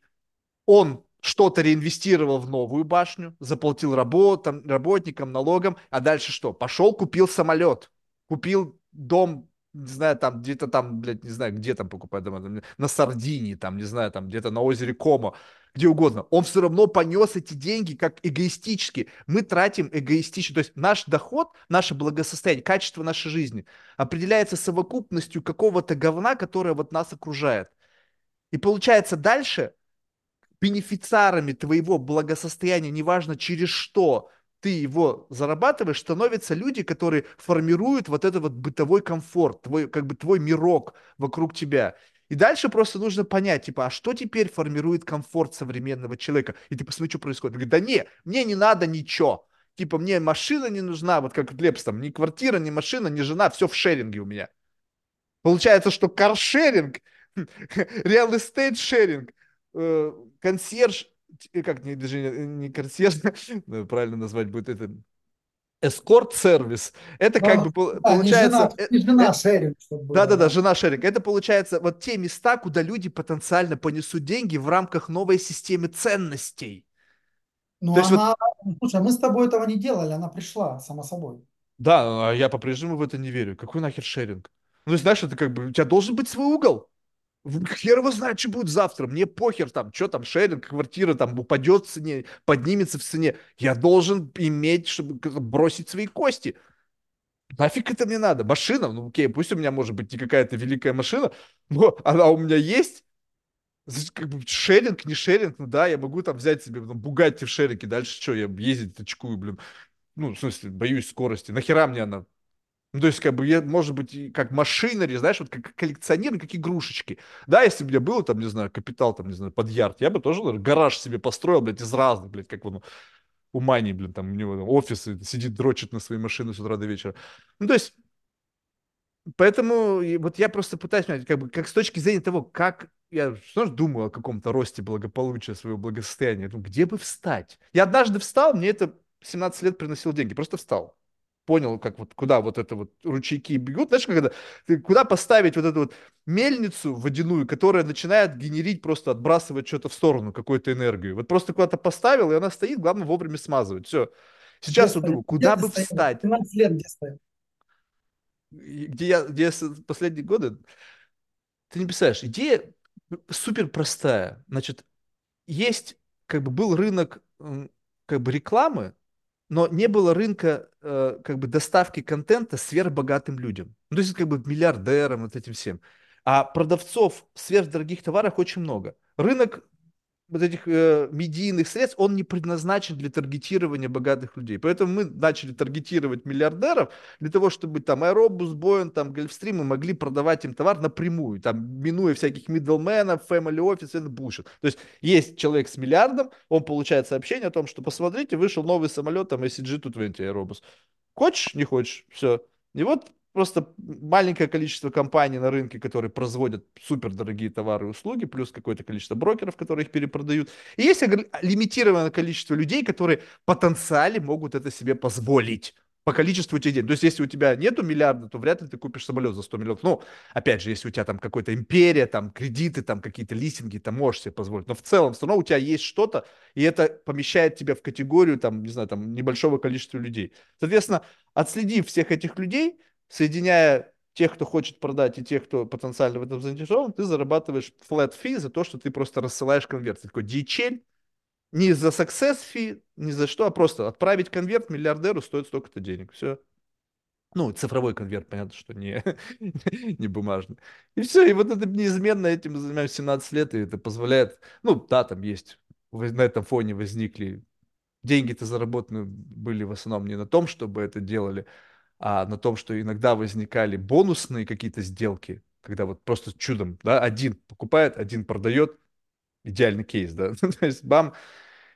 Он что-то реинвестировал в новую башню, заплатил работам, работникам, налогам, а дальше что? Пошел, купил самолет, купил дом, не знаю, там где-то там, блядь, не знаю, где там покупать дом, на Сардинии, там, не знаю, там где-то на озере Комо, где угодно. Он все равно понес эти деньги как эгоистически. Мы тратим эгоистично. То есть наш доход, наше благосостояние, качество нашей жизни определяется совокупностью какого-то говна, которое вот нас окружает. И получается дальше бенефициарами твоего благосостояния, неважно через что ты его зарабатываешь, становятся люди, которые формируют вот этот вот бытовой комфорт, твой, как бы твой мирок вокруг тебя. И дальше просто нужно понять, типа, а что теперь формирует комфорт современного человека? И ты посмотри, что происходит. Он говорит, да не, мне не надо ничего. Типа, мне машина не нужна, вот как Лепс там, ни квартира, ни машина, ни жена, все в шеринге у меня. Получается, что каршеринг – Real estate sharing, э, консьерж, э, как не, даже не консьерж, правильно назвать будет это, эскорт-сервис. Это как бы получается... Не жена, шеринг. Да-да-да, жена шеринг. Это получается вот те места, куда люди потенциально понесут деньги в рамках новой системы ценностей. Ну, То она... Вот... Слушай, мы с тобой этого не делали, она пришла сама собой. Да, а я по-прежнему в это не верю. Какой нахер шеринг? Ну, знаешь, это как бы, у тебя должен быть свой угол. Хер его знает, что будет завтра. Мне похер там, что там, шеринг, квартира там упадет в цене, поднимется в цене. Я должен иметь, чтобы бросить свои кости. Нафиг это мне надо? Машина, ну окей, пусть у меня может быть не какая-то великая машина, но она у меня есть. Как бы шеринг, не шеринг, ну да, я могу там взять себе ну, Бугатти в шеринге, дальше что, я ездить очкую, блин. Ну, в смысле, боюсь скорости. Нахера мне она? Ну, то есть, как бы, я, может быть, как машинери, знаешь, вот как коллекционер, как игрушечки. Да, если бы у меня было, там, не знаю, капитал, там, не знаю, под ярд, я бы тоже наверное, гараж себе построил, блядь, из разных, блядь, как он у Мани, блин, там, у него там, офис, сидит, дрочит на своей машине с утра до вечера. Ну, то есть, поэтому вот я просто пытаюсь понять, как бы, как с точки зрения того, как я тоже думаю о каком-то росте благополучия, своего благосостояния, ну, где бы встать? Я однажды встал, мне это 17 лет приносил деньги, просто встал понял, как вот куда вот это вот ручейки бегут. Знаешь, когда куда поставить вот эту вот мельницу водяную, которая начинает генерить, просто отбрасывать что-то в сторону, какую-то энергию. Вот просто куда-то поставил, и она стоит, главное вовремя смазывать. Все. Сейчас где вот думаю, куда где бы встать? 15 лет где стоит? Где я, где я последние годы? Ты не представляешь, идея супер простая. Значит, есть, как бы был рынок как бы рекламы, но не было рынка э, как бы доставки контента сверхбогатым людям. Ну, то есть как бы миллиардерам, вот этим всем. А продавцов сверхдорогих товаров очень много. Рынок вот этих э, медийных средств, он не предназначен для таргетирования богатых людей. Поэтому мы начали таргетировать миллиардеров для того, чтобы там Аэробус, Боин, там Гольфстрим, мы могли продавать им товар напрямую, там, минуя всяких миддлменов, family office, это bullshit. То есть есть человек с миллиардом, он получает сообщение о том, что посмотрите, вышел новый самолет, там, SCG-220 Аэробус. Хочешь, не хочешь, все. И вот просто маленькое количество компаний на рынке, которые производят супердорогие товары и услуги, плюс какое-то количество брокеров, которые их перепродают. И есть лимитированное количество людей, которые потенциально могут это себе позволить. по количеству тебе денег. То есть, если у тебя нету миллиарда, то вряд ли ты купишь самолет за 100 миллионов. Ну, опять же, если у тебя там какая-то империя, там кредиты, там какие-то листинги, там можешь себе позволить. Но в целом, все равно у тебя есть что-то, и это помещает тебя в категорию, там, не знаю, там, небольшого количества людей. Соответственно, отследив всех этих людей, соединяя тех, кто хочет продать, и тех, кто потенциально в этом заинтересован, ты зарабатываешь flat fee за то, что ты просто рассылаешь конверт. Ты такой DHL, не за success fee, не за что, а просто отправить конверт миллиардеру стоит столько-то денег. Все. Ну, цифровой конверт, понятно, что не, не бумажный. И все, и вот это неизменно этим занимаюсь 17 лет, и это позволяет, ну, да, там есть, на этом фоне возникли, деньги-то заработаны были в основном не на том, чтобы это делали, а на том, что иногда возникали бонусные какие-то сделки, когда вот просто чудом, да, один покупает, один продает, идеальный кейс, да, то есть бам,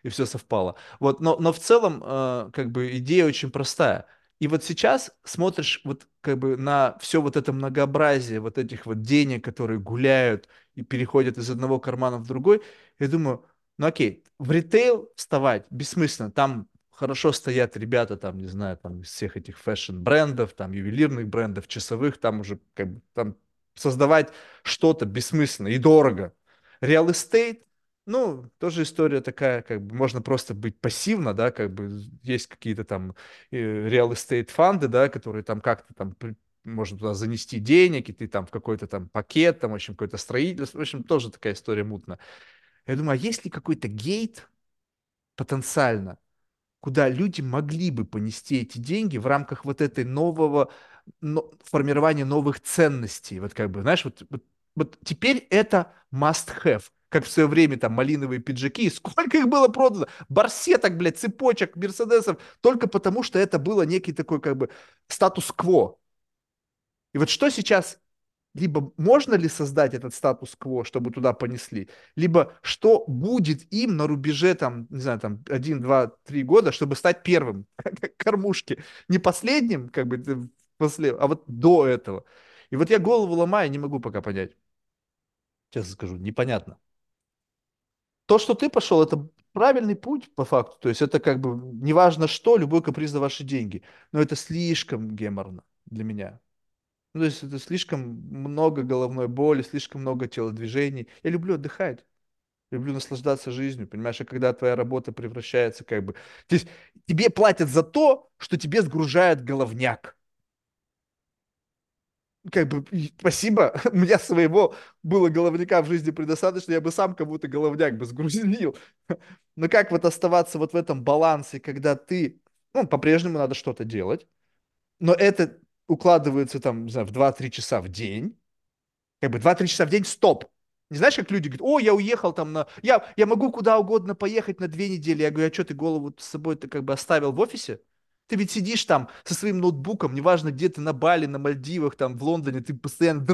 и все совпало. Вот, но, но в целом, э, как бы идея очень простая. И вот сейчас смотришь вот как бы на все вот это многообразие вот этих вот денег, которые гуляют и переходят из одного кармана в другой, я думаю, ну окей, в ритейл вставать бессмысленно, там хорошо стоят ребята, там, не знаю, там, из всех этих фэшн-брендов, там, ювелирных брендов, часовых, там уже, как бы, там, создавать что-то бессмысленно и дорого. Real estate, ну, тоже история такая, как бы, можно просто быть пассивно, да, как бы, есть какие-то там э, real estate фанды, да, которые там как-то там можно туда занести денег, и ты там в какой-то там пакет, там, в общем, какое-то строительство, в общем, тоже такая история мутная. Я думаю, а есть ли какой-то гейт потенциально, куда люди могли бы понести эти деньги в рамках вот этой нового но, формирования новых ценностей. Вот как бы, знаешь, вот, вот, вот теперь это must have. Как в свое время там малиновые пиджаки, сколько их было продано, барсеток, блядь, цепочек, мерседесов, только потому что это было некий такой как бы статус-кво. И вот что сейчас либо можно ли создать этот статус-кво, чтобы туда понесли, либо что будет им на рубеже, там, не знаю, там, один, два, три года, чтобы стать первым, как кормушки. Не последним, как бы, после, а вот до этого. И вот я голову ломаю, не могу пока понять. Честно скажу, непонятно. То, что ты пошел, это правильный путь по факту. То есть это как бы неважно что, любой каприз за ваши деньги. Но это слишком геморно для меня. Ну, то есть это слишком много головной боли, слишком много телодвижений. Я люблю отдыхать. Люблю наслаждаться жизнью, понимаешь, а когда твоя работа превращается как бы... То есть тебе платят за то, что тебе сгружает головняк. Как бы, спасибо, у меня своего было головняка в жизни предостаточно, я бы сам кому-то головняк бы сгрузил. Но как вот оставаться вот в этом балансе, когда ты, ну, по-прежнему надо что-то делать, но это укладывается там, не знаю, в 2-3 часа в день, как бы 2-3 часа в день, стоп. Не знаешь, как люди говорят, о, я уехал там на... Я, я могу куда угодно поехать на две недели. Я говорю, а что ты голову с собой ты как бы оставил в офисе? Ты ведь сидишь там со своим ноутбуком, неважно, где ты, на Бали, на Мальдивах, там, в Лондоне, ты постоянно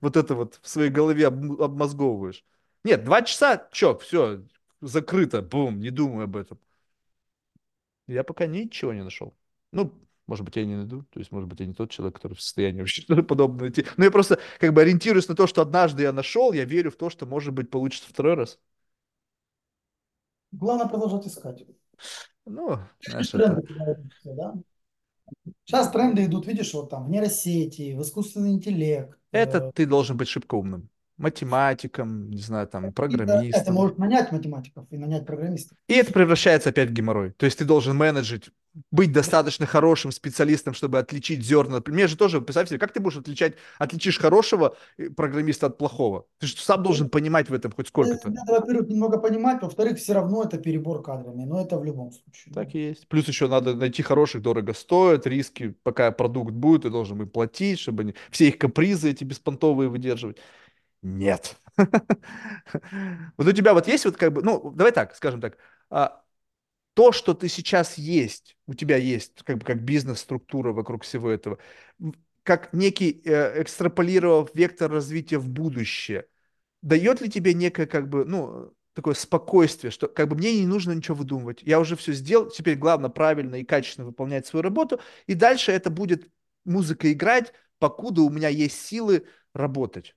вот это вот в своей голове об, обмозговываешь. Нет, два часа, чё, все, закрыто, бум, не думаю об этом. Я пока ничего не нашел. Ну, может быть, я не найду. То есть, может быть, я не тот человек, который в состоянии вообще что-то подобное найти. Но я просто как бы ориентируюсь на то, что однажды я нашел, я верю в то, что, может быть, получится второй раз. Главное продолжать искать. Ну, знаешь, тренды, это... да? Сейчас тренды идут, видишь, вот там в нейросети, в искусственный интеллект. Это э, ты должен быть шибко умным математиком, не знаю, там, Это программистом. может нанять математиков и нанять программистов. И это превращается опять в геморрой. То есть ты должен менеджить, быть достаточно хорошим специалистом, чтобы отличить зерна. Мне же тоже, представь себе, как ты будешь отличать, отличишь хорошего э, программиста от плохого? Ты же сам должен понимать в этом хоть сколько-то. Надо, во-первых, немного понимать, во-вторых, все равно это перебор кадрами, но это в любом случае. Так и есть. Плюс еще надо найти хороших, дорого стоит, риски, пока продукт будет, ты должен им платить, чтобы они, все их капризы эти беспонтовые выдерживать. Нет. Вот у тебя вот есть вот как бы, ну, давай так, скажем так, а, то, что ты сейчас есть, у тебя есть как бы как бизнес-структура вокруг всего этого, как некий э, экстраполировав вектор развития в будущее, дает ли тебе некое как бы, ну, такое спокойствие, что как бы мне не нужно ничего выдумывать, я уже все сделал, теперь главное правильно и качественно выполнять свою работу, и дальше это будет музыка играть, покуда у меня есть силы работать.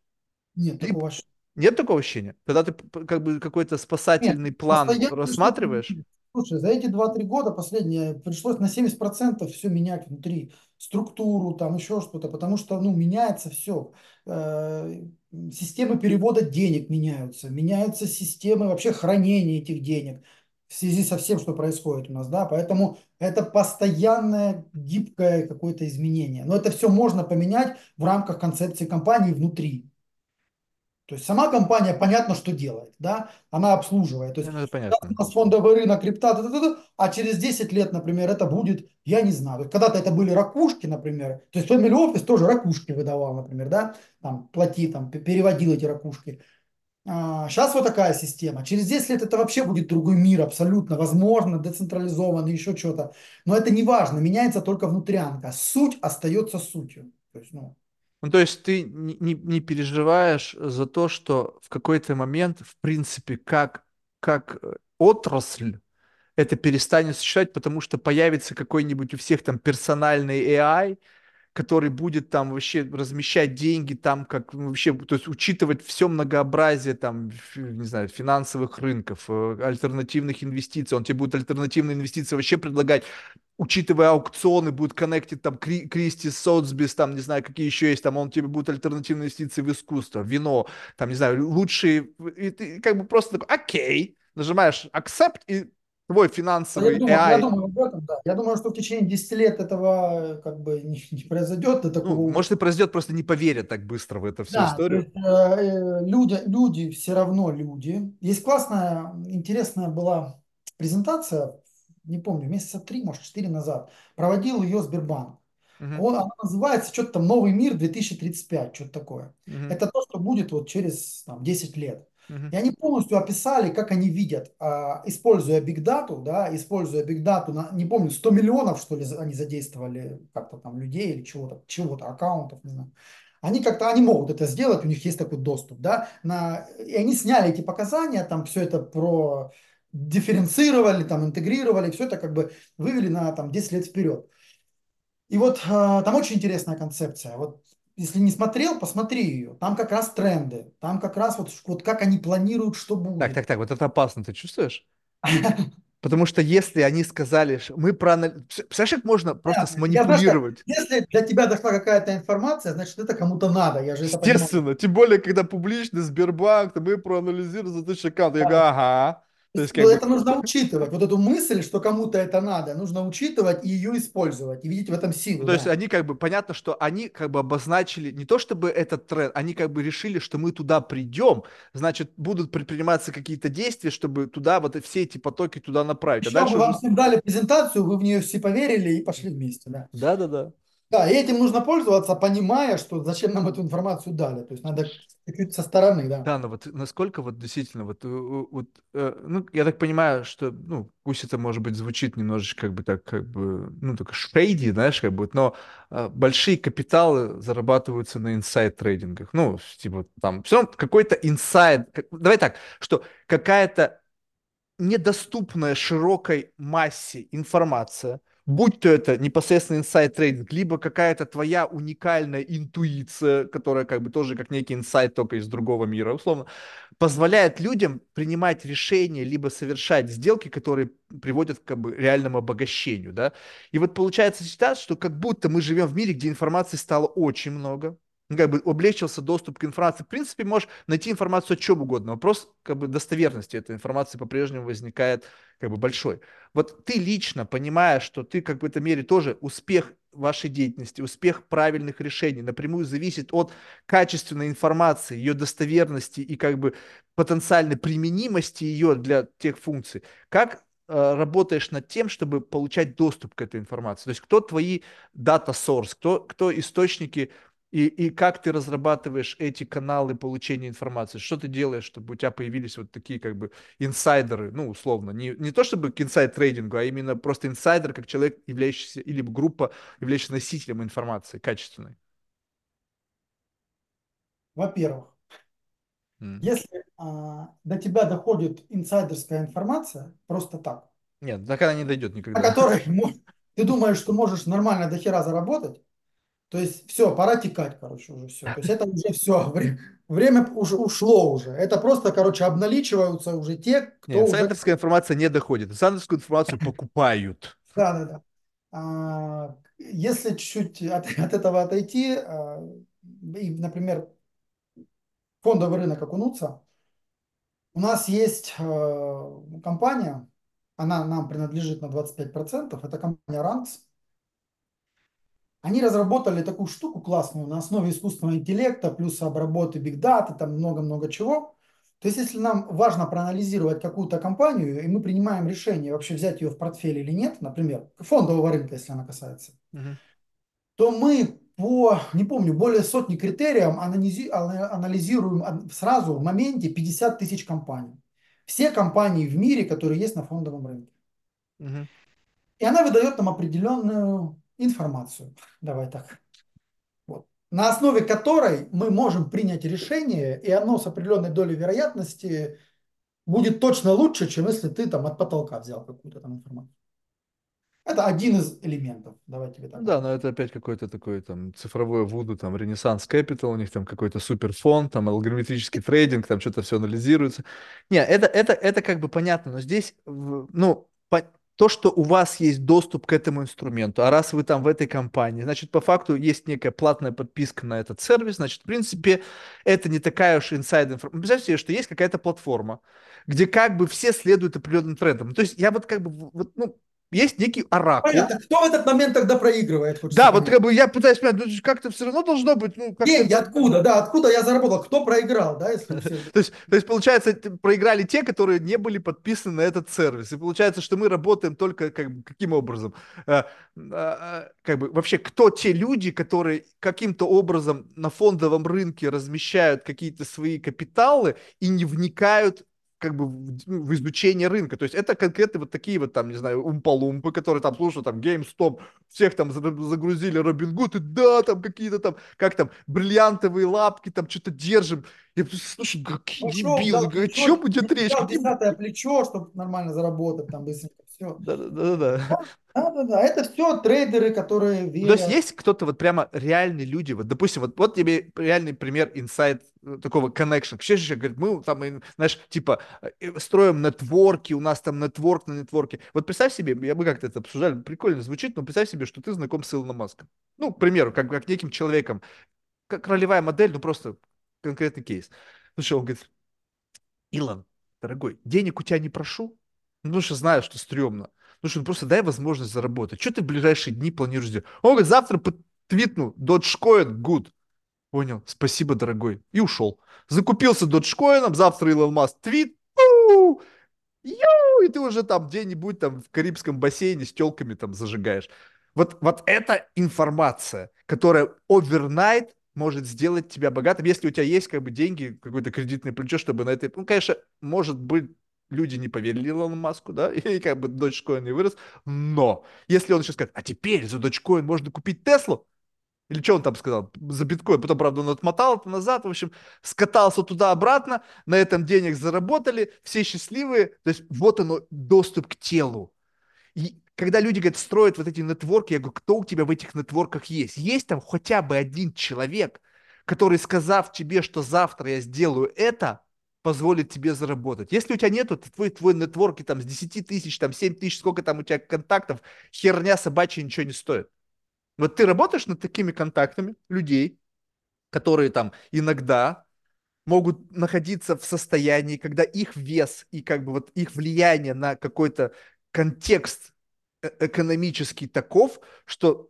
Нет, Ты- такого ощущения. Нет такого ощущения? Когда ты как бы какой-то спасательный Нет, план рассматриваешь? Слушай, за эти два-три года последние пришлось на 70% все менять внутри. Структуру, там еще что-то, потому что, ну, меняется все. Системы перевода денег меняются, меняются системы вообще хранения этих денег в связи со всем, что происходит у нас, да, поэтому это постоянное гибкое какое-то изменение. Но это все можно поменять в рамках концепции компании внутри. То есть сама компания понятно, что делает, да, она обслуживает. То есть ну, это понятно. у нас фондовый рынок, крипта, а через 10 лет, например, это будет, я не знаю, когда-то это были ракушки, например, то есть Family Office тоже ракушки выдавал, например, да, там, плати, там, переводил эти ракушки. А, сейчас вот такая система. Через 10 лет это вообще будет другой мир, абсолютно, возможно, децентрализованный, еще что-то. Но это не важно, меняется только внутрянка. Суть остается сутью. То есть, ну, ну, то есть ты не, не, переживаешь за то, что в какой-то момент, в принципе, как, как э, отрасль, это перестанет существовать, потому что появится какой-нибудь у всех там персональный AI, который будет там вообще размещать деньги там, как вообще, то есть учитывать все многообразие там, не знаю, финансовых рынков, э, альтернативных инвестиций, он тебе будет альтернативные инвестиции вообще предлагать, учитывая аукционы, будет коннектить там Кристи, Соцбис, там, не знаю, какие еще есть, там он тебе будет альтернативные инвестиции в искусство, вино, там, не знаю, лучшие, и ты как бы просто такой, окей, нажимаешь accept, и твой финансовый я думаю, AI. Я думаю об этом, да. Я думаю, что в течение 10 лет этого как бы не, не произойдет. До такого... ну, может, и произойдет, просто не поверят так быстро в эту всю да, историю. Есть, э, э, люди, люди все равно люди. Есть классная, интересная была презентация, не помню, месяца три, может, четыре назад. Проводил ее Сбербанк. Угу. Он, она называется что-то там «Новый мир 2035», что-то такое. Угу. Это то, что будет вот через там, 10 лет. И они полностью описали, как они видят, а, используя Big Data, да, используя Data, на, не помню, 100 миллионов, что ли, они задействовали как-то там людей или чего-то, чего-то, аккаунтов, не знаю. Они как-то, они могут это сделать, у них есть такой доступ, да, на, и они сняли эти показания, там все это про дифференцировали, там интегрировали, все это как бы вывели на там 10 лет вперед. И вот э, там очень интересная концепция. Вот если не смотрел, посмотри ее. Там как раз тренды. Там как раз вот, вот как они планируют, что будет. Так, так, так, вот это опасно, ты чувствуешь? Потому что если они сказали, что мы проанализируем... Представляешь, как можно просто да, сманипулировать? Я, знаешь, если для тебя дошла какая-то информация, значит, это кому-то надо. Я же Естественно. Тем более, когда публичный Сбербанк, мы проанализируем за тысячу аккаунт. Да. Я говорю, ага. То есть, ну, это бы... нужно учитывать. Вот эту мысль, что кому-то это надо, нужно учитывать и ее использовать, и видеть в этом силу. То да. есть они как бы, понятно, что они как бы обозначили, не то чтобы этот тренд, они как бы решили, что мы туда придем, значит, будут предприниматься какие-то действия, чтобы туда вот все эти потоки туда направить. Еще а дальше вам уже... дали презентацию, вы в нее все поверили и пошли вместе, да. Да-да-да. Да, и этим нужно пользоваться, понимая, что зачем нам эту информацию дали. То есть надо со стороны, да. Да, но вот насколько вот действительно, вот, э, вот э, ну, я так понимаю, что, ну, пусть это, может быть, звучит немножечко как бы так, как бы, ну, только шейди, знаешь, как бы, но э, большие капиталы зарабатываются на инсайд-трейдингах. Ну, типа, там, все какой-то инсайд, давай так, что какая-то недоступная широкой массе информация – будь то это непосредственно инсайт трейдинг, либо какая-то твоя уникальная интуиция, которая как бы тоже как некий инсайт только из другого мира, условно, позволяет людям принимать решения, либо совершать сделки, которые приводят к как бы, реальному обогащению, да. И вот получается ситуация, что как будто мы живем в мире, где информации стало очень много, как бы облегчился доступ к информации. В принципе, можешь найти информацию о чем угодно. Вопрос как бы достоверности этой информации по-прежнему возникает как бы большой. Вот ты лично понимаешь, что ты как в этом мере тоже успех вашей деятельности, успех правильных решений напрямую зависит от качественной информации, ее достоверности и как бы потенциальной применимости ее для тех функций. Как э, работаешь над тем, чтобы получать доступ к этой информации? То есть кто твои data source, кто, кто источники и, и как ты разрабатываешь эти каналы получения информации? Что ты делаешь, чтобы у тебя появились вот такие как бы инсайдеры, ну, условно, не, не то чтобы к inside trading у, а именно просто инсайдер, как человек, являющийся, или группа, являющаяся носителем информации качественной? Во-первых, mm. если а, до тебя доходит инсайдерская информация, просто так. Нет, так она не дойдет никогда. О которой ты думаешь, что можешь нормально до хера заработать, То есть все, пора текать, короче, уже все. То есть это уже все, время, уже ушло уже. Это просто, короче, обналичиваются уже те, Нет, кто уже... инсайдерская информация не доходит. Инсайдерскую информацию покупают. Да, да, да. А, если чуть-чуть от, от этого отойти, а, и, например, фондовый рынок окунуться, у нас есть э, компания, она нам принадлежит на 25%, это компания Ranks. Они разработали такую штуку классную на основе искусственного интеллекта, плюс обработки биг даты, там много-много чего. То есть, если нам важно проанализировать какую-то компанию, и мы принимаем решение вообще взять ее в портфель или нет, например, фондового рынка, если она касается, угу. то мы по, не помню, более сотни критериям анализируем сразу в моменте 50 тысяч компаний. Все компании в мире, которые есть на фондовом рынке. Угу. И она выдает нам определенную информацию. Давай так. Вот. На основе которой мы можем принять решение, и оно с определенной долей вероятности будет точно лучше, чем если ты там от потолка взял какую-то там информацию. Это один из элементов. Давайте тебе так. Да, но это опять какой-то такой там цифровой вуду, там Renaissance Capital, у них там какой-то суперфонд, там алгоритмический трейдинг, там что-то все анализируется. Не, это, это, это как бы понятно, но здесь, ну, по, то, что у вас есть доступ к этому инструменту, а раз вы там в этой компании, значит, по факту есть некая платная подписка на этот сервис, значит, в принципе, это не такая уж инсайд информация. Представьте себе, что есть какая-то платформа, где как бы все следуют определенным трендам. То есть я вот как бы, вот, ну, есть некий оракул. Понятно. Кто в этот момент тогда проигрывает? Да, вот как бы я пытаюсь понять, ну, как-то все равно должно быть. Ну, как Деньги откуда, да, откуда я заработал, кто проиграл, да, если то, есть, то есть, получается, проиграли те, которые не были подписаны на этот сервис. И получается, что мы работаем только как каким образом? А, а, как бы вообще, кто те люди, которые каким-то образом на фондовом рынке размещают какие-то свои капиталы и не вникают как бы в, ну, в изучение рынка. То есть это конкретно вот такие вот там, не знаю, умпалумпы, которые там, слушают там, GameStop, всех там загрузили Робин Гуд, и да, там какие-то там, как там, бриллиантовые лапки, там что-то держим. Я слушай, какие дебилы, да, о чем будет речь? Десятое плечо, чтобы нормально заработать там быстренько, все. Да-да-да. Да-да-да, это все трейдеры, которые верят. То есть есть кто-то вот прямо реальные люди, вот, допустим, вот, вот тебе реальный пример инсайт э, такого connection. Все же говорят, мы там, знаешь, типа, э, строим нетворки, у нас там нетворк на нетворке. Вот представь себе, я бы как-то это обсуждали, прикольно звучит, но представь себе, что ты знаком с Илоном Маском. Ну, к примеру, как, как неким человеком, как ролевая модель, ну просто конкретный кейс. Ну что, он говорит, Илон, дорогой, денег у тебя не прошу, ну, что знаю, что стрёмно. Ну что, просто дай возможность заработать. Что ты в ближайшие дни планируешь делать? Он говорит, завтра твитну Dogecoin, good. Понял, спасибо, дорогой. И ушел. Закупился Dogecoin, завтра Илон Маск твит, Ю, и ты уже там где-нибудь там в Карибском бассейне с телками там зажигаешь. Вот, вот это информация, которая overnight может сделать тебя богатым, если у тебя есть как бы деньги, какое-то кредитное плечо, чтобы на это... Ну, конечно, может быть, люди не поверили Илону Маску, да, и как бы Dogecoin не вырос, но если он сейчас скажет, а теперь за Dogecoin можно купить Теслу, или что он там сказал, за биткоин, потом, правда, он отмотал это назад, в общем, скатался туда-обратно, на этом денег заработали, все счастливые, то есть вот оно, доступ к телу. И когда люди говорят, строят вот эти нетворки, я говорю, кто у тебя в этих нетворках есть? Есть там хотя бы один человек, который, сказав тебе, что завтра я сделаю это, позволит тебе заработать. Если у тебя нету, то твой, твой нетворк там с 10 тысяч, там 7 тысяч, сколько там у тебя контактов, херня собачья ничего не стоит. Вот ты работаешь над такими контактами людей, которые там иногда могут находиться в состоянии, когда их вес и как бы вот их влияние на какой-то контекст э, экономический таков, что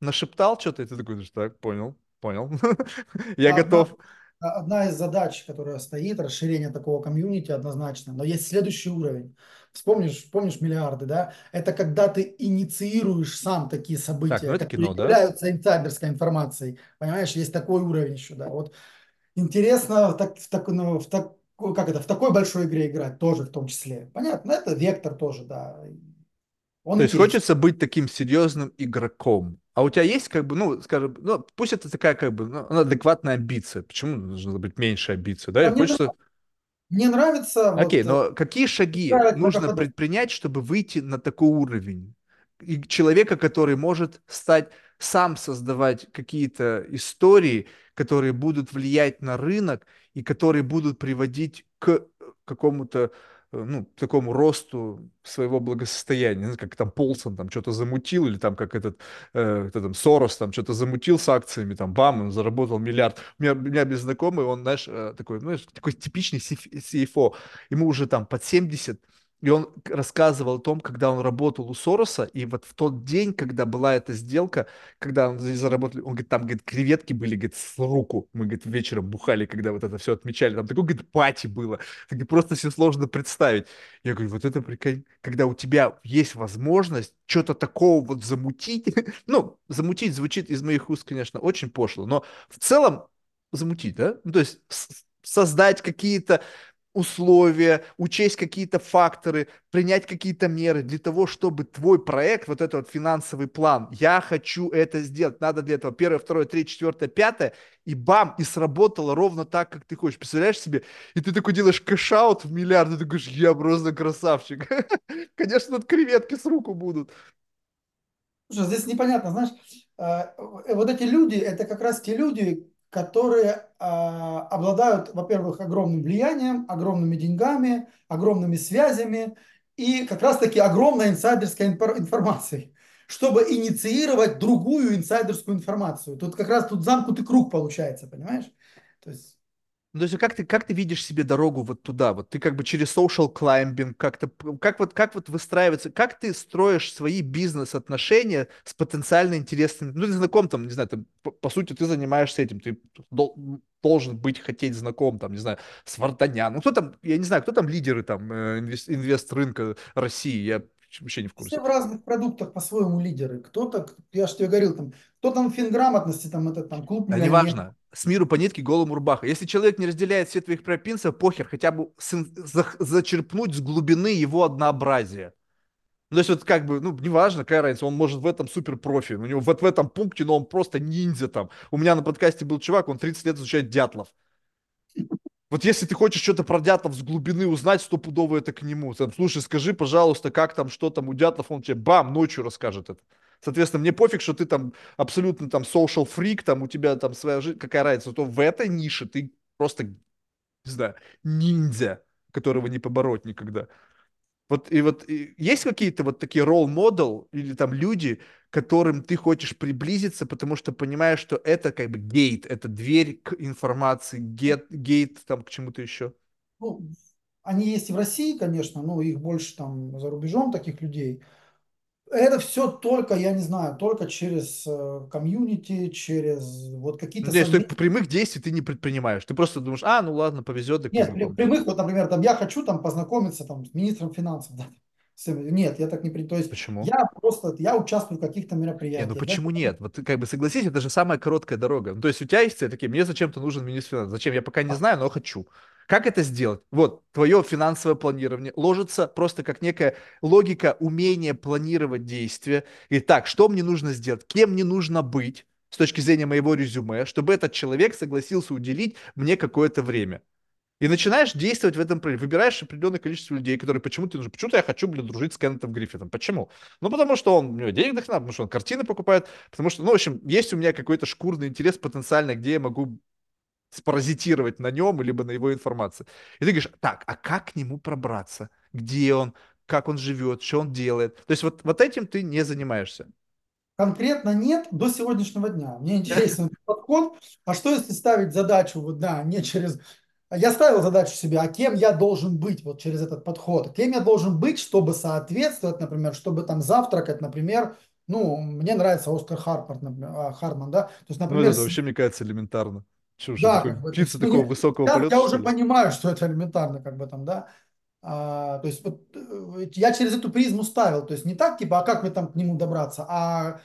нашептал что-то, и ты такой, так, понял, понял, я готов одна из задач, которая стоит, расширение такого комьюнити однозначно, но есть следующий уровень. Вспомнишь, помнишь миллиарды, да? Это когда ты инициируешь сам такие события, так, ну это кино, являются да? инсайдерской информацией. Понимаешь, есть такой уровень еще, да. Вот интересно так, в, так, ну, в так, как это, в такой большой игре играть тоже в том числе. Понятно, это вектор тоже, да. Он То есть хочется быть таким серьезным игроком. А у тебя есть, как бы, ну, скажем, ну, пусть это такая, как бы, ну, адекватная амбиция. Почему должна быть меньше амбиции, да? А мне, хочется... мне нравится... Окей, вот, но какие шаги нужно предпринять, чтобы выйти на такой уровень? И человека, который может стать сам создавать какие-то истории, которые будут влиять на рынок и которые будут приводить к какому-то э, ну, такому росту своего благосостояния, ну, как там Полсон там что-то замутил, или там как этот, э, кто там, Сорос там что-то замутил с акциями, там, бам, он заработал миллиард. У меня, у меня без знакомый, он, знаешь, э, такой, ну, такой типичный CFO, ему уже там под 70, и он рассказывал о том, когда он работал у Сороса, и вот в тот день, когда была эта сделка, когда он заработал, он говорит, там, говорит, креветки были, говорит, с руку. Мы, говорит, вечером бухали, когда вот это все отмечали. Там такой, говорит, пати было. Так, просто себе сложно представить. Я говорю, вот это прикольно. Когда у тебя есть возможность что-то такого вот замутить. ну, замутить звучит из моих уст, конечно, очень пошло, но в целом замутить, да? Ну, то есть создать какие-то условия, учесть какие-то факторы, принять какие-то меры для того, чтобы твой проект, вот этот вот финансовый план, я хочу это сделать, надо для этого первое, второе, третье, четвертое, пятое, и бам, и сработало ровно так, как ты хочешь. Представляешь себе? И ты такой делаешь кэшаут в миллиард, и ты говоришь, я просто красавчик. Конечно, тут креветки с руку будут. Слушай, здесь непонятно, знаешь, э, вот эти люди, это как раз те люди, которые а, обладают, во-первых, огромным влиянием, огромными деньгами, огромными связями и как раз-таки огромной инсайдерской информацией, чтобы инициировать другую инсайдерскую информацию. Тут как раз тут замкнутый круг получается, понимаешь? То есть ну, то есть как ты, как ты видишь себе дорогу вот туда? Вот ты как бы через social climbing, как-то, как вот, как вот выстраивается, как ты строишь свои бизнес-отношения с потенциально интересными, ну, ты знаком там, не знаю, там, по, по сути, ты занимаешься этим, ты дол, должен быть, хотеть знаком, там, не знаю, с Вартанян, ну, кто там, я не знаю, кто там лидеры там э, инвест, инвест рынка России, я вообще не в курсе. Все в разных продуктах по-своему лидеры. Кто-то, я же тебе говорил, там, кто там финграмотности, там, это там клуб Да неважно. С миру по нитке голому рубаха. Если человек не разделяет все твоих пропинцев, похер, хотя бы зачерпнуть с глубины его однообразия. Ну, то есть вот как бы, ну, неважно, какая разница, он может в этом супер профи, у него вот в этом пункте, но он просто ниндзя там. У меня на подкасте был чувак, он 30 лет изучает дятлов. Вот если ты хочешь что-то про Дятлов с глубины узнать, стопудово это к нему. Там, слушай, скажи, пожалуйста, как там, что там у Дятлов, он тебе бам, ночью расскажет это. Соответственно, мне пофиг, что ты там абсолютно там social freak, там у тебя там своя жизнь, какая разница, то в этой нише ты просто, не знаю, ниндзя, которого не побороть никогда. Вот и вот и есть какие-то вот такие role model или там люди, которым ты хочешь приблизиться, потому что понимаешь, что это как бы гейт, это дверь к информации, гейт, гейт там к чему-то еще? Ну, они есть и в России, конечно, но их больше там за рубежом таких людей. Это все только, я не знаю, только через э, комьюнити, через вот какие-то... Ну, совместные... прямых действий ты не предпринимаешь. Ты просто думаешь, а, ну ладно, повезет. Так Нет, прямых, вот, например, там, я хочу там познакомиться там, с министром финансов. Да. Нет, я так не... То есть Почему? я просто, я участвую в каких-то мероприятиях. Не, ну почему да? нет? Вот ты как бы согласись, это же самая короткая дорога. Ну, то есть у тебя есть такие, мне зачем-то нужен министр финансов. Зачем? Я пока не знаю, но хочу. Как это сделать? Вот, твое финансовое планирование ложится просто как некая логика умения планировать действия. И так, что мне нужно сделать? Кем мне нужно быть с точки зрения моего резюме, чтобы этот человек согласился уделить мне какое-то время? И начинаешь действовать в этом проекте. Выбираешь определенное количество людей, которые почему-то нужны. Почему-то я хочу, блин, дружить с Кеннетом Гриффитом. Почему? Ну, потому что он, у него денег дохрена, потому что он картины покупает, потому что, ну, в общем, есть у меня какой-то шкурный интерес потенциально, где я могу спаразитировать на нем, либо на его информации. И ты говоришь, так, а как к нему пробраться? Где он? Как он живет? Что он делает? То есть вот, вот этим ты не занимаешься. Конкретно нет до сегодняшнего дня. Мне интересен подход. А что если ставить задачу, вот да, не через... Я ставил задачу себе, а кем я должен быть вот через этот подход? Кем я должен быть, чтобы соответствовать, например, чтобы там завтракать, например, ну, мне нравится Оскар Харпорт, например, а, Харман, да? То есть, например... Ну, это вообще, мне кажется, элементарно. Что да, такой, как бы, птица такого я, высокого я, полета? Я уже понимаю, что это элементарно, как бы там, да. А, то есть вот э, я через эту призму ставил, то есть не так, типа, а как мне там к нему добраться, а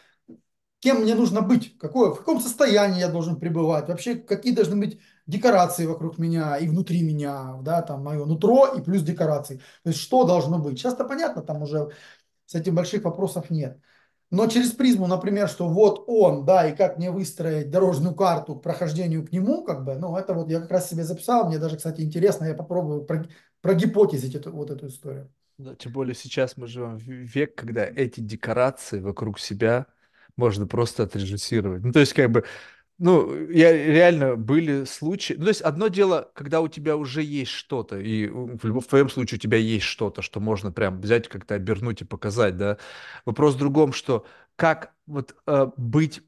кем мне нужно быть, какое, в каком состоянии я должен пребывать, вообще какие должны быть декорации вокруг меня и внутри меня, да, там мое нутро и плюс декорации. То есть что должно быть. Сейчас-то понятно, там уже с этим больших вопросов нет. Но через призму, например, что вот он, да, и как мне выстроить дорожную карту к прохождению к нему, как бы, ну, это вот я как раз себе записал, мне даже, кстати, интересно, я попробую прогипотезить эту, вот эту историю. Да, тем более сейчас мы живем в век, когда эти декорации вокруг себя можно просто отрежиссировать. Ну, то есть, как бы, ну, я реально были случаи. Ну, то есть, одно дело, когда у тебя уже есть что-то, и в, любом, в твоем случае у тебя есть что-то, что можно прям взять, как-то обернуть и показать, да. Вопрос в другом, что как вот э, быть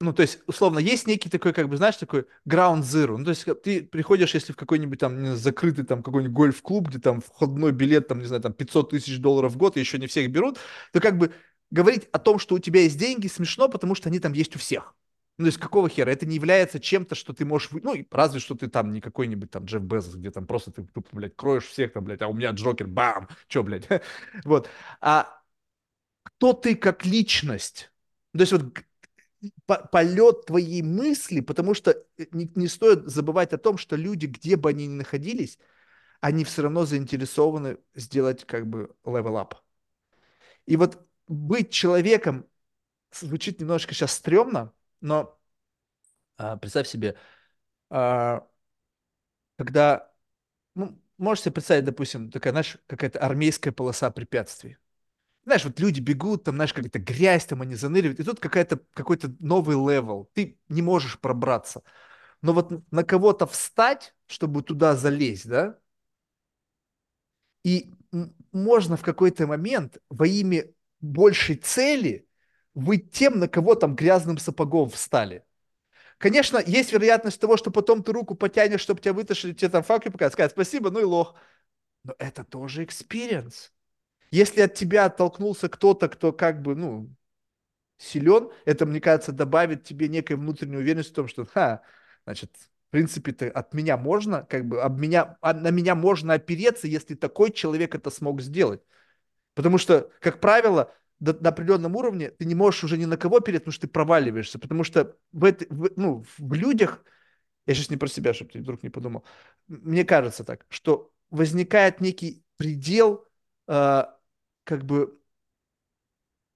ну, то есть, условно, есть некий такой, как бы, знаешь, такой ground zero. Ну, то есть, ты приходишь, если в какой-нибудь там не, закрытый там какой-нибудь гольф-клуб, где там входной билет, там, не знаю, там 500 тысяч долларов в год, еще не всех берут, то как бы говорить о том, что у тебя есть деньги, смешно, потому что они там есть у всех. Ну, то есть, какого хера? Это не является чем-то, что ты можешь... Ну, разве что ты там не какой-нибудь там Джефф Безос, где там просто ты, тупо, блядь, кроешь всех там, блядь, а у меня Джокер, бам! Че, блядь? вот. А кто ты как личность? То есть, вот полет твоей мысли, потому что э, не, не стоит забывать о том, что люди, где бы они ни находились, они все равно заинтересованы сделать как бы level up. И вот быть человеком звучит немножко сейчас стрёмно, но а, представь себе, а, когда, ну, можешь себе представить, допустим, такая, знаешь, какая-то армейская полоса препятствий. Знаешь, вот люди бегут, там, знаешь, какая-то грязь, там они заныривают, и тут какая-то, какой-то новый level, ты не можешь пробраться. Но вот на кого-то встать, чтобы туда залезть, да, и можно в какой-то момент во имя большей цели быть тем, на кого там грязным сапогом встали. Конечно, есть вероятность того, что потом ты руку потянешь, чтобы тебя вытащили, тебе там fuck ты показать, сказать спасибо, ну и лох. Но это тоже experience. Если от тебя оттолкнулся кто-то, кто как бы, ну, силен, это, мне кажется, добавит тебе некой внутренней уверенности в том, что, ха, значит, в принципе, -то от меня можно, как бы, об меня, а на меня можно опереться, если такой человек это смог сделать. Потому что, как правило, до, на определенном уровне ты не можешь уже ни на кого опереться, потому что ты проваливаешься. Потому что в, это, в, ну, в людях, я сейчас не про себя, чтобы ты вдруг не подумал, мне кажется так, что возникает некий предел э, как бы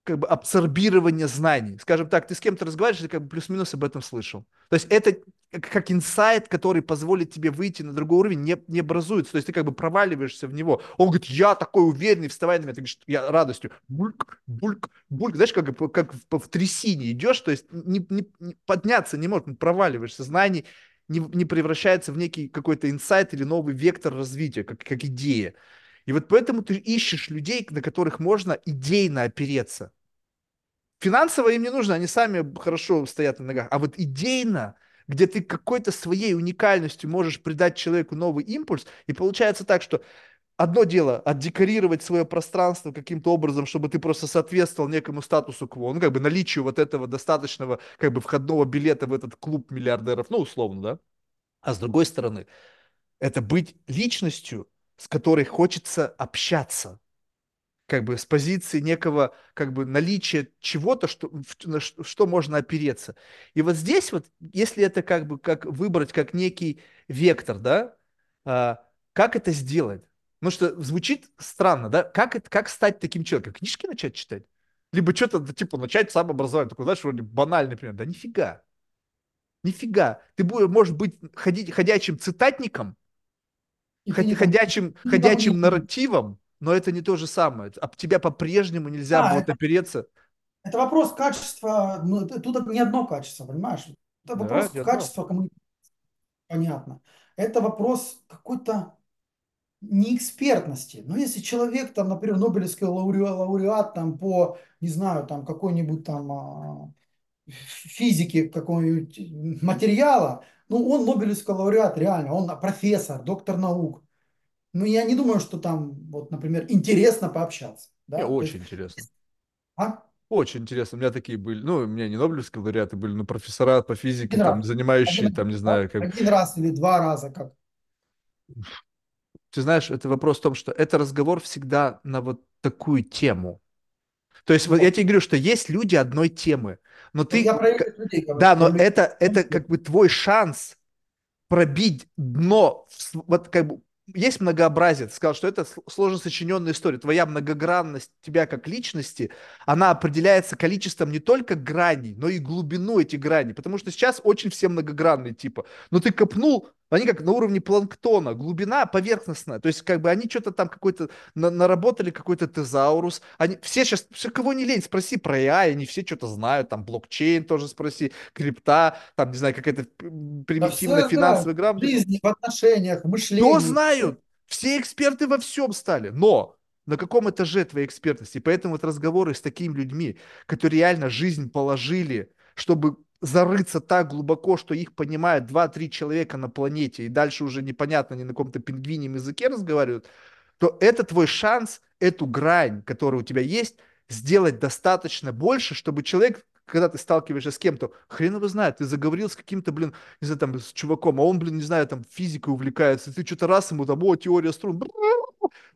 как бы абсорбирование знаний. Скажем так, ты с кем-то разговариваешь, ты как бы плюс-минус об этом слышал. То есть это как инсайт, который позволит тебе выйти на другой уровень, не, не образуется. То есть ты как бы проваливаешься в него. Он говорит, я такой уверенный, вставай на меня. Ты говоришь, я радостью. Бульк, бульк, бульк. Знаешь, как, как в, в трясине идешь, то есть не, не, не, подняться не можешь, проваливаешься. Знаний не, не превращается в некий какой-то инсайт или новый вектор развития, как, как идея. И вот поэтому ты ищешь людей, на которых можно идейно опереться. Финансово им не нужно, они сами хорошо стоят на ногах. А вот идейно, где ты какой-то своей уникальностью можешь придать человеку новый импульс, и получается так, что одно дело отдекорировать свое пространство каким-то образом, чтобы ты просто соответствовал некому статусу кво, ну, как бы наличию вот этого достаточного, как бы, входного билета в этот клуб миллиардеров, ну, условно, да. А с другой стороны, это быть личностью, с которой хочется общаться, как бы с позиции некого как бы наличия чего-то, что, на что можно опереться. И вот здесь вот, если это как бы как выбрать как некий вектор, да, а, как это сделать? Потому что звучит странно, да? Как, это, как стать таким человеком? Книжки начать читать? Либо что-то, типа, начать самообразование. Такой, знаешь, вроде банальный пример. Да нифига. Нифига. Ты будешь, можешь быть ходить, ходячим цитатником, ходячим, ходячим нарративом, но это не то же самое. Об тебя по-прежнему нельзя да, будет это, опереться. Это вопрос качества, ну, тут не одно качество, понимаешь? Это вопрос да, качества коммуникации. Понятно. Это вопрос какой-то неэкспертности. Но если человек, там, например, Нобелевский лауреат, лауреат там, по, не знаю, там какой-нибудь там а, физики какого-нибудь материала, ну, он Нобелевский лауреат, реально, он профессор, доктор наук. Ну, я не думаю, что там, вот, например, интересно пообщаться. Да? Мне очень есть... интересно. А? Очень интересно. У меня такие были, ну, у меня не Нобелевские лауреаты были, но профессора по физике, один там, раз. занимающие, один, там, не знаю, как... Один раз или два раза, как... Ты знаешь, это вопрос в том, что это разговор всегда на вот такую тему. То есть, вот я тебе говорю, что есть люди одной темы, но ну, ты... Я про людей, да, но это, это как бы твой шанс пробить дно, вот как бы есть многообразие. Ты сказал, что это сложно сочиненная история. Твоя многогранность тебя как личности, она определяется количеством не только граней, но и глубину этих граней. Потому что сейчас очень все многогранные типа. Но ты копнул Они как на уровне планктона, глубина поверхностная. То есть, как бы они что-то там какой-то на, наработали какой-то тезаурус. Они все сейчас, все, кого не лень, спроси про AI, они все что-то знают, там блокчейн тоже спроси, крипта, там, не знаю, какая-то Да примитивная все знают финансовая в грамотность. жизни, в отношениях, в Все мышлении. знают, все эксперты во всем стали, но на каком этаже твоей экспертности? И поэтому вот разговоры с такими людьми, которые реально жизнь положили, чтобы зарыться так глубоко, что их понимают два-три человека на планете, и дальше уже непонятно, ни на каком-то пингвинем языке разговаривают, то это твой шанс, эту грань, которая у тебя есть, сделать достаточно больше, чтобы человек, когда ты сталкиваешься с кем-то, хрен его знает, ты заговорил с каким-то, блин, не знаю, там, с чуваком, а он, блин, не знаю, там, физикой увлекается, ты что-то раз ему там, о, теория струн,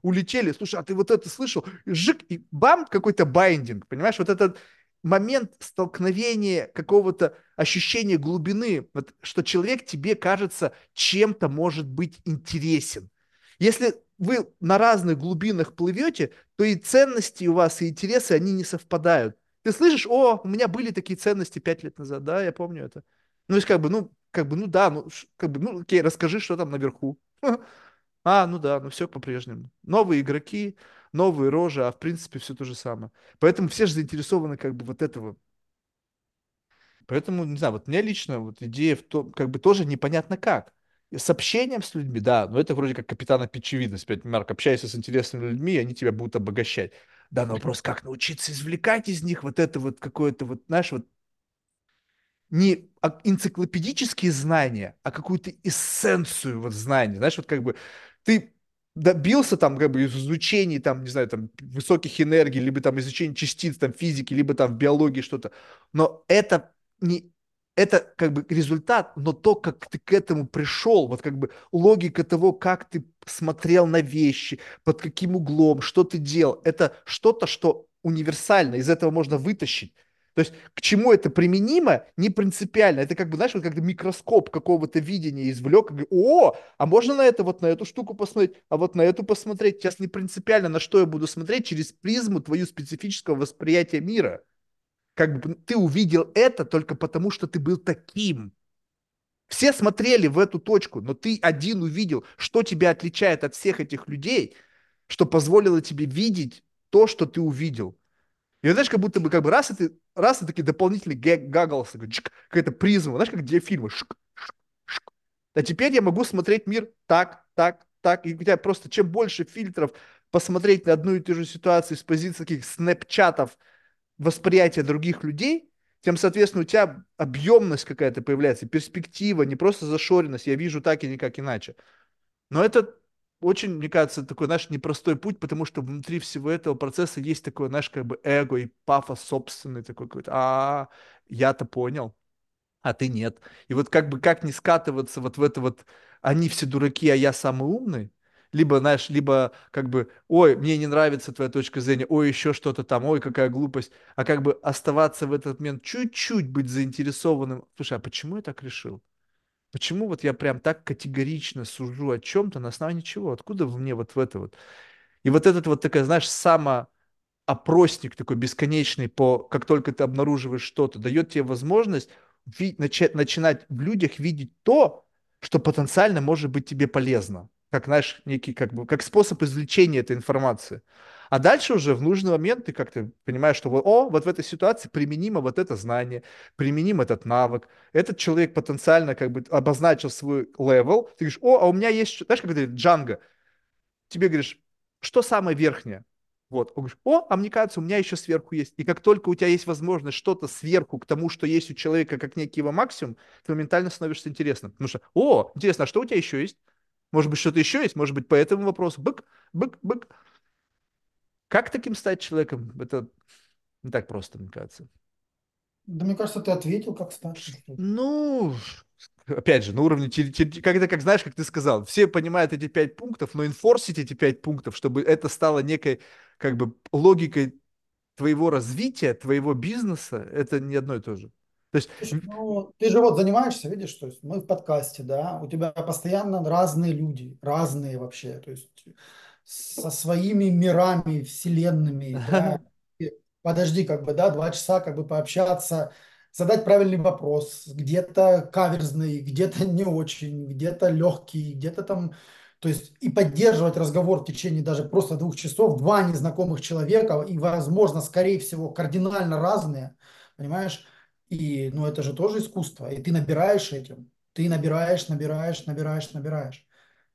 улетели, слушай, а ты вот это слышал? Жик, и бам, какой-то байдинг, понимаешь? Вот этот момент столкновения какого-то ощущения глубины, вот, что человек тебе кажется чем-то может быть интересен. Если вы на разных глубинах плывете, то и ценности у вас, и интересы, они не совпадают. Ты слышишь, о, у меня были такие ценности пять лет назад, да, я помню это. Ну, то есть, как бы, ну, как бы, ну да, ну, как бы, ну, окей, расскажи, что там наверху. А, ну да, ну все по-прежнему. Новые игроки, новые рожи, а в принципе все то же самое. Поэтому все же заинтересованы как бы вот этого. Поэтому, не знаю, вот мне лично вот идея в том, как бы тоже непонятно как. С общением с людьми, да, но это вроде как капитана пичевидность. Опять, Марк, общайся с интересными людьми, и они тебя будут обогащать. Да, но вопрос, как научиться извлекать из них вот это вот какое-то вот, знаешь, вот не энциклопедические знания, а какую-то эссенцию вот знаний. Знаешь, вот как бы ты добился там как бы из изучения там, не знаю, там высоких энергий, либо там изучения частиц там физики, либо там в биологии что-то. Но это не это как бы результат, но то, как ты к этому пришел, вот как бы логика того, как ты смотрел на вещи, под каким углом, что ты делал, это что-то, что универсально, из этого можно вытащить. То есть к чему это применимо, не принципиально. Это как бы, знаешь, вот как микроскоп какого-то видения извлек. И, О, а можно на это, вот на эту штуку посмотреть, а вот на эту посмотреть. Сейчас не принципиально, на что я буду смотреть через призму твою специфического восприятия мира. Как бы ты увидел это только потому, что ты был таким. Все смотрели в эту точку, но ты один увидел, что тебя отличает от всех этих людей, что позволило тебе видеть то, что ты увидел. И знаешь, как будто бы как бы раз это раз и такие дополнительные goggles, какая-то призма, знаешь, как диафильмы. Шк, шк, шк. А теперь я могу смотреть мир так, так, так. И у тебя просто чем больше фильтров посмотреть на одну и ту же ситуацию с позиции таких снэпчатов восприятия других людей, тем, соответственно, у тебя объемность какая-то появляется, перспектива, не просто зашоренность, я вижу так и никак иначе. Но это очень, мне кажется, такой, знаешь, непростой путь, потому что внутри всего этого процесса есть такое, знаешь, как бы эго и пафос собственный такой какой-то. А, я-то понял, а ты нет. И вот как бы как не скатываться вот в это вот, они все дураки, а я самый умный, либо, знаешь, либо как бы, ой, мне не нравится твоя точка зрения, ой, еще что-то там, ой, какая глупость, а как бы оставаться в этот момент чуть-чуть быть заинтересованным. Слушай, а почему я так решил? Почему вот я прям так категорично сужу о чем-то на основании чего? Откуда в мне вот в это вот? И вот этот вот такая, знаешь, самоопросник такой бесконечный по, как только ты обнаруживаешь что-то, дает тебе возможность начать, начинать в людях видеть то, что потенциально может быть тебе полезно. Как, знаешь, некий, как бы, как способ извлечения этой информации. А дальше уже в нужный момент ты как-то понимаешь, что о, вот в этой ситуации применимо вот это знание, применим этот навык. Этот человек потенциально как бы обозначил свой level. Ты говоришь, о, а у меня есть, знаешь, как говорит Джанго, тебе говоришь, что самое верхнее? Вот, он говорит, о, а мне кажется, у меня еще сверху есть. И как только у тебя есть возможность что-то сверху к тому, что есть у человека, как некий его максимум, ты моментально становишься интересным. Потому что, о, интересно, а что у тебя еще есть? Может быть, что-то еще есть? Может быть, по этому вопросу? Бык, бык, бык. Как таким стать человеком? Это не так просто, мне кажется. Да мне кажется, ты ответил, как стать. Ну, опять же, на уровне, когда, как знаешь, как ты сказал, все понимают эти пять пунктов, но инфорсить эти пять пунктов, чтобы это стало некой, как бы, логикой твоего развития, твоего бизнеса, это не одно и то же. То есть... Ну, ты же вот занимаешься, видишь, то есть мы в подкасте, да, у тебя постоянно разные люди, разные вообще, то есть со своими мирами, вселенными, да. Подожди, как бы, да, два часа как бы пообщаться, задать правильный вопрос, где-то каверзный, где-то не очень, где-то легкий, где-то там, то есть и поддерживать разговор в течение даже просто двух часов, два незнакомых человека, и, возможно, скорее всего, кардинально разные, понимаешь? И, ну, это же тоже искусство, и ты набираешь этим, ты набираешь, набираешь, набираешь, набираешь.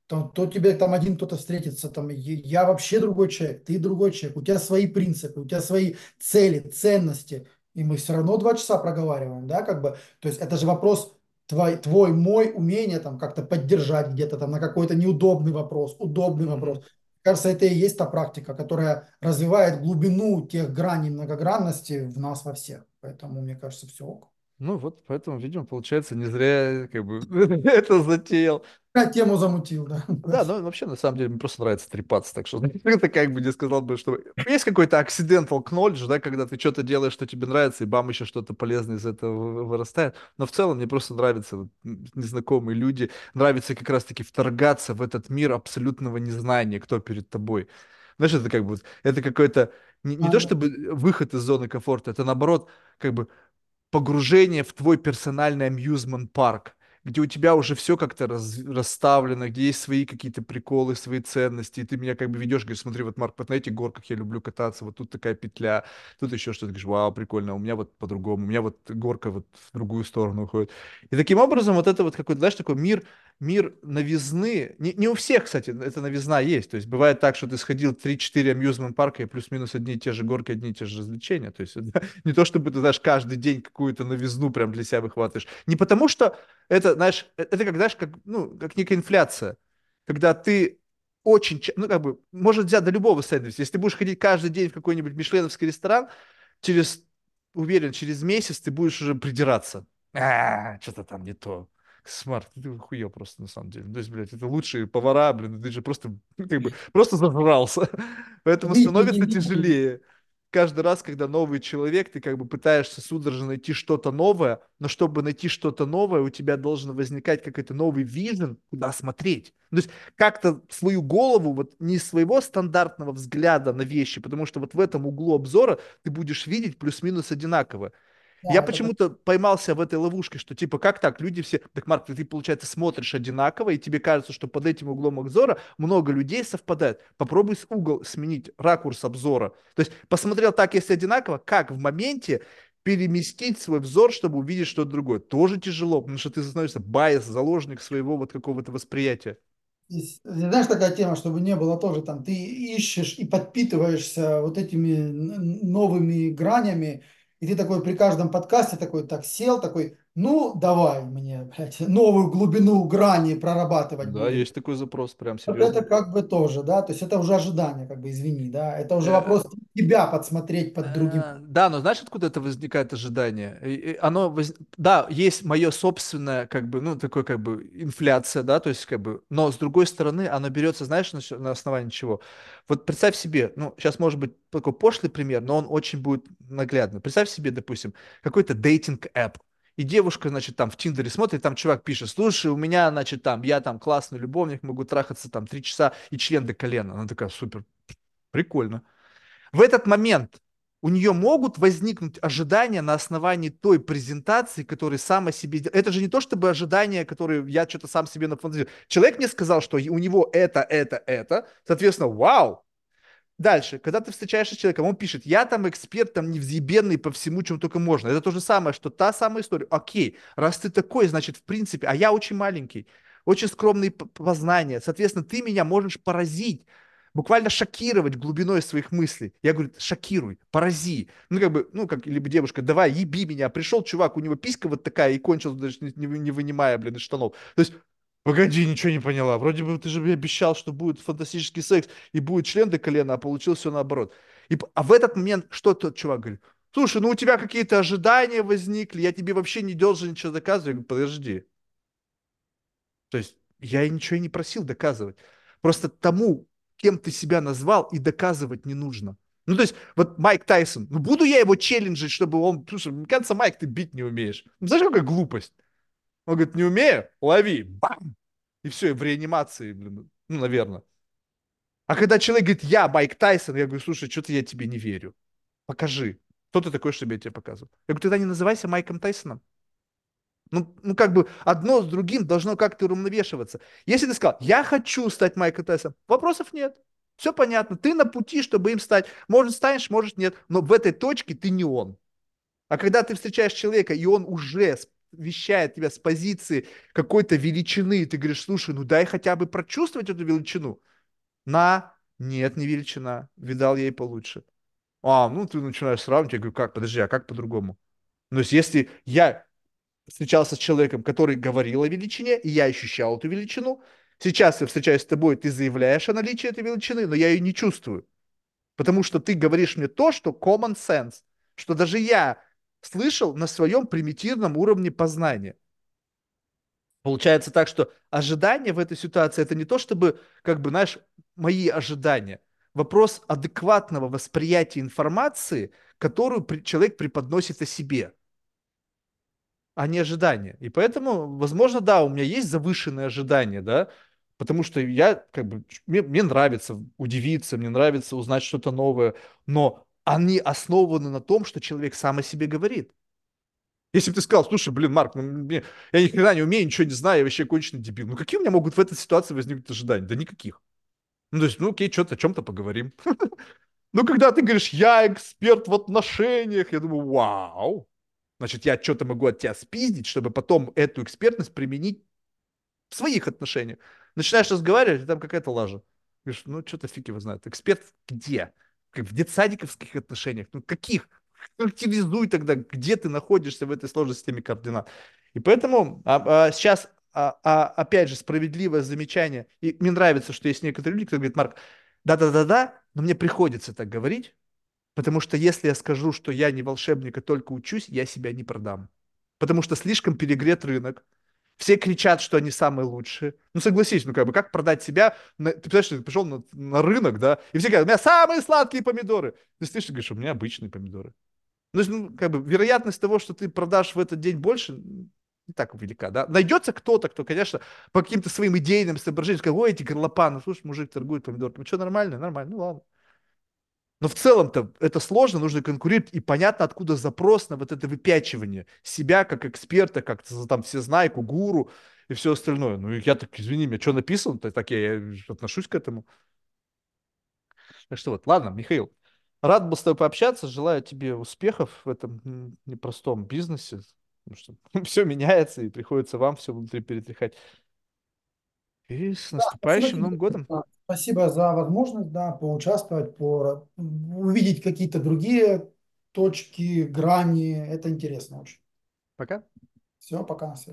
То, то тебе там один кто-то встретится, там, я вообще другой человек, ты другой человек, у тебя свои принципы, у тебя свои цели, ценности, и мы все равно два часа проговариваем, да, как бы, то есть это же вопрос твой, твой мой, умение там как-то поддержать где-то там на какой-то неудобный вопрос, удобный вопрос. Кажется, это и есть та практика, которая развивает глубину тех граней многогранности в нас во всех. Поэтому, мне кажется, все ок. Ну вот, поэтому, видимо, получается, не зря как бы это затеял. Я тему замутил, да. Да, ну вообще, на самом деле, мне просто нравится трепаться, так что это как бы не сказал бы, что есть какой-то accidental knowledge, да, когда ты что-то делаешь, что тебе нравится, и бам, еще что-то полезное из этого вырастает. Но в целом мне просто нравятся вот, незнакомые люди, нравится как раз-таки вторгаться в этот мир абсолютного незнания, кто перед тобой. Знаешь, это как бы, это какой-то, не, не А, то чтобы выход из зоны комфорта, это наоборот, как бы погружение в твой персональный амьюзмент парк, где у тебя уже все как-то раз, расставлено, где есть свои какие-то приколы, свои ценности, и ты меня как бы ведешь, говоришь, смотри, вот, Марк, вот на этих горках я люблю кататься, вот тут такая петля, тут еще что-то, говоришь, вау, прикольно, а у меня вот по-другому, у меня вот горка вот в другую сторону уходит. И таким образом вот это вот какой-то, знаешь, такой мир, мир новизны, не, не у всех, кстати, эта новизна есть, то есть бывает так, что ты сходил 3-4 амьюзмент парка и плюс-минус одни и те же горки, одни и те же развлечения, то есть не то, чтобы ты, знаешь, каждый день какую-то новизну прям для себя выхватываешь, не потому что это, знаешь, э, это как, знаешь, как, ну, как некая инфляция, когда ты очень, ну, как бы, может взять до любого сэндвича, если ты будешь ходить каждый день в какой-нибудь мишленовский ресторан, через, уверен, через месяц ты будешь уже придираться. А, что-то там не то. Смарт, ты хуел просто, на самом деле. То есть, блядь, это лучшие повара, блин, ты же просто, как бы, просто зажрался. Поэтому становится тяжелее каждый раз, когда новый человек, ты как бы пытаешься судорожно найти что-то новое, но чтобы найти что-то новое, у тебя должен возникать какой-то новый вижен, куда смотреть. То есть как-то свою голову, вот не своего стандартного взгляда на вещи, потому что вот в этом углу обзора ты будешь видеть плюс-минус одинаково. Я это почему-то поймался в этой ловушке, что типа как так, люди все, так, Марк, ты, получается, смотришь одинаково, и тебе кажется, что под этим углом обзора много людей совпадает. Попробуй с угол сменить, ракурс обзора. То есть посмотрел так, если одинаково, как в моменте переместить свой взор, чтобы увидеть что-то другое. Тоже тяжело, потому что ты становишься байс, заложник своего вот какого-то восприятия. Здесь, знаешь, такая тема, чтобы не было тоже там, ты ищешь и подпитываешься вот этими новыми гранями, и ты такой при каждом подкасте такой так сел, такой, ну, давай мне, блядь, новую глубину грани прорабатывать Да, будем. есть такой запрос, прям Вот это серьезно. как бы тоже, да, то есть это уже ожидание, как бы, извини, да, это уже Э, вопрос тебя подсмотреть под другим. Э, Да, но знаешь, откуда это возникает ожидание? И- Оно, воз- да, есть мое собственное, как бы, ну, такое, как бы, инфляция, да, то есть, как бы, но с другой стороны, оно берется, знаешь, на, на основании чего? Вот представь себе, ну, сейчас может быть такой пошлый пример, но он очень будет наглядный. Представь себе, допустим, какой-то дейтинг-эп, и девушка, значит, там в Тиндере смотрит, там чувак пишет, слушай, у меня, значит, там, я там классный любовник, могу трахаться там три часа и член до колена. Она такая, супер, прикольно. В этот момент у нее могут возникнуть ожидания на основании той презентации, которую сам о себе. Это же не то, чтобы ожидания, которые я что-то сам себе нафантазирую. Человек мне сказал, что у него это, это, это. Соответственно, вау. Дальше, когда ты встречаешься с человеком, он пишет, я там эксперт, там невзъебенный по всему, чем только можно. Это то же самое, что та самая история. Окей, раз ты такой, значит, в принципе, а я очень маленький, очень скромные познания. Соответственно, ты меня можешь поразить, буквально шокировать глубиной своих мыслей. Я говорю, шокируй, порази. Ну, как бы, ну, как, либо девушка, давай, еби меня. Пришел чувак, у него писька вот такая и кончил, даже не, не вынимая, блин, из штанов. То есть, погоди, ничего не поняла. Вроде бы ты же мне обещал, что будет фантастический секс и будет член до колена, а получилось все наоборот. И, а в этот момент что тот чувак говорит? Слушай, ну у тебя какие-то ожидания возникли, я тебе вообще не должен ничего доказывать. Я говорю, подожди. То есть я ничего не просил доказывать. Просто тому, кем ты себя назвал, и доказывать не нужно. Ну, то есть, вот Майк Тайсон, ну, буду я его челленджить, чтобы он... Слушай, мне кажется, Майк, ты бить не умеешь. Ну, знаешь, какая глупость? Он говорит, не умею? Лови. Бам! И все, и в реанимации, блин, ну, наверное. А когда человек говорит, я Майк Тайсон, я говорю, слушай, что-то я тебе не верю. Покажи. Кто ты такой, чтобы я тебе показывал? Я говорю, тогда не называйся Майком Тайсоном. Ну, ну, как бы одно с другим должно как-то уравновешиваться. Если ты сказал, я хочу стать Майком Тайсоном, вопросов нет. Все понятно. Ты на пути, чтобы им стать. Может, станешь, может, нет. Но в этой точке ты не он. А когда ты встречаешь человека, и он уже вещает тебя с позиции какой-то величины, и ты говоришь, слушай, ну дай хотя бы прочувствовать эту величину. На, нет, не величина. Видал ей получше. А, ну ты начинаешь сравнивать, я говорю, как, подожди, а как по-другому? Ну, есть, если я встречался с человеком, который говорил о величине, и я ощущал эту величину, сейчас я встречаюсь с тобой, ты заявляешь о наличии этой величины, но я ее не чувствую. Потому что ты говоришь мне то, что common sense, что даже я слышал на своем примитивном уровне познания. Получается так, что ожидания в этой ситуации это не то, чтобы, как бы, знаешь, мои ожидания. Вопрос адекватного восприятия информации, которую человек преподносит о себе, а не ожидания. И поэтому, возможно, да, у меня есть завышенные ожидания, да, потому что я, как бы, мне, мне нравится удивиться, мне нравится узнать что-то новое, но они основаны на том, что человек сам о себе говорит. Если бы ты сказал, слушай, блин, Марк, ну, мне, я никогда не умею, ничего не знаю, я вообще конченый дебил. Ну какие у меня могут в этой ситуации возникнуть ожидания? Да никаких. Ну то есть, ну окей, что-то о чем-то поговорим. Ну когда ты говоришь, я эксперт в отношениях, я думаю, вау. Значит, я что-то могу от тебя спиздить, чтобы потом эту экспертность применить в своих отношениях. Начинаешь разговаривать, и там какая-то лажа. Говоришь, ну что-то фиг его знает. Эксперт где? В детсадиковских отношениях? Ну каких? Активизуй тогда, где ты находишься в этой сложной системе координат. И поэтому а, а, сейчас, а, а, опять же, справедливое замечание. И мне нравится, что есть некоторые люди, кто говорит, Марк, да-да-да-да, но мне приходится так говорить, потому что если я скажу, что я не волшебник, а только учусь, я себя не продам. Потому что слишком перегрет рынок, все кричат, что они самые лучшие. Ну, согласись, ну, как бы, как продать себя? Ты представляешь, ты пришел на, на рынок, да, и все говорят, у меня самые сладкие помидоры. Ты слышишь, говоришь, у меня обычные помидоры. Ну, ну, как бы, вероятность того, что ты продашь в этот день больше, не так велика, да. Найдется кто-то, кто, конечно, по каким-то своим идейным соображениям скажет, ой, эти горлопаны, слушай, мужик торгует помидорами, ну, что, нормально? Нормально, ну, ладно. Но в целом-то это сложно, нужно конкурировать, и понятно, откуда запрос на вот это выпячивание себя как эксперта, как там все всезнайку, гуру и все остальное. Ну, я так, извини меня, что написано, то так я отношусь к этому. Так что вот, ладно, Михаил, рад был с тобой пообщаться, желаю тебе успехов в этом непростом бизнесе, потому что все меняется, и приходится вам все внутри перетряхать. И с наступающим да, Новым годом. Спасибо за возможность, да, поучаствовать, по, увидеть какие-то другие точки, грани. Это интересно очень. Пока. Все, пока на связи.